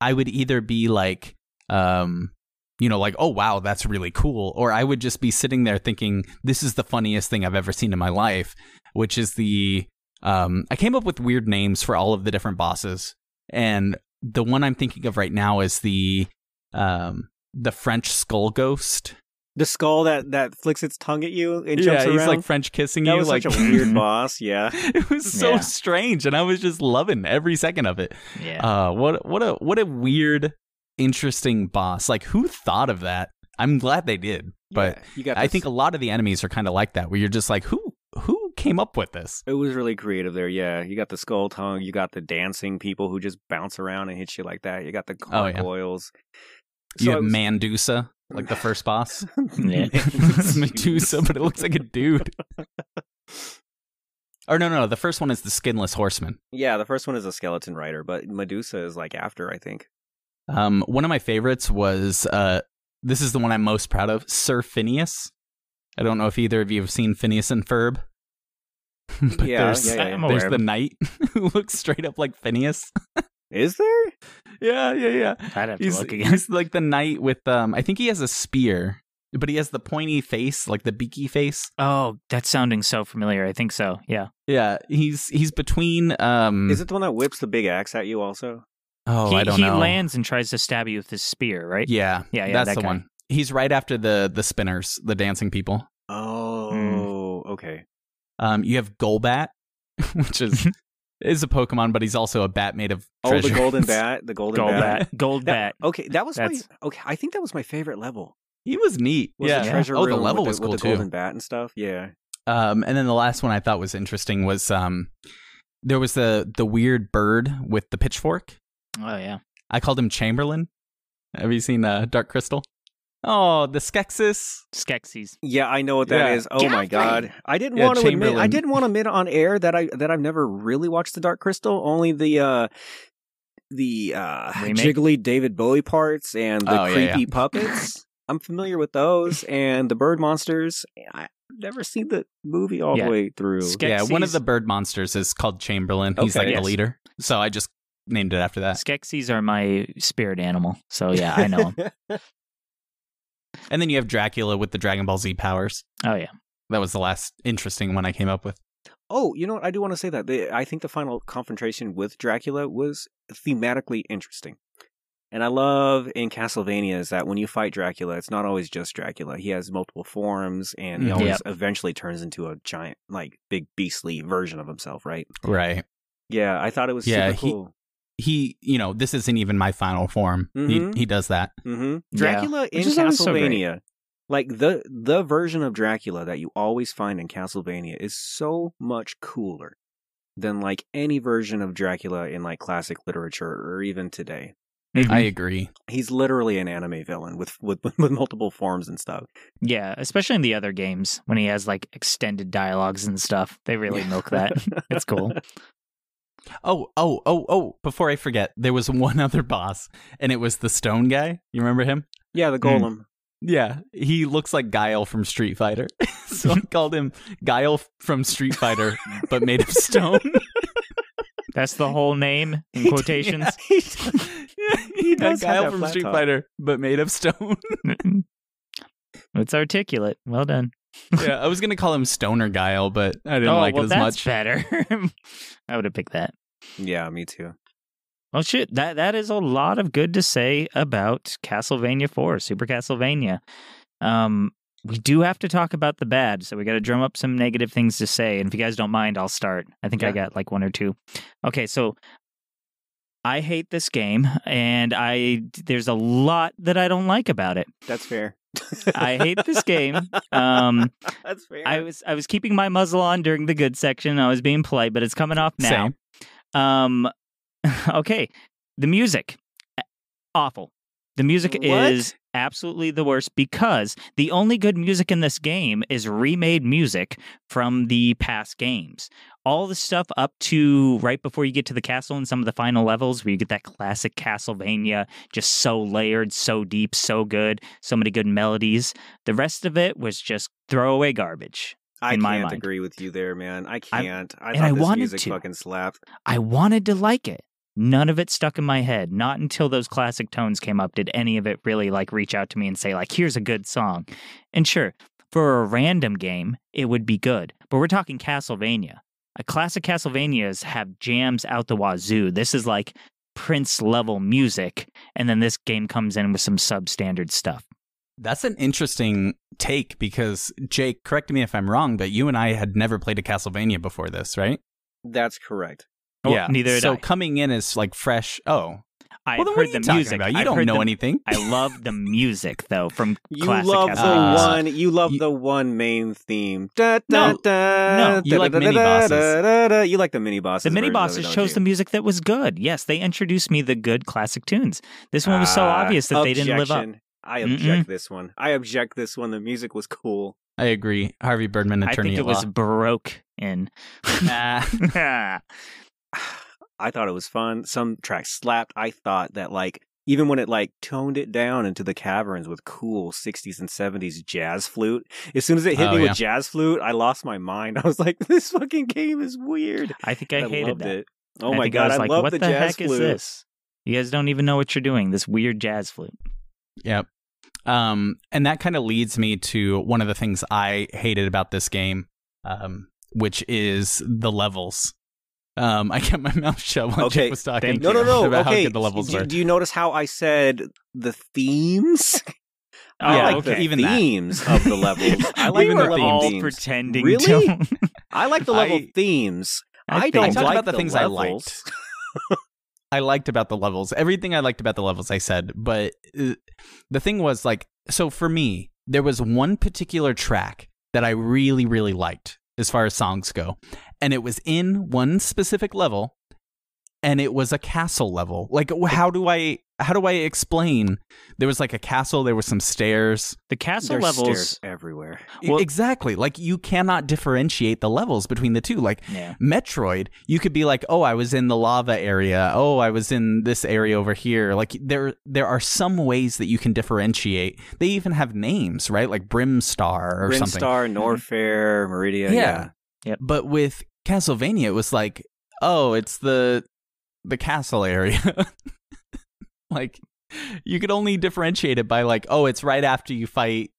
I would either be like, um, you know, like, oh wow, that's really cool, or I would just be sitting there thinking, this is the funniest thing I've ever seen in my life, which is the, um, I came up with weird names for all of the different bosses, and the one I'm thinking of right now is the, um, the French skull ghost.
The skull that that flicks its tongue at you and
yeah,
jumps
he's
around.
like French kissing
that
you.
was
like
such a weird (laughs) boss. Yeah, (laughs)
it was so
Yeah.
strange, and I was just loving every second of it.
Yeah.
Uh, what what a what a weird, interesting boss. Like who thought of that? I'm glad they did, but
Yeah, you got.
I think a lot of the enemies are kind of like that, where you're just like, who who came up with this?
It was really creative there. Yeah, you got the skull tongue. You got the dancing people who just bounce around and hit you like that. You got the
Oh, yeah.
gargoyles.
You
So
have
was-
Mandusa, like the first boss. It's Medusa, but it looks like a dude. (laughs) Or no, no, no, the first one is the skinless horseman.
Yeah, the first one is a skeleton rider, but Medusa is like after, I think.
Um, one of my favorites was uh, this is the one I'm most proud of, Sir Phineas. I don't know if either of you have seen Phineas and Ferb. (laughs) but
Yeah,
there's,
yeah, yeah,
I'm
there's the knight (laughs) who looks straight up like Phineas.
Is there?
yeah, yeah, yeah.
I'd have to
He's,
look again.
he's like the knight with um I think he has a spear, but he has the pointy face, like the beaky face.
Oh, that's sounding so familiar. I think so. Yeah.
Yeah, he's he's between um
Is it the one that whips the big axe at you? Also,
Oh,
he
I don't
he
know.
lands and tries to stab you with his spear, right?
Yeah,
Yeah, yeah,
that's
that
the
guy.
one. He's right after the the spinners, the dancing people.
oh, okay.
Um, you have Golbat, (laughs) which is (laughs) is a Pokemon, but he's also a bat made of
Oh, the golden (laughs) bat, the golden
Gold
bat.
bat. Gold
That-
bat.
okay, that was
That's-
my okay. I think that was my favorite level.
he was neat.
Was
yeah.
the treasure
oh, the level was
the,
cool
with the
too.
golden bat and stuff. Yeah,
Um, and then the last one I thought was interesting was um, there was the the weird bird with the pitchfork.
Oh yeah.
I called him Chamberlain. Have you seen uh, Dark Crystal? Oh, the Skeksis.
Skeksis.
yeah, I know what that
Yeah.
is. Oh my god, I didn't
Yeah,
want to admit. I didn't want to admit on air that I that I've never really watched the Dark Crystal. Only the uh the uh
Remake?
jiggly David Bowie parts and the
Oh,
creepy
yeah.
puppets. (laughs) I'm familiar with those and the bird monsters. I've never seen the movie all
Yeah.
the way through.
Ske-
Yeah, one of the bird monsters is called Chamberlain. He's like
Yes.
the leader. So I just named it after that.
Skeksis are my spirit animal. So yeah, I know (laughs) 'em.
And then you have Dracula with the Dragon Ball Z powers.
Oh yeah.
That was the last interesting one I came up with.
Oh, you know what? I do want to say that. The, I think the final confrontation with Dracula was thematically interesting. And I love in Castlevania is that when you fight Dracula, it's not always just Dracula. He has multiple forms, and he
Mhm.
always
Yep.
eventually turns into a giant, like big beastly version of himself. Right?
Right.
Yeah, I thought it was
Yeah,
super
he-
cool.
He, you know, this isn't even my final form.
Mhm.
He he does that.
hmm
Yeah,
Dracula in
which is always so.
Castlevania, like the the version of Dracula that you always find in Castlevania, is so much cooler than like any version of Dracula in like classic literature or even today.
Mhm.
I agree.
He's literally an anime villain with with, (laughs) with multiple forms and stuff.
Yeah, especially in the other games when he has like extended dialogues and stuff. They really milk that. (laughs) it's cool.
Oh, oh, oh, oh, before I forget, there was (laughs) one other boss, and it was the stone guy. You remember him?
Yeah, the
Mm.
golem.
Yeah, he looks like Guile from Street Fighter. (laughs) so I (laughs) called him Guile from Street Fighter, but made of stone.
That's the whole name in quotations.
Yeah, he, he does
Guile from Street
top.
Fighter, but made of stone.
it's articulate. Well done.
Yeah, I was gonna call him Stoner Guile, but I didn't
oh,
like
well,
it as
that's
much.
better. (laughs) I would have picked that.
Yeah, me too.
Well, shit, that that is a lot of good to say about Castlevania 4, Super Castlevania. Um, we do have to talk about the bad, so we got to drum up some negative things to say. And if you guys don't mind, I'll start. I think I got like one or two. Okay, so I hate this game, and I there's a lot that I don't like about it.
That's fair.
I hate this game. Um, (laughs)
That's fair.
I was I was keeping my muzzle on during the good section. I was being polite, but it's coming off now.
Same.
Um, (laughs) okay, the music, awful. The music
What?
is absolutely the worst because the only good music in this game is remade music from the past games. All the stuff up to right before you get to the castle and some of the final levels where you get that classic Castlevania, just so layered, so deep, so good, so many good melodies. The rest of it was just throwaway garbage.
I
in
can't
mind.
agree with you there, man. I
I-
can't. I,
and
thought
I
this
wanted
music
to.
fucking slapped.
I wanted to like it. None of it stuck in my head. Not until those classic tones came up did any of it really like reach out to me and say like, "Here's a good song." And sure, for a random game, it would be good. But we're talking Castlevania. A classic Castlevanias have jams out the wazoo. This is like Prince level music, and then this game comes in with some substandard stuff.
That's an interesting take because Jake, correct me if I'm wrong, but you and I had never played a Castlevania before this, right?
That's correct.
Oh,
yeah.
neither
so
I.
coming in as like fresh. Oh,
I've
well,
heard
what are
the
talking
music.
about? You
I've
don't know
the-
anything.
I love the music though from (laughs)
You
classic
love the
Uh,
one. You love
you-
the one main theme. Da,
No.
da, da,
No.
You like
da, da,
mini
da,
bosses.
da, da, da. You like the mini bosses.
The mini
version of it,
bosses chose
you?
the music that was good. Yes, they introduced me the good classic tunes. This one was so
Ah,
obvious that they didn't live up.
I object this one. I object this one. The music was cool.
I agree. Harvey Birdman,
I
attorney
think it
at
was
law.
baroque in. (laughs) (laughs)
Nah. (sighs)
I thought it was fun. Some tracks slapped. I thought that like even when it like toned it down into the caverns with cool 60s and 70s jazz flute, as soon as it hit
Oh,
me
yeah.
with jazz flute, I lost my mind. (laughs) I was like, this fucking game is weird.
I think I, hated
loved
that.
it. Oh
I
my
think
god,
I was
I,
like,
love
what
the,
the,
jazz
heck
flute.
is this? You guys don't even know what you're doing. This weird jazz flute.
Yep. Um, and that kind of leads me to one of the things I hated about this game, um, which is the levels. Um, I kept my (laughs) mouth shut while
Okay,
Jake was talking.
thank
No, no, no.
About how
okay.
good the levels
do,
were.
do you notice how I said the themes?
Oh, (laughs)
I
Yeah,
like
okay.
the
even that.
themes of the levels. (laughs) I like
we
the
were
level
all
themes.
pretending
Really?
to.
I like the level
I-
themes. I,
think-
don't
I talked
like
about the things I liked. I liked about the levels. Everything I liked about the levels, I said. But uh, the thing was, like, so for me, there was one particular track that I really, really liked as far as songs go. And it was in one specific level, and it was a castle level. Like, how do I. How do I explain? There was like a castle. There were some stairs.
the castle
There's
levels.
stairs everywhere.
Well-
exactly. Like you cannot differentiate the levels between the two. Like
Yeah.
Metroid, you could be like, "Oh, I was in the lava area. Oh, I was in this area over here." Like there there are some ways that you can differentiate. They even have names, right? Like Brimstar or something.
Brinstar, mm-hmm. Norfair, Maridia.
Yeah.
Yeah.
But with Castlevania, it was like, "Oh, it's the the castle area." (laughs) like you could only differentiate it by like, "Oh, it's right after you fight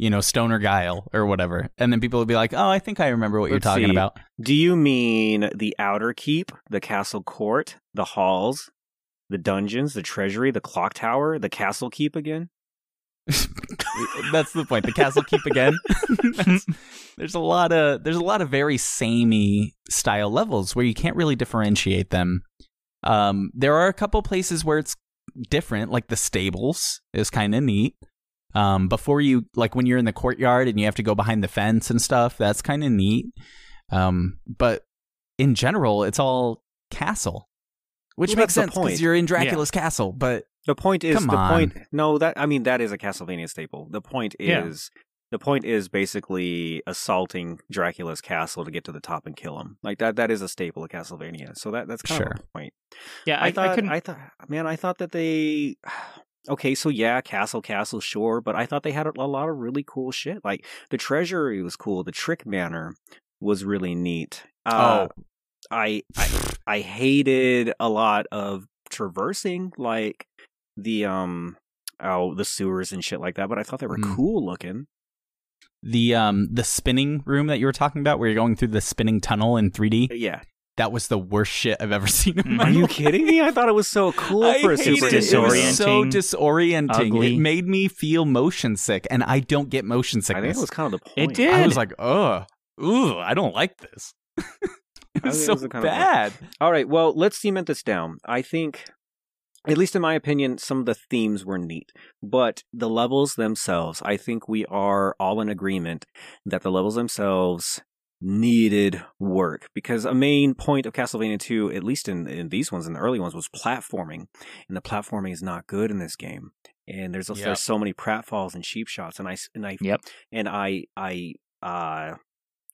you know, Stoner Guile or whatever. And then people would be like, oh, I think I remember what
Let's
you're talking
see.
about.
Do you mean the outer keep, the castle court, the halls, the dungeons, the treasury, the clock tower, the castle keep again. (laughs)
That's the point. The castle keep again. (laughs) There's a lot of there's a lot of very samey style levels where you can't really differentiate them. Um, there are a couple places where it's different, like the stables is kind of neat. Um, before you like when you're in the courtyard and you have to go behind the fence and stuff, that's kind of neat. Um, but in general, it's all castle, which
Well,
makes sense because you're in Dracula's castle. But
The point is
Come
the
on.
point. No, that I mean that is a Castlevania staple. The point
Yeah.
Is the point is basically assaulting Dracula's castle to get to the top and kill him. Like that. That is a staple of Castlevania. So that that's kind
Sure.
of a point.
Yeah,
I,
I,
thought.
I couldn't.
I thought. Man, I thought that they. (sighs) Okay, so yeah, castle, castle, sure, but I thought they had a, a lot of really cool shit. Like the treasury was cool. The trick manor was really neat. Uh,
Oh.
I, I I hated a lot of traversing like the um oh the sewers and shit like that, but I thought they were
Mm.
cool looking.
The um the spinning room that you were talking about, where you're going through the spinning tunnel in 3D,
Yeah.
that was the worst shit I've ever (laughs) seen in
Mm.
my
Are you
life.
kidding me? I thought it was so cool
I
for a
hated
Super
it. It was so
Disorienting,
disorienting.
ugly.
It made me feel motion sick, and I don't get motion
I think
sickness.
it was kind of the point.
It did.
I was like, ugh, ooh, I don't like this. (laughs) it was
think it
so
was the kind of-
bad.
All right, well, let's cement this down. I think, at least in my opinion, some of the themes were neat, but the levels themselves, I think we are all in agreement that the levels themselves needed work because a main point of Castlevania 2, at least in, in these ones, in the early ones, was platforming, and the platforming is not good in this game. And there's
Yep.
there's so many pratfalls and sheep shots, and I, and I
Yep.
and I I uh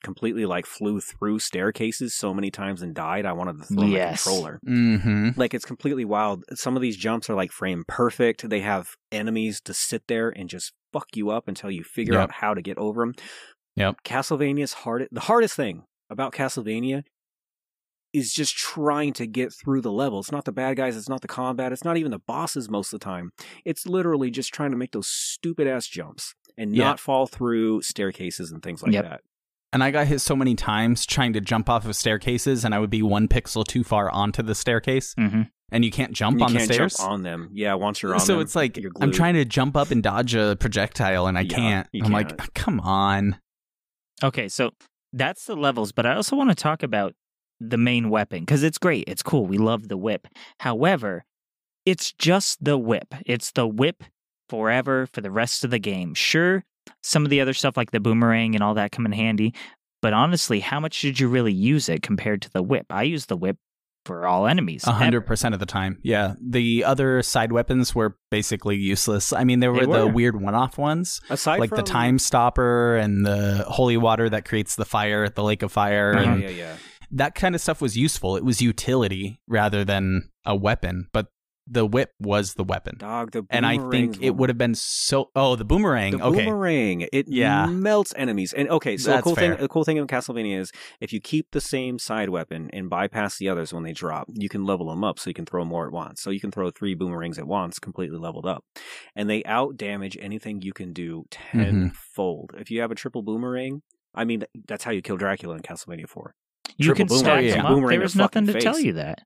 completely like flew through staircases so many times and died. I wanted to throw
Yes.
my controller.
Mm-hmm.
Like it's completely wild. Some of these jumps are like frame perfect. They have enemies to sit there and just fuck you up until you figure
Yep.
out how to get over them.
Yep.
Castlevania's hard. The hardest thing about Castlevania is just trying to get through the level. It's not the bad guys. It's not the combat. It's not even the bosses most of the time. It's literally just trying to make those stupid ass jumps and
Yeah.
not fall through staircases and things like
Yep.
that.
And I got hit so many times trying to jump off of staircases, and I would be one pixel too far onto the staircase,
hmm
and you can't jump
you
on
can't
the stairs.
jump on them. Yeah, once you're on them.
so
them,
it's like
you're
I'm trying to jump up and dodge a projectile, and I
Yeah,
can't. I'm like,
can't.
come on.
Okay, so that's the levels, but I also want to talk about the main weapon because it's great. It's cool. We love the whip. However, it's just the whip. It's the whip forever for the rest of the game. Sure, some of the other stuff like the boomerang and all that come in handy, but honestly, how much did you really use it compared to the whip? I use the whip for all enemies.
A hundred
ever.
percent of the time, yeah. The other side weapons were basically useless. I mean, there
They
were, the weird one-off ones,
aside
like
from
the time stopper and the holy water that creates the fire at the lake of fire, uh-huh.
Yeah,
and
yeah, yeah.
that kind of stuff was useful. It was utility rather than a weapon, but the whip was the weapon.
Dog, the
And I think it would have been so. Oh, the boomerang.
The
okay,
boomerang, it
Yeah.
melts enemies. And okay, so the cool
fair.
thing, the cool thing in Castlevania is if you keep the same side weapon and bypass the others when they drop, you can level them up so you can throw more at once. So you can throw three boomerangs at once, completely leveled up, and they out damage anything you can do
Mm-hmm.
tenfold. If you have a triple boomerang, I mean that's how you kill Dracula in Castlevania Four.
You
Triple
can stack
boomerang,
them
yeah.
up.
Boomerang
There was nothing to
fucking
tell you that.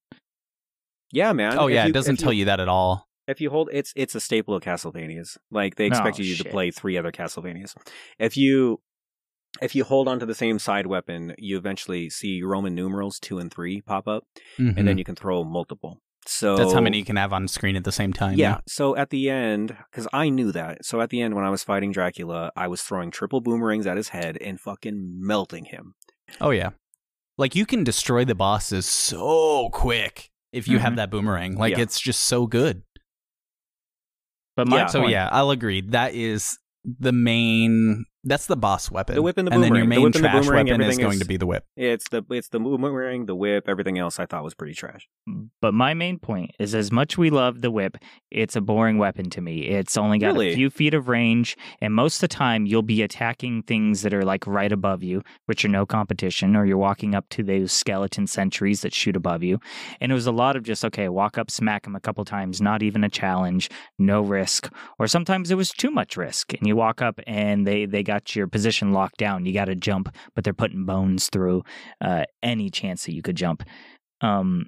Yeah, man.
Oh
If
yeah,
you-
it doesn't tell you that at all.
If you hold, it's it's a staple of Castlevanias. Like they
Oh,
expect you to play three other Castlevanias. If you if you hold onto the same side weapon, you eventually see Roman numerals two and three pop up, and then you can throw multiple. So
Mm-hmm. that's how many you can have on screen at the same time.
Yeah. So at the end, because I knew that. So at the end, when I was fighting Dracula, I was throwing triple boomerangs at his head and fucking melting him.
Oh yeah. Like you can destroy the bosses so quick if you have
Mhm.
that boomerang. Like
Yeah.
it's just so good.
But my
Yeah.
So yeah, I'll agree. That is the main. That's the boss weapon.
The whip and the
then your
boomerang. The
main
whip and the
trash
boomerang,
weapon is going
is-
to be the whip.
It's the it's the boomerang, the whip, everything else I thought was pretty trash.
But my main point is as much we love the whip, it's a boring weapon to me. It's only got
Really?
a few feet of range, and most of the time you'll be attacking things that are like right above you, which are no competition, or you're walking up to those skeleton sentries that shoot above you. And it was a lot of just, okay, walk up, smack them a couple times, not even a challenge, no risk. Or sometimes it was too much risk, and you walk up and they, they got your position locked down. You got to jump, but they're putting bones through uh, any chance that you could jump. Um,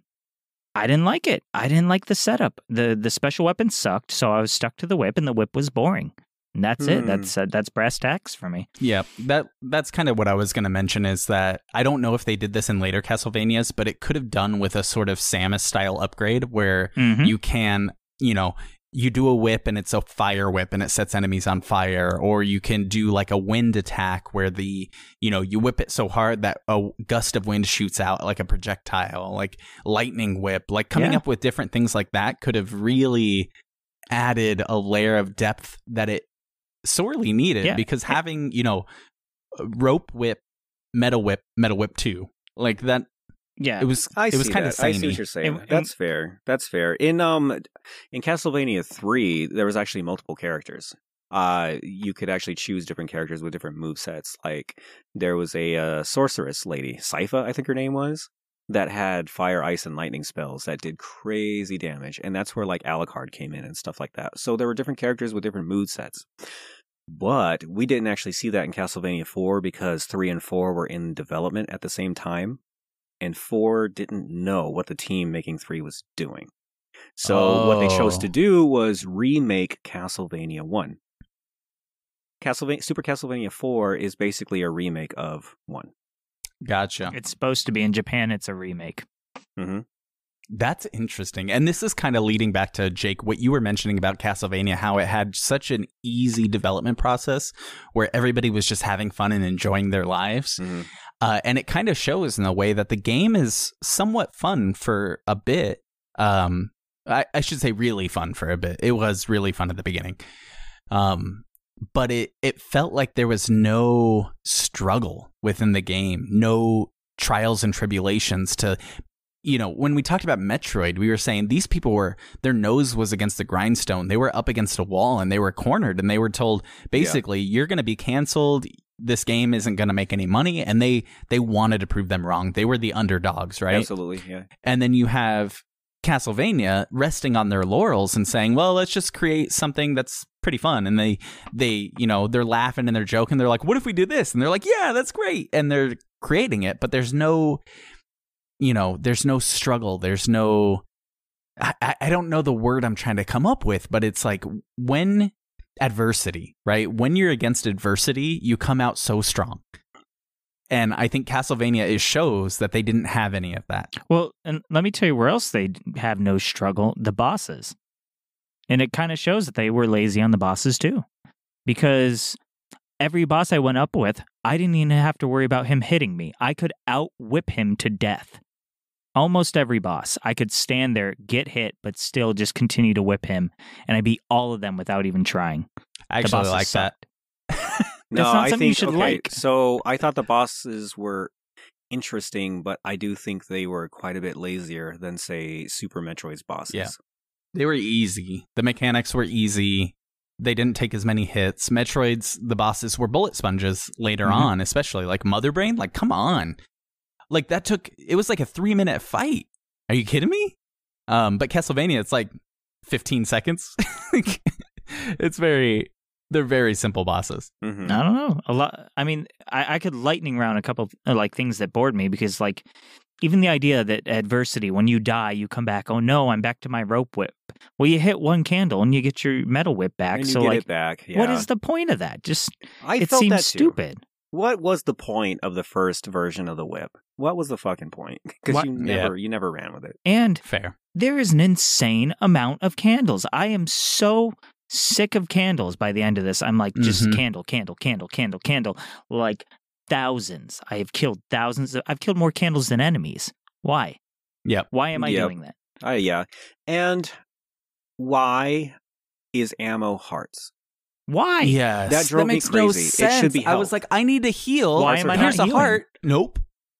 I didn't like it. I didn't like the setup. the The special weapon sucked, so I was stuck to the whip, and the whip was boring. And that's it.
Hmm.
That's uh, that's brass tacks for me.
Yeah, that that's kind of what I was going to mention is that I don't know if they did this in later Castlevanias, but it could have done with a sort of Samus style upgrade where
Mhm.
you can, you know, you do a whip and it's a fire whip and it sets enemies on fire or you can do like a wind attack where the, you know, you whip it so hard that a gust of wind shoots out like a projectile, like lightning whip, like coming
Yeah.
up with different things like that could have really added a layer of depth that it sorely needed
Yeah.
because having, you know, rope whip, metal whip, metal whip 2, like that
Yeah,
it was
I
it was
see
kind of
that. I see what you're saying.
And-
That's fair. That's fair. In um, in Castlevania three, there was actually multiple characters. Uh, you could actually choose different characters with different move sets. Like there was a uh, sorceress lady, Sypha, I think her name was, that had fire, ice, and lightning spells that did crazy damage, and that's where like Alucard came in and stuff like that. So there were different characters with different mood sets. But we didn't actually see that in Castlevania 4 because 3 and 4 were in development at the same time and four didn't know what the team making three was doing. So what they chose to
Oh.
do was remake Castlevania one. Castlevania Super Castlevania four is basically a remake of one.
Gotcha.
it's supposed to be in Japan. It's a remake.
Mm-hmm.
That's interesting. And this is kind of leading back to Jake, what you were mentioning about Castlevania, how it had such an easy development process where everybody was just having fun and enjoying their lives.
Mm-hmm.
Uh, and it kind of shows in a way that the game is somewhat fun for a bit. Um, I, I should say really fun for a bit. It was really fun at the beginning. Um, but it, it felt like there was no struggle within the game, no trials and tribulations to you know, when we talked about Metroid, we were saying these people were their nose was against the grindstone. They were up against a wall and they were cornered and they were told basically you're going to be canceled. This game isn't going to make any money and they they wanted to prove them wrong. They were the underdogs, right?
Absolutely, yeah.
And then you have Castlevania resting on their laurels and saying, "Well, let's just create something that's pretty fun." And they they, you know, they're laughing and they're joking. They're like, "What if we do this?" And they're like, "Yeah, that's great." And they're creating it, but there's no you know, there's no struggle. There's no I, I- I don't know the word I'm trying to come up with, but it's like when adversity, right? When you're against adversity, you come out so strong. And I think Castlevania is shows that they didn't have any of that.
Well, and let me tell you where else they have no struggle the bosses. And it kind of shows that they were lazy on the bosses too. Because every boss I went up with, I didn't even have to worry about him hitting me. I could outwhip him to death. Almost every boss, I could stand there, get hit, but still just continue to whip him. And I beat all of them without even trying.
I actually
bosses
like that.
sucked. (laughs)
No,
That's not
I think
you should
okay,
like.
So I thought the bosses were interesting, but I do think they were quite a bit lazier than say Super Metroid's bosses.
Yeah. They were easy. The mechanics were easy. They didn't take as many hits. Metroid's the bosses were bullet sponges later
Mhm.
on, especially like Mother Brain. Like, come on, like that took. It was like a three minute fight. Are you kidding me? Um, but Castlevania, it's like fifteen seconds. (laughs) it's very. They're very simple bosses.
Mhm.
I don't know. A lot. I mean, I, I could lightning round a couple uh, like things that bored me because like even the idea that adversity, when you die, you come back. Oh no, I'm back to my rope whip. Well, you hit one candle and you get your metal whip back.
And you
so
get
like,
it back. Yeah.
what is the point of that? Just
I
it
felt
seems
that too.
stupid.
What was the point of the first version of the whip? What was the fucking point? (laughs) Because
What-
you
Yeah.
never, you never ran with it.
And
Fair.
there is an insane amount of candles. I am so sick of candles by the end of this. I'm like, just
Mhm.
candle, candle, candle, candle, candle. Like thousands. I have killed thousands. Of, I've killed more candles than enemies. Why?
Yep.
Why am I
Yep.
doing that?
Uh, yeah. And why is ammo hearts?
Why?
Yes,
That drove me
makes no
crazy. It should
sense.
be
I was like, I need to heal.
Why am I
Here's
not
a
healing?
heart. Nope.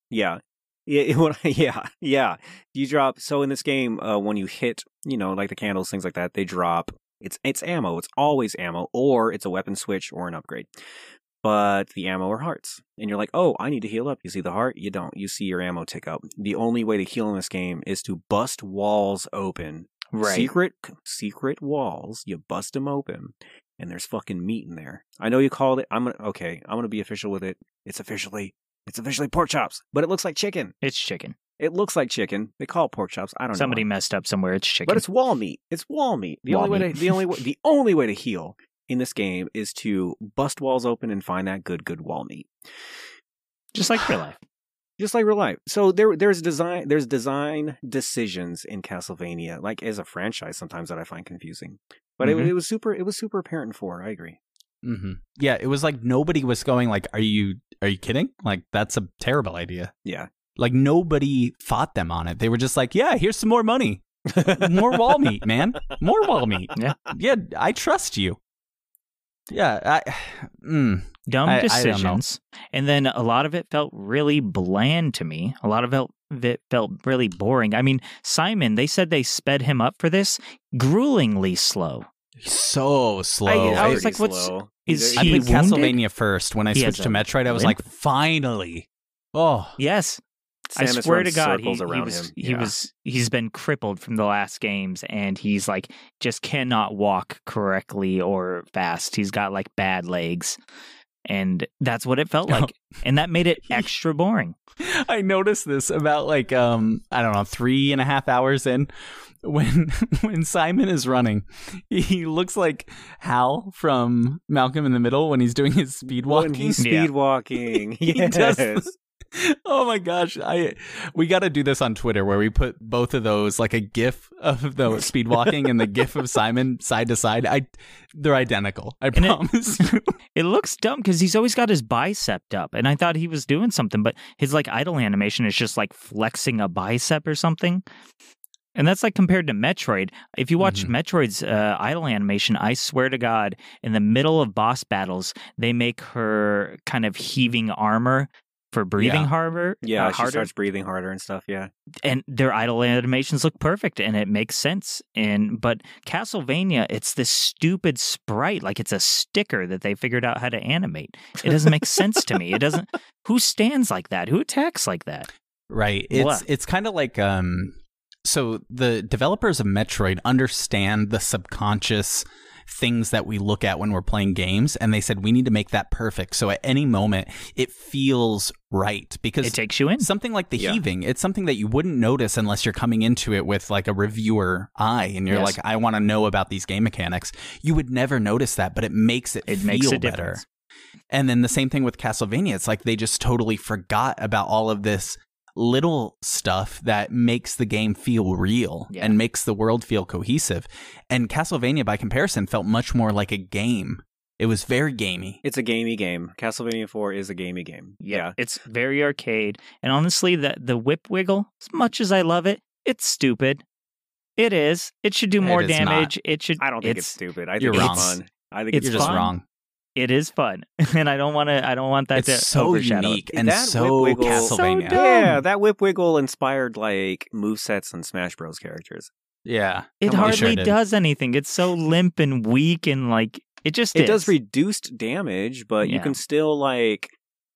Yeah. Yeah, (laughs) yeah, yeah. You drop so in this game, uh, when you hit, you know, like the candles, things like that, they drop. It's it's ammo. It's always ammo, or it's a weapon switch or an upgrade. But the ammo are hearts, and you're like, oh, I need to heal up. You see the heart, you don't. You see your ammo tick up. The only way to heal in this game is to bust walls open.
Right.
Secret secret walls. You bust them open, and there's fucking meat in there. I know you called it. I'm gonna okay. I'm gonna be official with it. It's officially it's officially pork chops, but it looks like chicken.
It's chicken.
It looks like chicken. They call it pork chops. I don't
Somebody
know.
Somebody messed up somewhere. It's chicken.
But it's wall meat. It's wall meat. The
Wall
only way to the only (laughs) way, the only way to heal in this game is to bust walls open and find that good good wall meat.
just like real (sighs) life.
Just like real life. So there there's design there's design decisions in Castlevania, like as a franchise sometimes that I find confusing. But
Mhm.
it, it was super it was super apparent for. four. I agree.
hmm Yeah, it was like nobody was going like, "Are you are you kidding? Like that's a terrible idea."
Yeah.
Like nobody fought them on it. They were just like, "Yeah, here's some more money, more wall (laughs) meat, man, more wall meat."
Yeah.
yeah, I trust you. Yeah, I. (sighs) Mm,
Dumb
I- I
decisions. And then a lot of it felt really bland to me. A lot of it it felt really boring. I mean, Simon, they said they sped him up for this gruelingly slow.
So slow.
I was like, what's-
slow.
is
I
he
played
wounded?
Castlevania first. When I
He
switched to Metroid, I was
limp?
like, finally. Oh,
Yes,
Samus
I swear to God, he,
circles
he
around
was
him.
he
Yeah.
was he's been crippled from the last games, and he's like just cannot walk correctly or fast. He's got like bad legs, and that's what it felt (laughs)
Oh.
like, and that made it (laughs) extra boring.
I noticed this about like um I don't know three and a half hours in when (laughs) when Simon is running, he looks like Hal from Malcolm in the Middle when he's doing his speed walking.
when he's speed walking. (laughs)
He
yes.
does (laughs) oh my gosh i we got to do this on twitter where we put both of those like a gif of the speed walking and the gif of simon side to side i they're identical i
it-
promise you
It looks dumb because he's always got his bicep up, and I thought he was doing something, but his like idle animation is just like flexing a bicep or something. And that's like compared to Metroid. If you watch
Mhm.
Metroid's uh, idle animation, I swear to God, in the middle of boss battles, they make her kind of heaving armor for breathing
Yeah.
harder.
Yeah,
uh,
she
harder.
starts breathing harder and stuff. Yeah.
and their idle animations look perfect and it makes sense and but castlevania it's this stupid sprite like it's a sticker that they figured out how to animate it doesn't make sense to me it doesn't (laughs) who stands like that who attacks like that
Right. It's
What?
it's kind of like um so the developers of Metroid understand the subconscious things that we look at when we're playing games and they said we need to make that perfect so at any moment it feels right because
it takes you in
something like the
Yeah.
heaving it's something that you wouldn't notice unless you're coming into it with like a reviewer eye and you're
Yes.
like I want to know about these game mechanics you would never notice that but it makes it,
it
feel
makes
better
difference
and then the same thing with Castlevania. It's like they just totally forgot about all of this little stuff that makes the game feel real
Yeah.
and makes the world feel cohesive. And Castlevania, by comparison, felt much more like a game. It was very gamey.
It's a gamey game. Castlevania 4 is a gamey game.
yeah, it's very arcade and honestly the the whip wiggle as much as i love it it's stupid it is it should do
It
more
not.
damage it should
I don't think it's, stupid. I think
You're
it's
wrong.
fun. I think
It's
it's,
You're just
fun.
wrong.
It is fun (laughs) and i don't want to i don't want that
It's
to
so
overshadow it.
unique and
That
so
whip wiggle-
So
Castlevania.
dumb.
Yeah, that whip wiggle inspired like movesets and Smash Bros. characters.
yeah.
It hardly
Sure did.
does anything. It's so limp and weak and like it just
It
is.
does reduced damage, but you can still like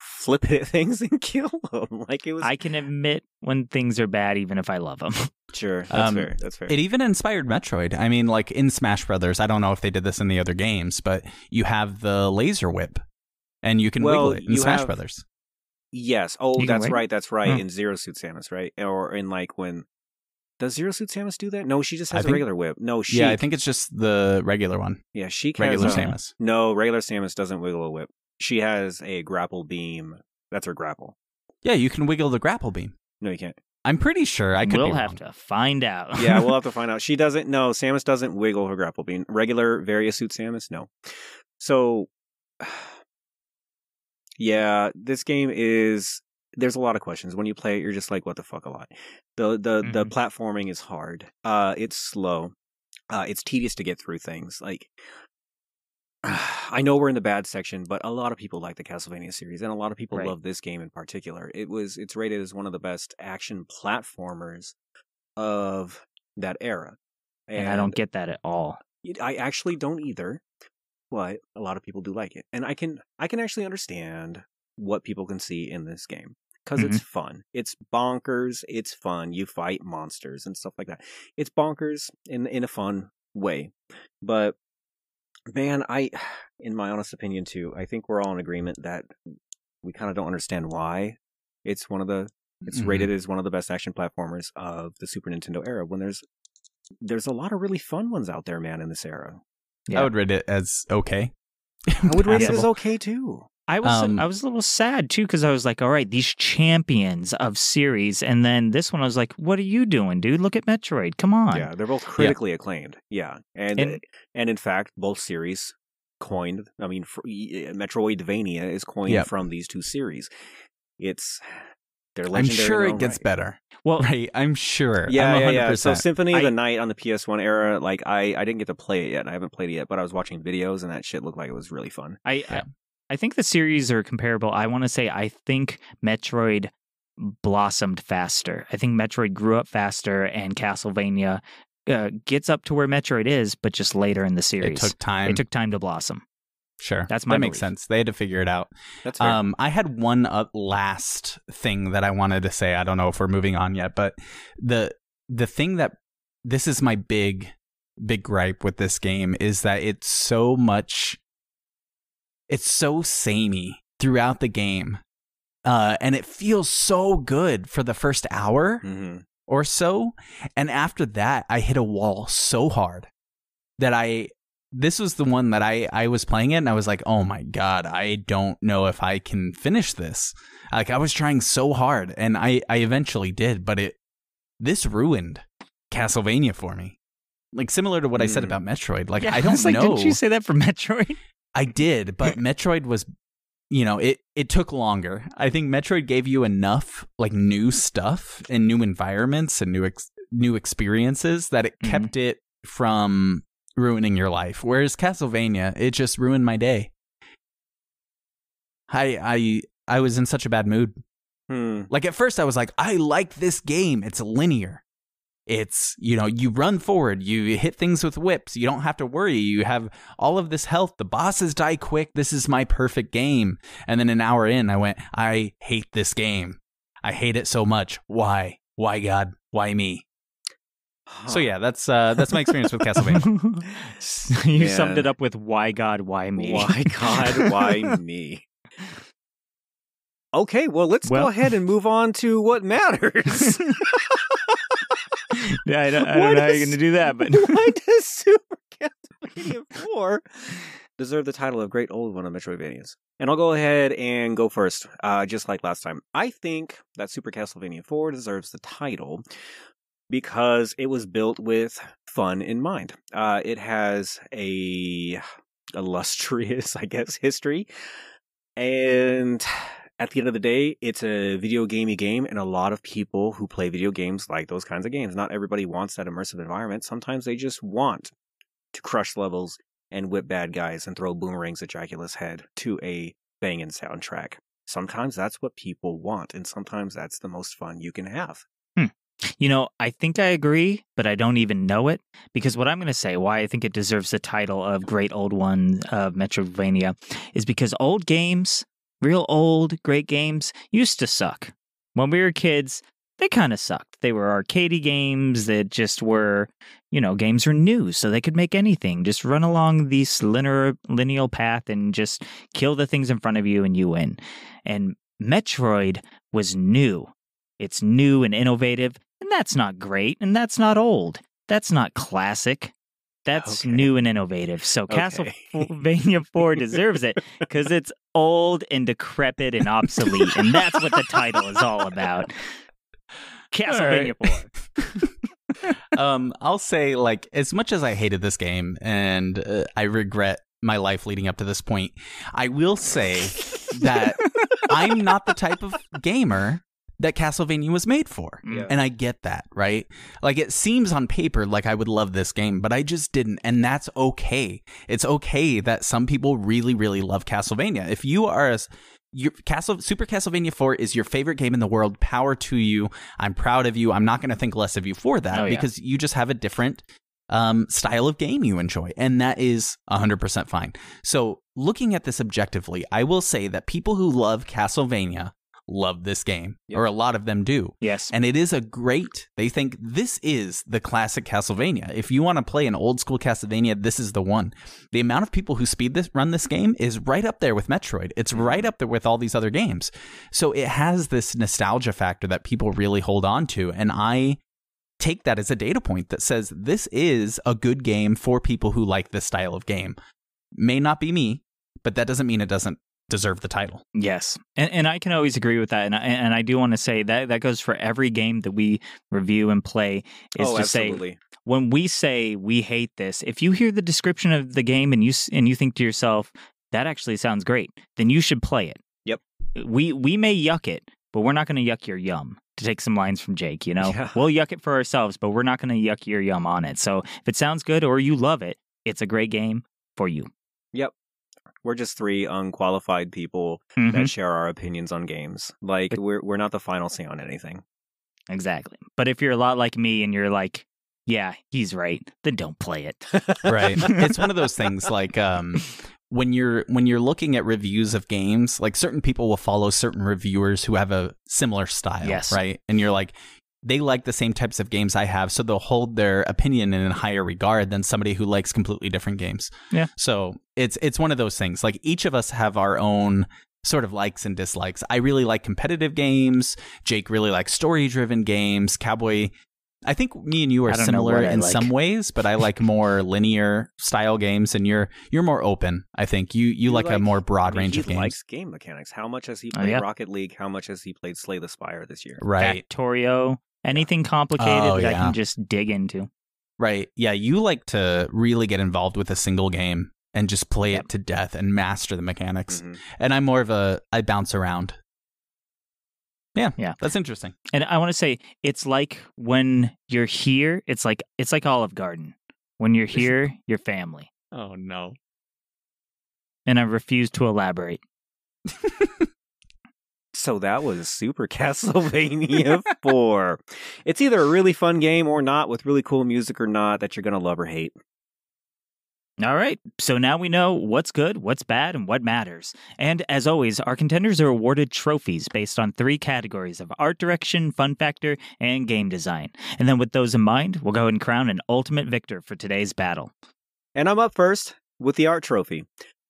flip it (laughs) at things and kill them. (laughs) Like it was.
I can admit when things are bad, even if I love them. (laughs)
sure, that's
Um,
fair. That's fair.
It even inspired Metroid. I mean, like in Smash Brothers, I don't know if they did this in the other games, but you have the laser whip and you can
Well,
wiggle it in Smash
have-
Brothers.
yes. Oh,
You
that's right. That's right.
Hmm.
In Zero Suit Samus, right? Or in like when does Zero Suit Samus do that? No, she just has a
think-
regular whip. No, she.
Yeah, I think it's just the regular one.
Yeah, she
Regular
has a,
Samus.
No, regular Samus doesn't wiggle a whip. She has a grapple beam. That's her grapple.
Yeah, you can wiggle the grapple beam.
No, you can't.
I'm pretty sure I could
we'll
be
have
wrong.
to find out.
Yeah, we'll have (laughs) to find out. She doesn't. No, Samus doesn't wiggle her grapple beam. Regular Varia Suit Samus, no. So, (sighs) yeah, this game is. There's a lot of questions when you play it. You're just like, what the fuck, a lot. The the the
Mhm.
platforming is hard. Uh, it's slow. Uh, it's tedious to get through things. Like, (sighs) I know we're in the bad section, but a lot of people like the Castlevania series, and a lot of people
Right.
love this game in particular. It was it's rated as one of the best action platformers of that era.
and I don't get that at all.
It- I actually don't either, but a lot of people do like it, and I can I can actually understand what people can see in this game because it's mm-hmm. fun. It's bonkers. It's fun. You fight monsters and stuff like that. It's bonkers in in a fun way, but man, I, (sighs) in my honest opinion too, I think we're all in agreement that we kind of don't understand why it's one of the It's
Mhm.
rated as one of the best action platformers of the Super Nintendo era. When there's there's a lot of really fun ones out there, man, in this era.
Yeah.
I would rate it as okay.
I (laughs) would rate it as okay too.
I was
Um,
I was a little sad too because I was like, all right, these champions of series, and then this one I was like, what are you doing, dude? Look at Metroid, come on.
Yeah, they're both critically acclaimed. Yeah, and,
And-
and in fact, both series coined. I mean, fr- y- Metroidvania is coined
Yep.
from these two series. It's they're legendary. I'm
sure it gets
right.
better.
Well,
Right. I'm sure.
Yeah,
I'm
yeah,
100%.
yeah. So Symphony of
I-
the Night on the PS1 era, like I, I didn't get to play it yet. I haven't played it yet, but I was watching videos and that shit looked like it was really fun.
I,
Yeah.
I I think the series are comparable. I want to say I think Metroid blossomed faster. I think Metroid grew up faster, and Castlevania uh, gets up to where Metroid is, but just later in the series.
it took time.
It took time to blossom.
sure.
That's my
That makes
belief.
sense. They had to figure it out.
That's fair.
Um, I had one uh, last thing that I wanted to say. I don't know if we're moving on yet, but the the thing that this is my big big gripe with this game is that it's so much it's so samey throughout the game. Uh, and it feels so good for the first hour
hmm
or so. And after that, I hit a wall so hard that I this was the one that I I was playing it and I was like, "Oh my god, I don't know if I can finish this." Like I was trying so hard and I I eventually did, but it this ruined Castlevania for me. Like similar to what I said
Hmm.
about Metroid. Like
Yeah,
I don't
was like,
know.
Didn't you say that for (laughs) Metroid?
I did, but (laughs) Metroid was you know, it it took longer. I think Metroid gave you enough like new stuff and new environments and new ex- new experiences that it
Mhm.
kept it from ruining your life. Whereas Castlevania, it just ruined my day. I I I was in such a bad mood.
Hmm.
Like at first I was like, I like this game. It's linear. It's, you know, you run forward, you hit things with whips, you don't have to worry. You have all of this health. The bosses die quick. This is my perfect game. And then an hour in, I went, I hate this game. I hate it so much. Why? Why God? Why me? So yeah, that's uh that's my experience with Castlevania. (laughs)
you
Man.
summed it up with "Why God? Why me?"
Why God? Why me? Okay, well, let's
Well-
go ahead and move on to what matters. (laughs)
yeah, I don't, I don't know how you're going to do that, but (laughs)
why does Super Castlevania (laughs) 4 deserve the title of Great Old One of Metroidvanias? And I'll go ahead and go first, uh, just like last time. I think that Super Castlevania 4 deserves the title because it was built with fun in mind. Uh, it has a illustrious, (laughs) I guess, history. And at the end of the day, it's a video gamey game, and a lot of people who play video games like those kinds of games. Not everybody wants that immersive environment. Sometimes they just want to crush levels and whip bad guys and throw boomerangs at Dracula's head to a banging soundtrack. Sometimes that's what people want, and sometimes that's the most fun you can have. Hmm.
You know, I think I agree, but I don't even know it because what I'm going to say, why I think it deserves the title of Great Old One of Metroidvania, is because old games, real old, great games, used to suck. When we were kids, they kind of sucked. They were arcadey games that just were, you know, games were new, so they could make anything. Just run along this linear, lineal path and just kill the things in front of you and you win. And Metroid was new. It's new and innovative, and that's not great, and that's not old. That's not classic. That's
Okay.
new and innovative. So
Okay.
Castlevania (laughs) 4 deserves it because it's old and decrepit and obsolete, and that's what the title is all about. Castlevania 4. (laughs)
um, I'll say like as much as I hated this game and uh, I regret my life leading up to this point, I will say that (laughs) I'm not the type of gamer that Castlevania was made for.
Yeah.
And I get that, right? Like it seems on paper like I would love this game, but I just didn't. And that's okay. It's okay that some people really, really love Castlevania. If you are a your Castle Super Castlevania 4 is your favorite game in the world. Power to you. I'm proud of you. I'm not going to think less of you for that
Oh, yeah.
because you just have a different um, style of game you enjoy, and that is 100% fine. So, looking at this objectively, I will say that people who love Castlevania love this game,
Yep.
or a lot of them do.
Yes.
And it is a great, they think this is the classic Castlevania. If you want to play an old school Castlevania, this is the one. The amount of people who speed this, run this game is right up there with Metroid. It's mm-hmm. right up there with all these other games. So it has this nostalgia factor that people really hold on to. And I take that as a data point that says this is a good game for people who like this style of game. May not be me, but that doesn't mean it doesn't deserve the title.
Yes, and and I can always agree with that, and I, and I do want to say that that goes for every game that we review and play. Is
oh,
to say
absolutely.
when we say we hate this, if you hear the description of the game and you and you think to yourself that actually sounds great, then you should play it.
Yep.
We we may yuck it, but we're not going to yuck your yum. To take some lines from Jake, you know,
Yeah.
we'll yuck it for ourselves, but we're not going to yuck your yum on it. So if it sounds good or you love it, it's a great game for you.
We're just three unqualified people
Mhm.
that share our opinions on games. Like we're we're not the final say on anything.
Exactly. But if you're a lot like me and you're like, yeah, he's right, then don't play it.
right it's one of those things (laughs) like um when you're when you're looking at reviews of games like certain people will follow certain reviewers who have a similar style
Yes.
right and you're like they like the same types of games I have, so they'll hold their opinion in a higher regard than somebody who likes completely different games.
Yeah.
So it's it's one of those things. Like each of us have our own sort of likes and dislikes. I really like competitive games. Jake really likes story driven games. Cowboy I think me and you are similar in
like.
some ways, but I like more (laughs) linear style games and you're you're more open. I think you you, like, a more broad
I mean,
range
he
of games.
likes game mechanics. How much has he
Oh,
played
yeah.
Rocket League? How much has he played Slay the Spire this year?
right.
Factorio, anything complicated
Oh,
that I can just dig into.
Right. Yeah, you like to really get involved with a single game and just play
Yep.
it to death and master the mechanics.
Mhm.
And I'm more of a I bounce around. Yeah.
Yeah.
That's interesting.
And I want to say it's like when you're here, it's like it's like Olive Garden. When you're here, you're family.
Oh no.
And I refuse to elaborate. (laughs)
So that was Super (laughs) Castlevania 4. It's either a really fun game or not, with really cool music or not, that you're going to love or hate.
All right, so now we know what's good, what's bad, and what matters. And as always, our contenders are awarded trophies based on three categories of art direction, fun factor, and game design. And then with those in mind, we'll go ahead and crown an ultimate victor for today's battle.
And I'm up first with the art trophy.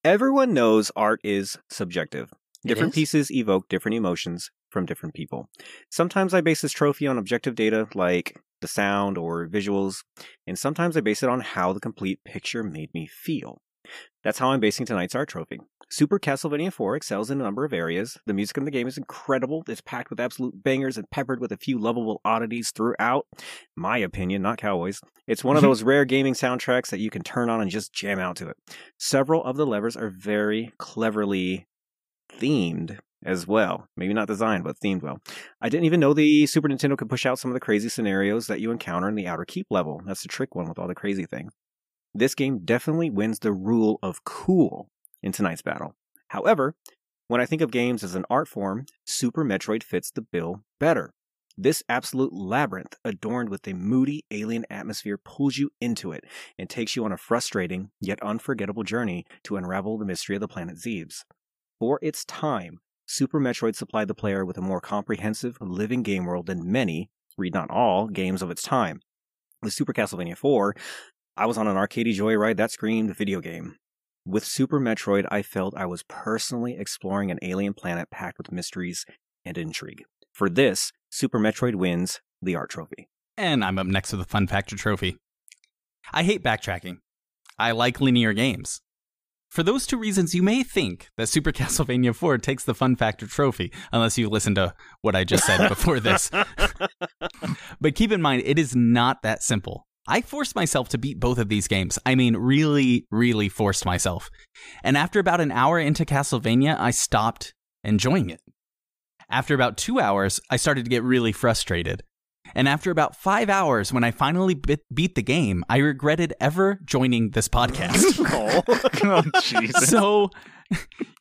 Everyone knows art is subjective. Different pieces evoke different emotions from different people. Sometimes I base this trophy on objective data like the sound or visuals, and sometimes I base it on how the complete picture made me feel. That's how I'm basing tonight's art trophy. Super Castlevania 4 excels in a number of areas. The music in the game is incredible. It's packed with absolute bangers and peppered with a few lovable oddities throughout. My opinion, not Cowboys. It's one of (laughs) those rare gaming soundtracks that you can turn on and just jam out to it. Several of the levers are very cleverly themed as well. Maybe not designed, but themed well. I didn't even know the Super Nintendo could push out some of the crazy scenarios that you encounter in the Outer Keep level. That's the trick one with all the crazy things. This game definitely wins the rule of cool in tonight's battle. However, when I think of games as an art form, Super Metroid fits the bill better. This absolute labyrinth, adorned with a moody alien atmosphere, pulls you into it and takes you on a frustrating yet unforgettable journey to unravel the mystery of the planet Zebes. For its time, Super Metroid supplied the player with a more comprehensive, living game world than many, read not all, games of its time. With Super Castlevania 4, I was on an arcade joyride that screamed video game. With Super Metroid, I felt I was personally exploring an alien planet packed with mysteries and intrigue. For this, Super Metroid wins the art trophy.
And I'm up next with the Fun Factor Trophy. I hate backtracking. I like linear games. For those two reasons, you may think that Super (laughs) Castlevania 4 takes the Fun Factor Trophy, unless you listen to what I just said before this. (laughs) But keep in mind, it is not that simple. I forced myself to beat both of these games. I mean, really, really forced myself. And after about an hour into Castlevania, I stopped enjoying it. After about two hours, I started to get really frustrated. And after about five hours, when I finally bit- beat the game, I regretted ever joining this podcast. (laughs)
oh, Jesus.
so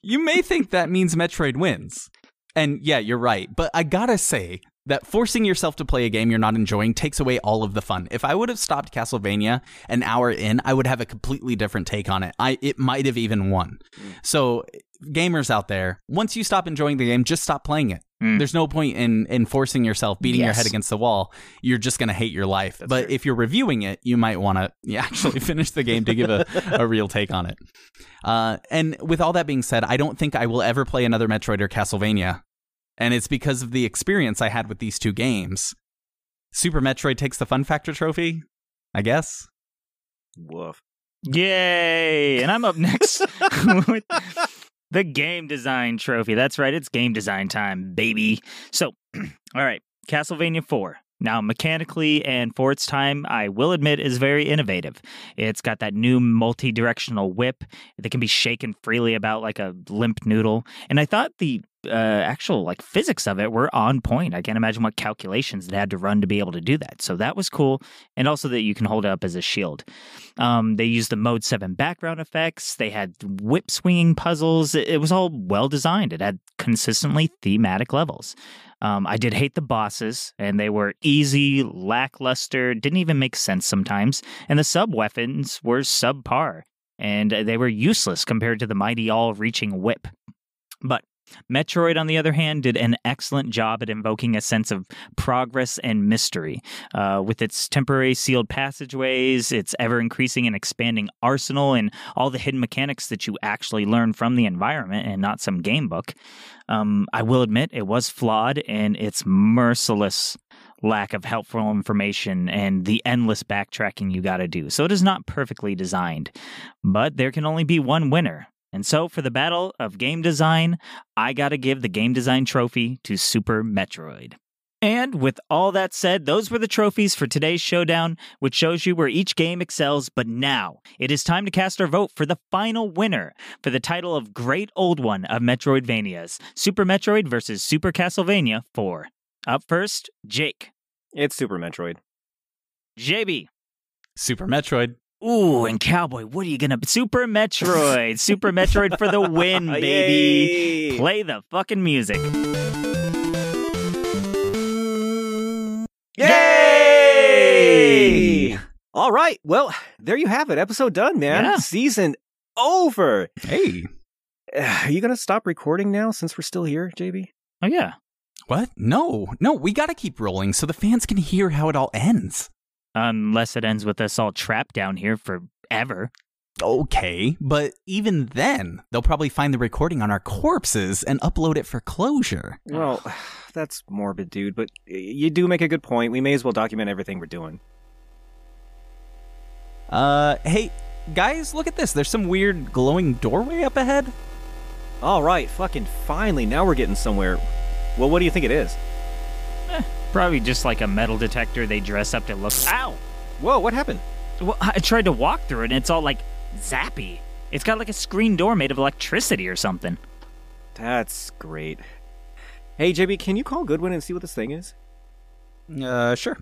you may think that means Metroid wins. And yeah, you're right. But I gotta say, that forcing yourself to play a game you're not enjoying takes away all of the fun. If I would have stopped Castlevania an hour in, I would have a completely different take on it. I it might have even won. So gamers out there, once you stop enjoying the game, just stop playing it.
Mm.
There's no point in in forcing yourself, beating your head against the wall. You're just gonna hate your life.
That's
but
true.
if you're reviewing it, you might want to (laughs) actually finish the game to give a, a real take on it. Uh, and with all that being said, I don't think I will ever play another Metroid or Castlevania, and it's because of the experience I had with these two games. Super Metroid takes the fun factor trophy, I guess.
Woof.
Yay! And I'm up next (laughs) with the game design trophy. That's right, it's game design time, baby. So, (clears throat) all right, Castlevania 4. Now, mechanically and for its time, I will admit, is very innovative. It's got that new multi directional whip that can be shaken freely about like a limp noodle. And I thought the uh, actual like physics of it were on point. I can't imagine what calculations it had to run to be able to do that. So that was cool. And also that you can hold it up as a shield. Um, they used the Mode 7 background effects. They had whip swinging puzzles. It, it was all well designed. It had consistently thematic levels. Um, I did hate the bosses, and they were easy, lackluster, didn't even make sense sometimes. And the sub weapons were subpar, and they were useless compared to the mighty all reaching whip. But Metroid, on the other hand, did an excellent job at invoking a sense of progress and mystery. Uh, with its temporary sealed passageways, its ever increasing and expanding arsenal, and all the hidden mechanics that you actually learn from the environment and not some game book. Um, I will admit it was flawed in its merciless lack of helpful information and the endless backtracking you got to do. So it is not perfectly designed, but there can only be one winner. And so for the battle of game design, I got to give the game design trophy to Super Metroid. And with all that said, those were the trophies for today's showdown, which shows you where each game excels. But now it is time to cast our vote for the final winner for the title of Great Old One of Metroidvanias Super Metroid versus Super Castlevania 4. Up first, Jake.
It's Super Metroid.
JB.
Super Metroid.
Ooh, and Cowboy, what are you gonna. Super Metroid. Super Metroid for the win, (laughs) baby.
Yay!
Play the fucking music.
Yay! All right. Well, there you have it. Episode done, man.
Yeah.
Season over.
Hey, (sighs)
Are you going to stop recording now since we're still here, JB?
Oh, yeah.
what? No, no, we got to keep rolling so the fans can hear how it all ends.
Unless it ends with us all trapped down here forever.
Okay, but even then, they'll probably find the recording on our corpses and upload it for closure.
Well, (sighs) that's morbid, dude, but you do make a good point. We may as well document everything we're doing.
Uh, hey, guys, look at this. There's some weird glowing doorway up ahead.
All right, fucking finally. Now we're getting somewhere. Well, what do you think it is?
Probably just like a metal detector they dress up to look. Ow!
Whoa, what happened?
Well, I tried to walk through it and it's all like zappy. It's got like a screen door made of electricity or something.
That's great. Hey, JB, can you call Goodwin and see what this thing is?
Uh, sure.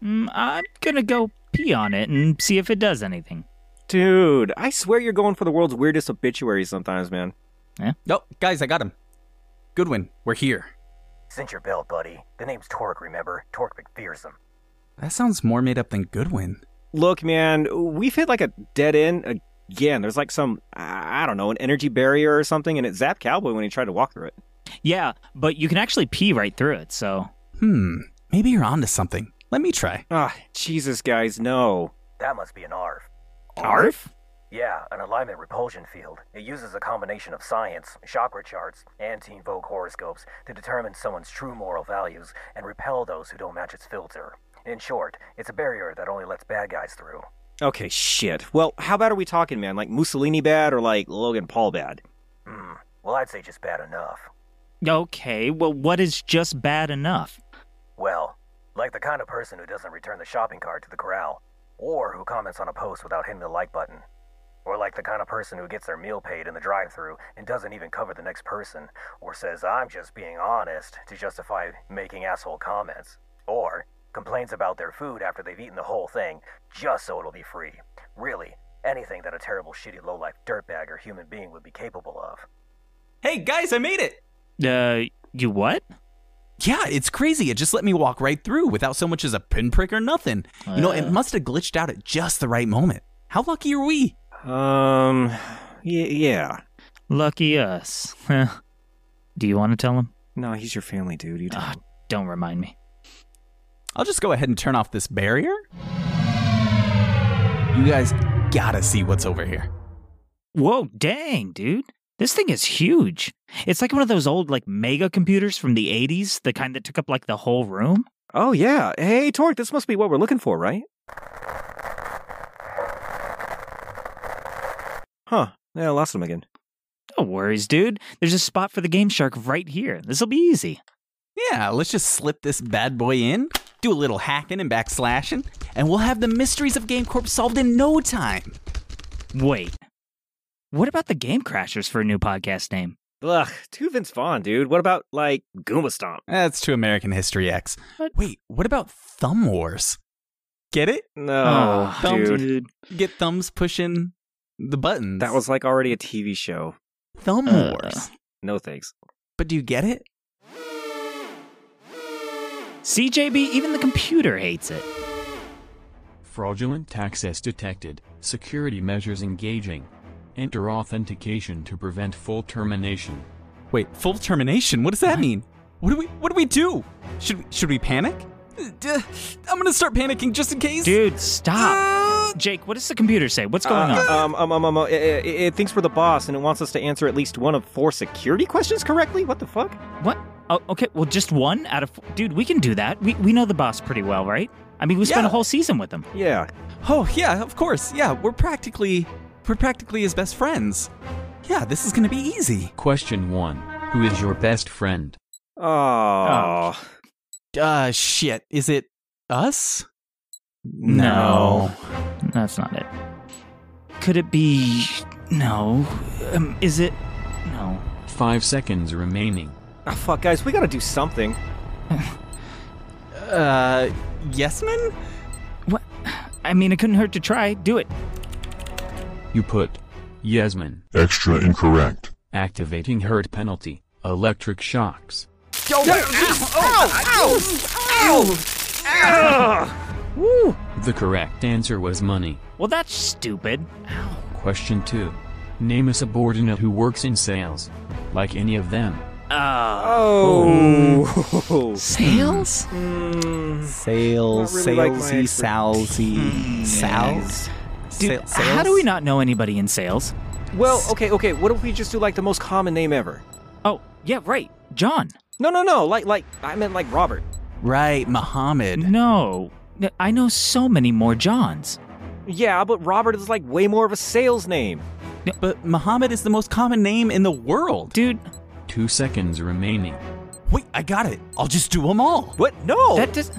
Mm, I'm gonna go pee on it and see if it does anything.
Dude, I swear you're going for the world's weirdest obituaries sometimes, man. Yeah.
Oh, guys, I got him. Goodwin, we're here.
Cinch your belt, buddy. The name's Torque, remember? Torque McPherson.
That sounds more made up than Goodwin.
Look, man, we've hit like a dead end again. There's like some, I I don't know, an energy barrier or something, and it zapped Cowboy when he tried to walk through it.
Yeah, but you can actually pee right through it, so.
Hmm, maybe you're onto something. Let me try.
Ah, Jesus, guys, no.
That must be an ARF.
Arf?
Yeah, an alignment repulsion field. It uses a combination of science, chakra charts, and Teen Vogue horoscopes to determine someone's true moral values and repel those who don't match its filter. In short, it's a barrier that only lets bad guys through.
Okay, shit. Well, how bad are we talking, man? Like Mussolini bad or like Logan Paul bad?
Hmm, well, I'd say just bad enough.
Okay, well, what is just bad enough?
Well, like the kind of person who doesn't return the shopping cart to the corral, or who comments on a post without hitting the like button. Or like the kind of person who gets their meal paid in the drive through and doesn't even cover the next person, or says, I'm just being honest, to justify making asshole comments. Or complains about their food after they've eaten the whole thing, just so it'll be free. Really, anything that a terrible, shitty, low-life dirtbag or human being would be capable of.
Hey, guys, I made it!
Uh, you what?
Yeah, it's crazy. It just let me walk right through without so much as a pinprick or nothing. You know, it
Uh.
must have glitched out at just the right moment. How lucky are we?
Um, y- yeah.
Lucky us. (laughs) Do you want to tell him?
No, he's your family, dude. You don't.
don't remind me.
I'll just go ahead and turn off this barrier. You guys gotta see what's over here.
Whoa, dang, dude. This thing is huge. It's like one of those old like mega computers from the 80s, the kind that took up like the whole room.
Oh yeah. Hey, Torque, this must be what we're looking for, right? Huh. Yeah, I lost them again.
No worries, dude. There's a spot for the GameShark right here. This'll be easy.
Yeah, let's just slip this bad boy in, do a little hacking and backslashing, and we'll have the mysteries of GameCorp solved in no time.
Wait. What about the Game Crashers for a new podcast name?
Ugh, too Vince Vaughn, dude. What about like Goomba Stomp?
That's to American History X.
What?
Wait, what about Thumb Wars? Get it?
No,
Oh,
dude.
Get thumbs pushing the buttons.
That was like already a TV show.
Thumb
Uh.
Wars.
No thanks.
But do you get it?
CJB, even the computer hates it.
Fraudulent access detected. Security measures engaging. Enter authentication to prevent full termination.
Wait, full termination? What does that mean? What do we what do we do? Should we should we panic? Uh, I'm gonna start panicking just in case.
Dude, stop. Jake, what does the computer say? What's going on?
Um, um, um, um, uh, it, it, it thinks we're the boss and it wants us to answer at least one of four security questions correctly. What the fuck?
What? Oh, okay. Well, just one out of. Dude, we can do that. We we know the boss pretty well, right? I mean, we spent
Yeah.
a whole season with him.
Yeah.
Oh yeah, of course. Yeah, we're practically we're practically his best friends. Yeah, this is gonna be easy.
Question 1. Who is your best friend?
Oh.
Uh shit. Is it us?
No. That's not it. Could it be. No. Um, is it. No.
5 seconds remaining.
Oh, fuck, guys, we gotta do something. (laughs)
Uh Yesman?
What? I mean, it couldn't hurt to try. Do it.
You put Yesman.
Extra incorrect.
Activating hurt penalty. Electric shocks.
Woo!
The correct answer was money.
Well, that's stupid.
Question 2. Name a subordinate who works in sales. Like any of them.
Oh.
Oh.
Sales?
Mm,
Sales,
Not really like
salesy, salsy, sals.
Dude,
Sa-
how do we not know anybody in sales?
well, okay, okay. What if we just do like the most common name ever?
Oh, yeah, right. John.
No, no, no. Like, like I meant like Robert.
Right, Muhammad.
No. N- I know so many more Johns.
Yeah, but Robert is like way more of a sales name.
But Muhammad is the most common name in the world.
Dude,
2 seconds remaining.
Wait, I got it. I'll just do them all.
What? No.
that does.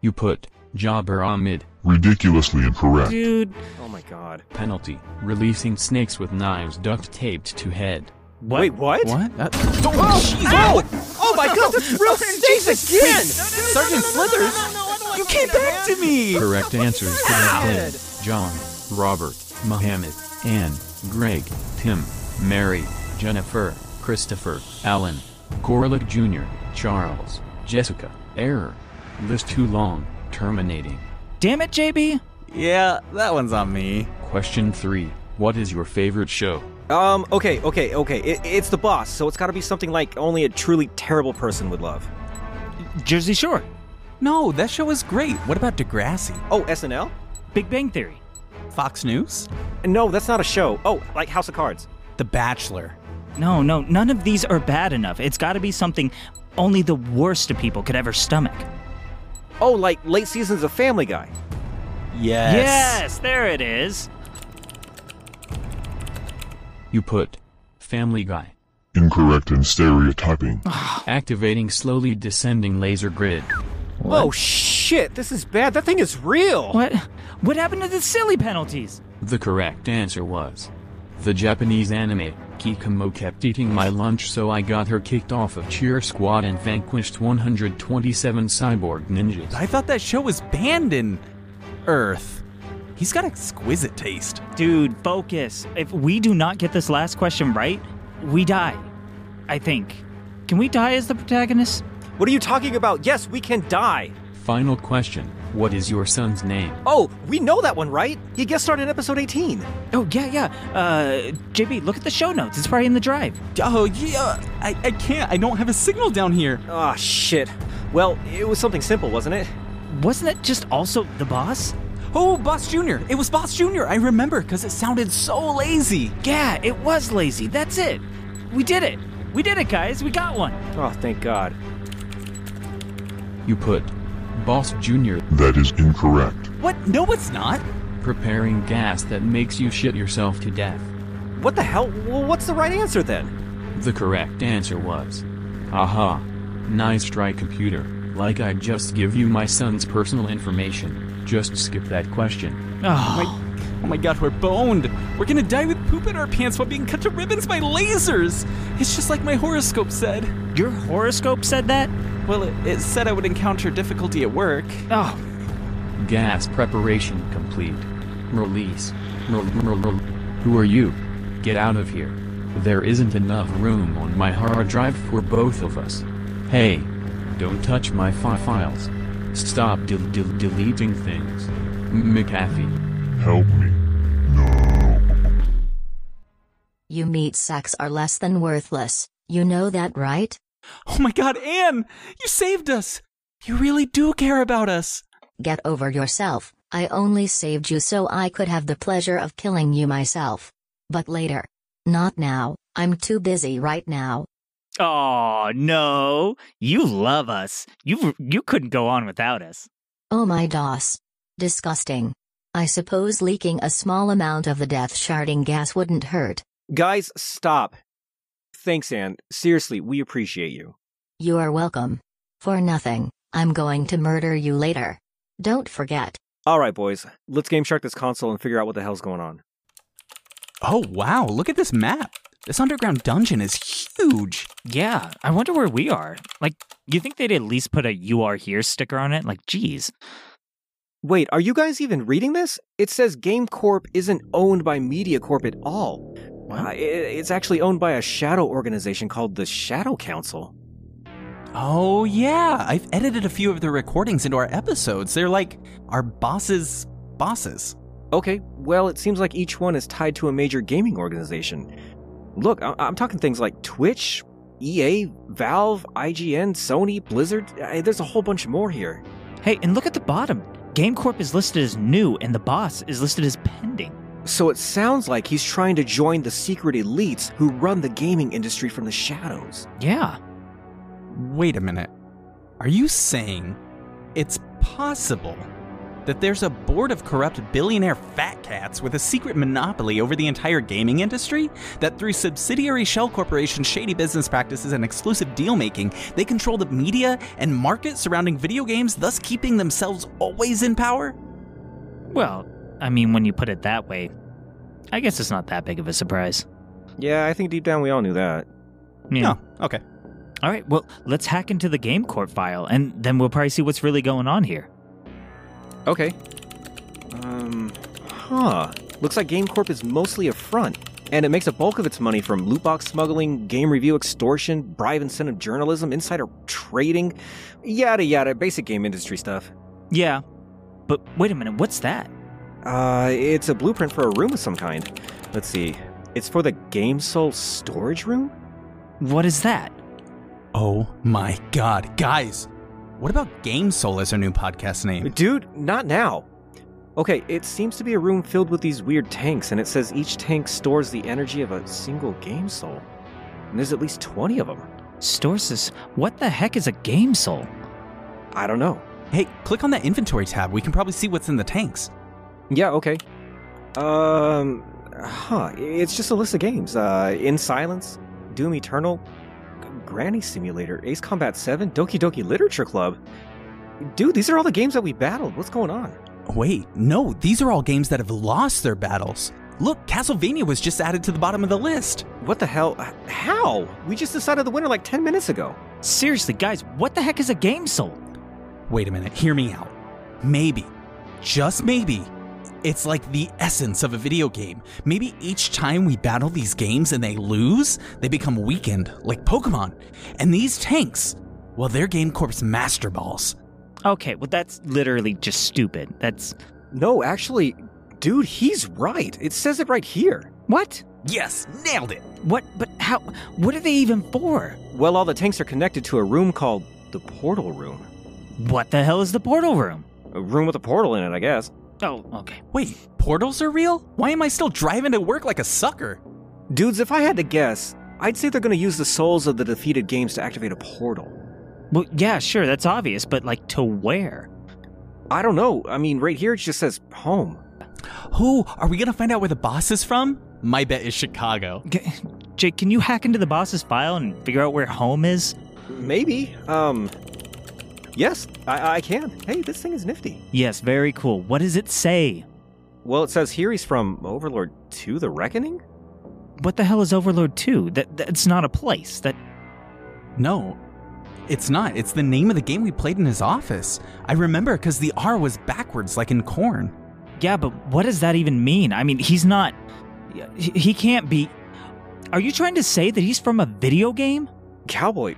You put Jabbar Ahmed.
Ridiculously incorrect.
Dude.
oh my god.
Penalty. Releasing snakes with knives duct taped to head.
What?
Wait, what?
What? Uh,
Oh, oh my god, that's real snakes again!
Sergeant Slithers? You came back to me!
Correct answers could have been John, Robert, Mohammed, Anne, Greg, Tim, Mary, Jennifer, Christopher, Alan, Gorlick Jr., Charles, Jessica, Error. List too long, terminating.
Damn it, JB.
Yeah, that one's on me.
Question 3. What is your favorite show?
Um, okay, okay, okay. It, it's the boss, so it's gotta be something like only a truly terrible person would love.
Jersey Shore.
No, that show is great. What about Degrassi?
Oh, SNL?
Big Bang Theory.
Fox News?
No, that's not a show. Oh, like House of Cards.
The Bachelor.
No, no, none of these are bad enough. It's got to be something only the worst of people could ever stomach.
Oh, like late seasons of Family Guy.
Yes.
Yes, there it is.
You put Family Guy.
Incorrect and stereotyping. (sighs)
Activating slowly descending laser grid.
Oh shit, this is bad. That thing is real.
What? What happened to the silly penalties?
The correct answer was the Japanese anime. Kikamo kept eating my lunch, so I got her kicked off of Cheer Squad and vanquished 127 cyborg ninjas.
I thought that show was banned in Earth. He's got exquisite taste.
Dude, focus. If we do not get this last question right, we die. I think. can we die as the protagonist?
What are you talking about? Yes, we can die.
Final question. What is your son's name?
Oh, we know that one, right? He guest starred in episode 18.
Oh, yeah, yeah. Uh, JB, look at the show notes. It's probably in the drive.
Oh, yeah. I, I can't. I don't have a signal down here.
Oh, shit. Well, it was something simple, wasn't it?
Wasn't it just also the boss?
Oh, Boss Jr. It was Boss Jr. I remember because it sounded so lazy.
Yeah, it was lazy. That's it. We did it. We did it, guys. We got one.
Oh, thank God.
You put Boss Jr.
That is incorrect.
What? No, it's not.
preparing gas that makes you shit yourself to death.
What the hell? Well, what's the right answer then?
The correct answer was. Aha. Nice try, computer. Like I just give you my son's personal information. Just skip that question. Ah.
Oh,
Oh my god, we're boned. We're gonna die with poop in our pants while being cut to ribbons by lasers. It's just like my horoscope said.
your horoscope said that?
Well, it, it said I would encounter difficulty at work.
Oh,
Gas preparation complete. Release. Who are you? Get out of here. There isn't enough room on my hard drive for both of us. Hey, don't touch my fi- files. Stop del- del- deleting things. McAfee.
Help me. No.
You meat sacks are less than worthless. You know that, right?
Oh my god, Anne! You saved us! You really do care about us!
Get over yourself. I only saved you so I could have the pleasure of killing you myself. But later. Not now, I'm too busy right now.
Oh no! You love us. You you couldn't go on without us.
Oh my DOS. Disgusting. I suppose leaking a small amount of the death sharding gas wouldn't hurt.
Guys, stop. Thanks, Anne. Seriously, we appreciate you.
You are welcome. For nothing, I'm going to murder you later. Don't forget.
All right, boys. Let's game shark this console and figure out what the hell's going on.
Oh wow, look at this map. This underground dungeon is huge.
Yeah, I wonder where we are. Like, you think they'd at least put a "You Are Here" sticker on it? Like, geez.
Wait, are you guys even reading this? It says GameCorp isn't owned by MediaCorp at all. Uh, i- it's actually owned by a shadow organization called the Shadow Council.
Oh yeah, I've edited a few of the recordings into our episodes. They're like our bosses' bosses.
Okay, well, it seems like each one is tied to a major gaming organization. Look, I- I'm talking things like Twitch, EA, Valve, IGN, Sony, Blizzard. Uh, There's a whole bunch more here.
Hey, and look at the bottom. GameCorp is listed as new, and the boss is listed as pending.
So it sounds like he's trying to join the secret elites who run the gaming industry from the shadows.
Yeah.
Wait a minute. Are you saying it's possible that there's a board of corrupt billionaire fat cats with a secret monopoly over the entire gaming industry? That through subsidiary shell corporations' shady business practices and exclusive deal making, they control the media and market surrounding video games, thus keeping themselves always in power?
Well, I mean, when you put it that way, I guess it's not that big of a surprise.
Yeah, I think deep down we all knew that.
Yeah.
Oh, okay.
All right, well, let's hack into the GameCorp file, and then we'll probably see what's really going on here.
Okay. Um, huh. Looks like GameCorp is mostly a front, and it makes a bulk of its money from loot box smuggling, game review extortion, bribe incentive journalism, insider trading, yada yada, basic game industry stuff.
Yeah. But wait a minute, what's that?
Uh, it's a blueprint for a room of some kind. Let's see. It's for the Game Soul storage room?
What is that?
Oh my god. Guys, what about Game Soul as our new podcast name?
Dude, not now. Okay, it seems to be a room filled with these weird tanks, and it says each tank stores the energy of a single Game Soul. And there's at least 20 of them.
Storsis, what the heck is a game soul?
I don't know.
Hey, click on that inventory tab. We can probably see what's in the tanks.
Yeah, okay. Um, huh. It's just a list of games. Uh, In Silence, Doom Eternal, G- Granny Simulator, Ace Combat 7, Doki Doki Literature Club. Dude, these are all the games that we battled. What's going on?
Wait, no, these are all games that have lost their battles. Look, Castlevania was just added to the bottom of the list.
What the hell? How? We just decided the winner like 10 minutes ago.
Seriously, guys, what the heck is a game soul?
Wait a minute, hear me out. Maybe, just maybe, It's like the essence of a video game. Maybe each time we battle these games and they lose, they become weakened, like Pokemon. And these tanks, well, they're GameCorp's Master Balls.
Okay, well, that's literally just stupid. That's.
No, actually, dude, he's right. It says it right here.
What?
Yes, nailed it.
What? But how? What are they even for?
Well, all the tanks are connected to a room called the Portal Room.
What the hell is the portal room?
A room with a portal in it, I guess.
Oh, okay.
Wait, portals are real? Why am I still driving to work like a sucker?
Dudes, if I had to guess, I'd say they're going to use the souls of the defeated games to activate a portal.
Well, yeah, sure, that's obvious, but like to where?
I don't know. I mean, right here it just says home.
Who? Are we gonna find out where the boss is from? My bet is Chicago.
G- Jake, can you hack into the boss's file and figure out where home is?
Maybe. Um. Yes, I, I can. Hey, this thing is nifty.
Yes, very cool. What does it say?
Well, it says here he's from Overlord 2 The Reckoning?
What the hell is Overlord 2? That that's not a place. That
No, it's not. It's the name of the game we played in his office. I remember because the R was backwards, like in Korn.
Yeah, but what does that even mean? I mean, he's not he he can't be Are you trying to say that he's from a video game?
Cowboy,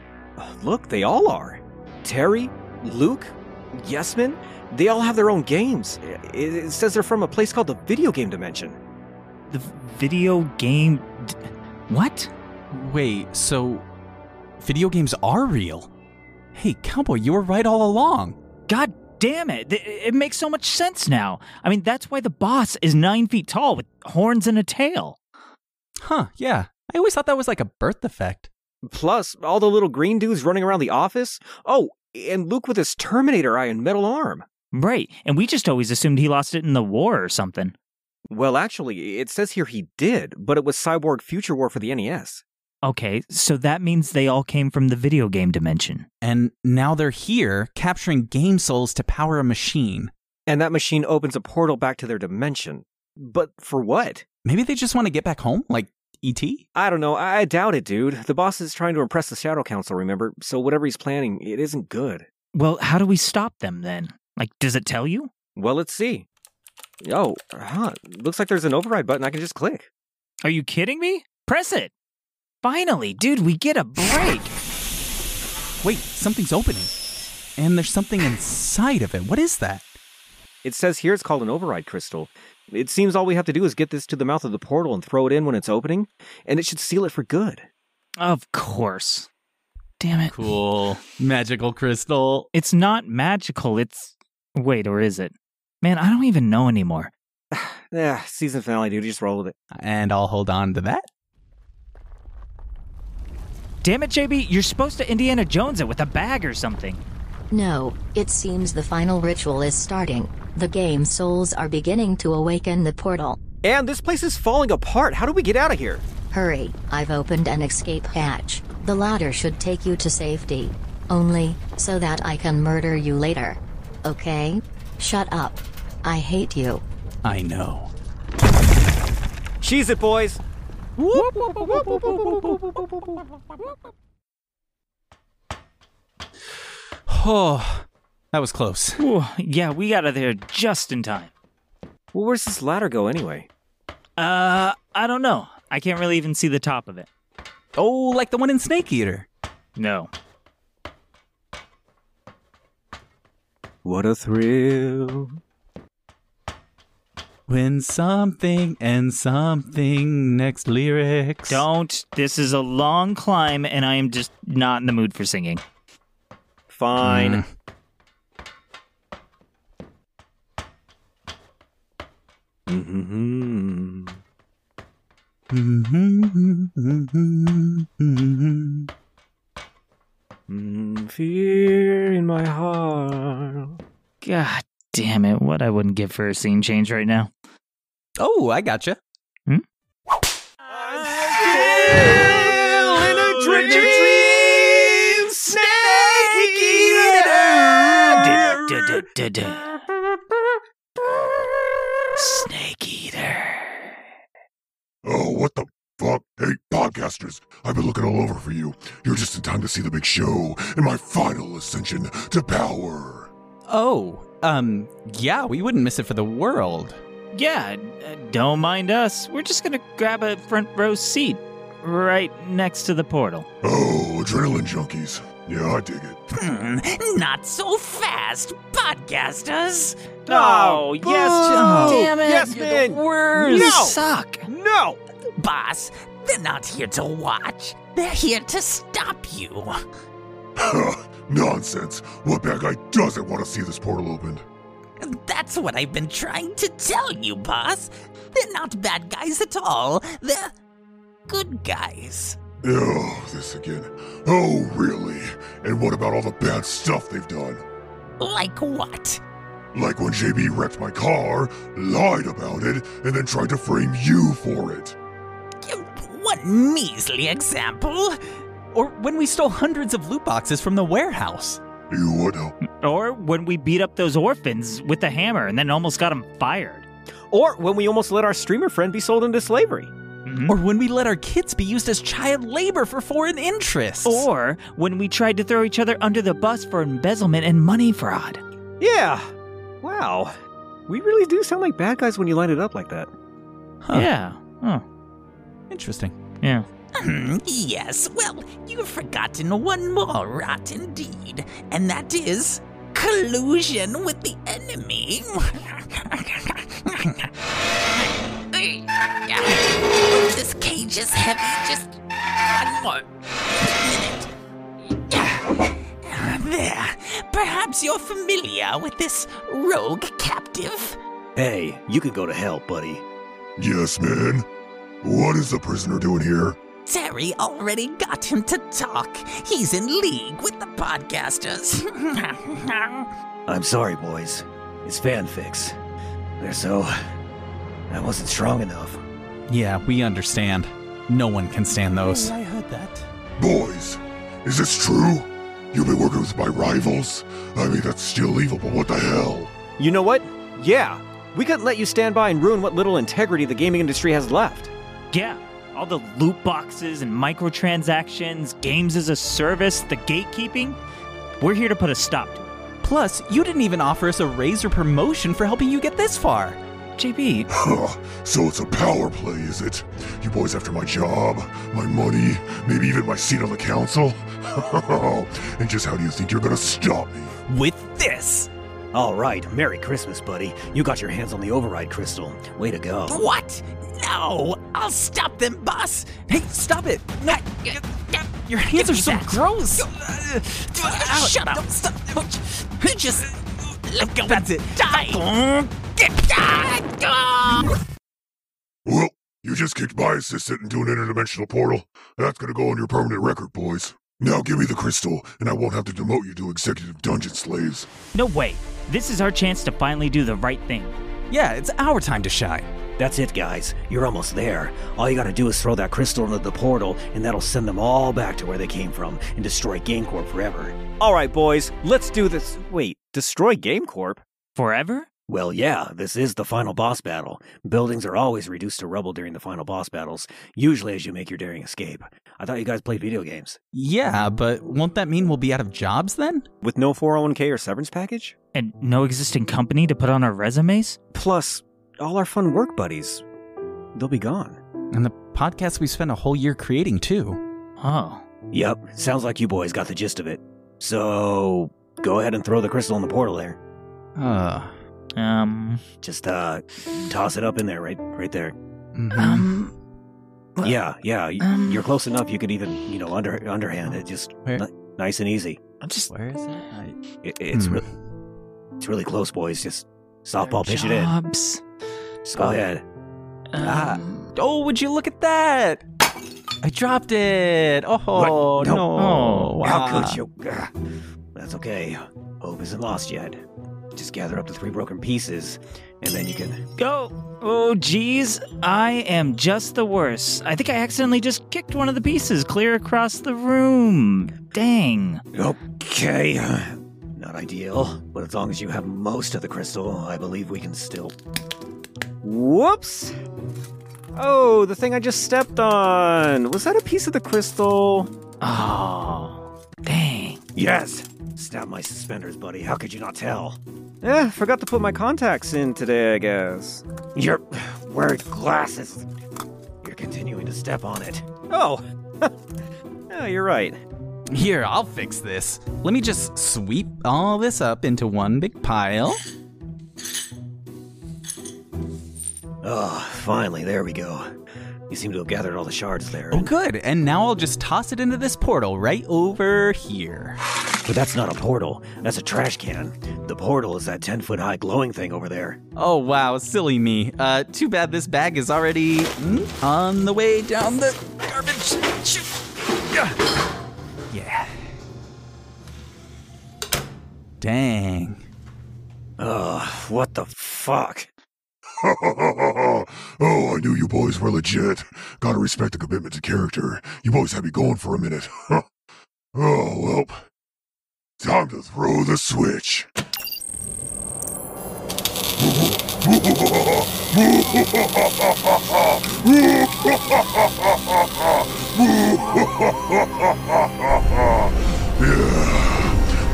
look, they all are. Terry, Luke, Yesman, they all have their own games. It, it says they're from a place called the Video Game Dimension.
The video game d- What?
Wait, so video games are real? Hey, Cowboy, you were right all along.
God damn it. Th- It makes so much sense now. I mean, that's why the boss is nine feet tall with horns and a tail.
Huh, yeah. I always thought that was like a birth defect.
Plus, all the little green dudes running around the office. Oh, and Luke with his Terminator eye and metal arm.
Right. And we just always assumed he lost it in the war or something.
Well, actually, it says here he did, but it was Cyborg Future War for the NES.
Okay, so that means they all came from the video game dimension.
And now they're here, capturing game souls to power a machine.
And that machine opens a portal back to their dimension. But for what?
Maybe they just want to get back home, like E.T.?
I don't know. I doubt it, dude. The boss is trying to impress the Shadow Council, remember? So whatever he's planning, it isn't good.
Well, how do we stop them then? Like, does it tell you?
Well, let's see. Oh, huh. Looks like there's an override button I can just click.
Are you kidding me? Press it. Finally, dude, we get a break.
Wait, something's opening. And there's something inside of it. What is that?
It says here it's called an override crystal. It seems all we have to do is get this to the mouth of the portal and throw it in when it's opening, and it should seal it for good.
Of course. Damn it.
Cool. Magical crystal.
It's not magical. It's. Wait, or is it? Man, I don't even know anymore. (sighs)
Yeah, season finale, dude. Just roll with it.
And I'll hold on to that.
Damn it, JB, you're supposed to Indiana Jones it with a bag or something.
No, it seems the final ritual is starting. The game souls are beginning to awaken the portal.
And this place is falling apart. How do we get out of here?
Hurry, I've opened an escape hatch. The ladder should take you to safety. Only, so that I can murder you later. Okay? Shut up. I hate you.
I know.
Cheese it, boys.
Oh, (laughs) that was close.
Ooh, yeah, we got out of there just in time.
Well, where's this ladder go anyway?
Uh, I don't know. I can't really even see the top of it.
Oh, like the one in Snake Eater.
No.
What a thrill.
When something and something next lyrics.
Don't. This is a long climb, and I am just not in the mood for singing.
Fine. Mm-hmm. Mm, (laughs) fear in my heart.
God damn it. What I wouldn't give for a scene change right now.
Oh, I gotcha.
I'm still in a dream.
Snake Oh, what the fuck? Hey, podcasters, I've been looking all over for you. You're just in time to see the big show and my final ascension to power.
Oh, um, yeah, we wouldn't miss it for the world.
Yeah, uh, don't mind us. We're just gonna grab a front row seat right next to the portal.
Oh, adrenaline junkies. Yeah, I dig it.
Hmm, not so fast, podcasters.
Oh, yes.
Oh,
damn it. Yes,
You're
man.
the worst.
No.
suck.
No.
Boss, they're not here to watch. They're here to stop you.
Nonsense. What bad guy doesn't want to see this portal opened?
That's what I've been trying to tell you, boss. They're not bad guys at all. They're good guys.
Oh, this again. Oh, really? And what about all the bad stuff they've done?
Like what?
Like when JB wrecked my car, lied about it, and then tried to frame you for it.
One measly example.
Or when we stole hundreds of loot boxes from the warehouse.
You would know.
Or when we beat up those orphans with a hammer and then almost got them fired.
Or when we almost let our streamer friend be sold into slavery.
Mhm.
Or when we let our kids be used as child labor for foreign interests.
Or when we tried to throw each other under the bus for embezzlement and money fraud.
Yeah. Wow. We really do sound like bad guys when you line it up like that.
Huh.
Yeah. Oh,
Interesting.
yeah. (clears throat)
Yes, well, you've forgotten one more rot indeed, and that is collusion with the enemy. (laughs) this cage is heavy. Just one more minute. There. Perhaps you're familiar with this rogue captive.
Hey, you can go to hell, buddy.
Yes, man. What is the prisoner doing here?
Terry already got him to talk. He's in league with the podcasters. (laughs)
I'm sorry, boys. It's fanfics. They're so. I wasn't strong enough.
Yeah, we understand. No one can stand those.
Hey, I heard that.
Boys, is this true? You've been working with my rivals? I mean, that's still illegal, but what the hell?
You know what? Yeah. We couldn't let you stand by and ruin what little integrity the gaming industry has left.
Yeah. All the loot boxes and microtransactions, games as a service, the gatekeeping. We're here to put a stop to it.
Plus, you didn't even offer us a raise or promotion for helping you get this far.
JB,
Huh, so it's a power play, is it? You boys after my job, my money, maybe even my seat on the council? (laughs) and just how do you think you're gonna stop me?
with this.
All right, Merry Christmas, buddy. You got your hands on the override crystal. Way to go.
What? No, I'll stop them, boss.
Hey, stop it! No, your hands are so
that.
gross.
Shut up. Stop. You just let go.
That's it.
Die.
Well, you just kicked my assistant into an interdimensional portal. That's gonna go on your permanent record, boys. Now give me the crystal, and I won't have to demote you to executive dungeon slaves.
no way. This is our chance to finally do the right thing.
Yeah, it's our time to shine.
That's it, guys. You're almost there. All you gotta do is throw that crystal into the portal, and that'll send them all back to where they came from and destroy GameCorp forever.
All right, boys, let's do this. Wait, destroy GameCorp?
Forever?
Well, yeah, this is the final boss battle. Buildings are always reduced to rubble during the final boss battles, usually as you make your daring escape. I thought you guys played video games.
Yeah, but won't that mean we'll be out of jobs then?
With no 401k or severance package?
And no existing company to put on our resumes?
Plus, all our fun work buddies. They'll be gone.
And the podcast we spent a whole year creating too.
Oh.
Yep, sounds like you boys got the gist of it. So, go ahead and throw the crystal in the portal there.
Uh,
Um.
Just, uh, toss it up in there, right, right there.
mhm.
Um. Well,
Yeah, yeah, y-
um,
you're close enough. You could even, you know, under underhand it, just
Where-
ni- nice and easy.
I'm just.
Where is it? I-
It, it's
Hmm.
really, it's really close, boys. Just softball pitch it in.
Jobs.
Just go ahead.
Ah.
Um,
Oh, would you look at that? I dropped it. Oh
What?
no!
No.
Oh,
wow.
How could you? Ugh. That's okay. Hope isn't lost yet. Just gather up the three broken pieces, and then you can.
Go. Oh, geez. I am just the worst. I think I accidentally just kicked one of the pieces clear across the room. Dang.
Okay. Not ideal, but as long as you have most of the crystal, I believe we can still.
Whoops! Oh, the thing I just stepped on. Was that a piece of the crystal?
Oh, dang.
Yes!
Snap my suspenders, buddy. How could you not tell?
Eh, forgot to put my contacts in today, I guess.
You're (sighs) wearing glasses. You're continuing to step on it.
Oh! (laughs) oh, you're right.
Here, I'll fix this. Let me just sweep all this up into one big pile.
Oh, finally, there we go. You seem to have gathered all the shards there.
Oh, good. And now I'll just toss it into this portal right over here.
But that's not a portal. That's a trash can. The portal is that 10 foot high glowing thing over there.
Oh, wow. Silly me. Uh, too bad this bag is already mm, on the way down the garbage chute. Yeah. Yeah. Dang.
Ugh, what the fuck? (laughs)
oh, I knew you boys were legit. Gotta respect the commitment to character. You boys had me going for a minute. (laughs) oh, well. Time to throw the switch. yeah,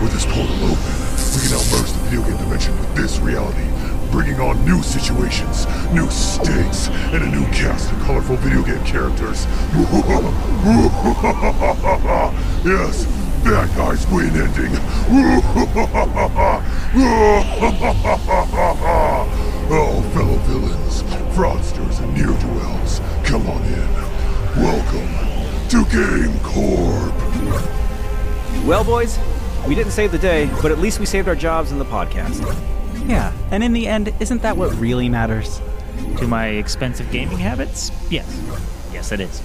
with this portal open, we can now merge the video game dimension with this reality, bringing on new situations, new stakes, and a new cast of colorful video game characters. (laughs) yes, bad guys win ending. (laughs) oh, fellow villains, fraudsters, and ne'er-do-wells, come on in. Welcome to GameCorp.
Well, boys, we didn't save the day, but at least we saved our jobs in the podcast.
Yeah, and in the end, isn't that what really matters?
To my expensive gaming habits? Yes. Yes, it is.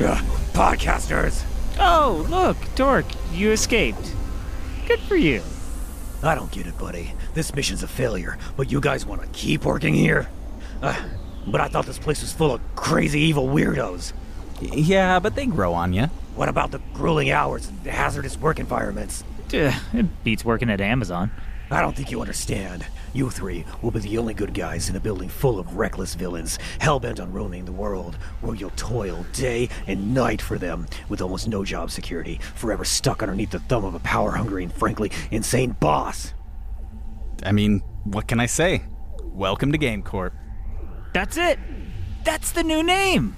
Ugh, podcasters!
Oh, look, Dork, you escaped. Good for you.
I don't get it, buddy. This mission's a failure, but you guys want to keep working here? Uh, but I thought this place was full of crazy evil weirdos.
Yeah, but they grow on you.
What about the grueling hours and hazardous work environments?
Duh, It beats working at Amazon.
I don't think you understand. You three will be the only good guys in a building full of reckless villains, hell-bent on ruining the world, where you'll toil day and night for them, with almost no job security, forever stuck underneath the thumb of a power-hungry and frankly insane boss.
I mean, what can I say? Welcome to GameCorp.
That's it. That's the new name.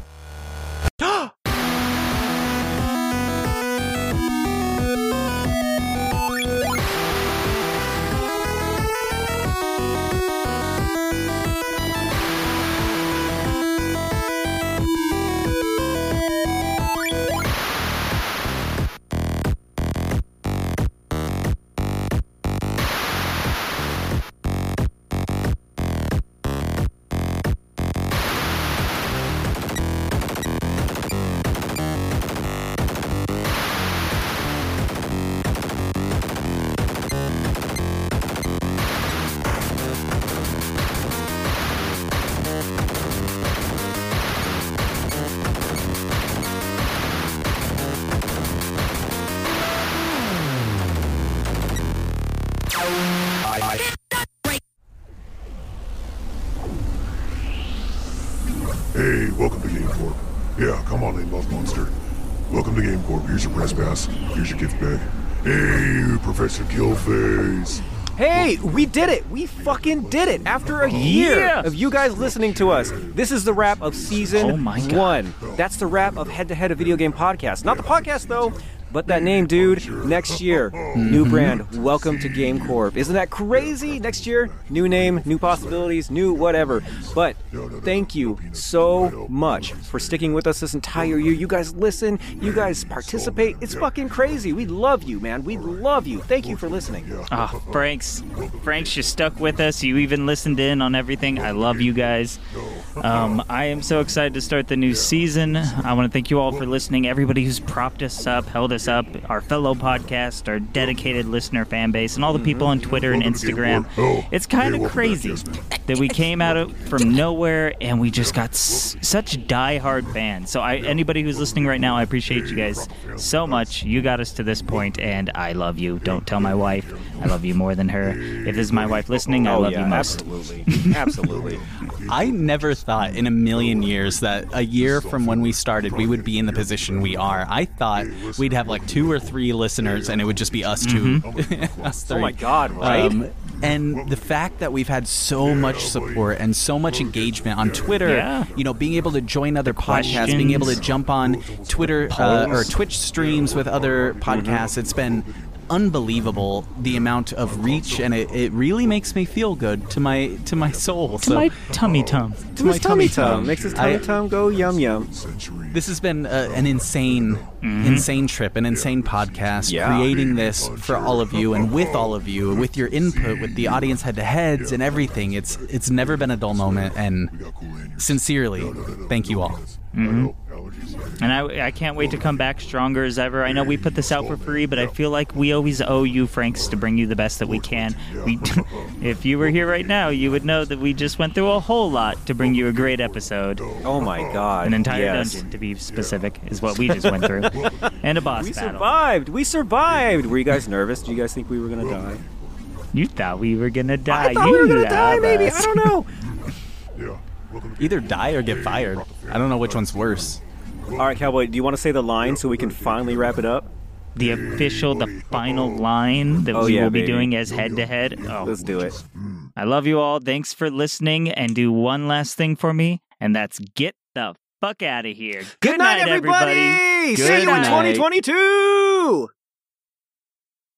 Hey, Professor Killface.
Hey, we did it! We fucking did it! After a year
Yeah.
of you guys listening to us, this is the wrap of season
Oh my God.
one. That's the wrap of Head to Head, a video game podcast. Not the podcast, though, but that name, dude. Next year, new brand. Welcome to GameCorp. Isn't that crazy? Next year, new name, new possibilities, new whatever. But thank you so much for sticking with us this entire year. You guys listen, you guys participate. It's fucking crazy. We love you, man. We love you. Thank you for listening.
Ah, Franks. Franks, you stuck with us. You even listened in on everything. I love you guys. Um, I am so excited to start the new season. I want to thank you all for listening. Everybody who's propped us up, held us up, our fellow podcast, our dedicated listener fan base, and all the people on Twitter and Instagram. It's kind of crazy that we came out of from nowhere and we just got s- such die-hard fans. So I, anybody who's listening right now, I appreciate you guys so much. You got us to this point, and I love you. Don't tell my wife. I love you more than her. If this is my wife listening, I
oh
love
yeah,
you most.
absolutely, absolutely. (laughs)
I never thought in a million years that a year from when we started, we would be in the position we are. I thought we'd have like two or three listeners, and it would just be us 2 (laughs) us three.
Oh my God, right?
Um, and the fact that we've had so much support and so much engagement on Twitter,
Yeah.
you know, being able to join other podcasts, being able to jump on Twitter uh, or Twitch streams with other podcasts, it's been unbelievable the amount of reach and it, it really makes me feel good to my to my soul
To
so
my tummy tum.
to my tummy tum
makes his tummy
I-
tum go yum yum.
this has been uh, an insane, insane trip, an insane podcast.
Yeah.
Creating this for all of you and with all of you, with your input, with the audience head to heads and everything. It's it's never been a dull moment, and sincerely, thank you all.
And I, I can't wait to come back stronger as ever. I know we put this out for free, but I feel like we always owe you, Franks, to bring you the best that we can. We, (laughs) if you were here right now, you would know that we just went through a whole lot to bring you a great episode.
Oh my god.
An entire
yes.
dungeon, to be specific, is what we just went through, (laughs) and a boss
We
battle.
survived. We survived. Were you guys nervous? Do you guys think we were gonna die?
You thought we were gonna die.
I thought
you
we were gonna die. Maybe
us.
I don't know. (laughs)
Either die or get fired. I don't know which one's worse.
All right, Cowboy. Do you want to say the line so we can finally wrap it up?
The official, the final line that
Oh,
we
yeah,
will be
baby.
doing as head to head. Oh,
Let's do it.
I love you all. Thanks for listening. And do one last thing for me, and that's get the fuck out of here. Good,
Good night, everybody. See
Good
you in
night.
2022.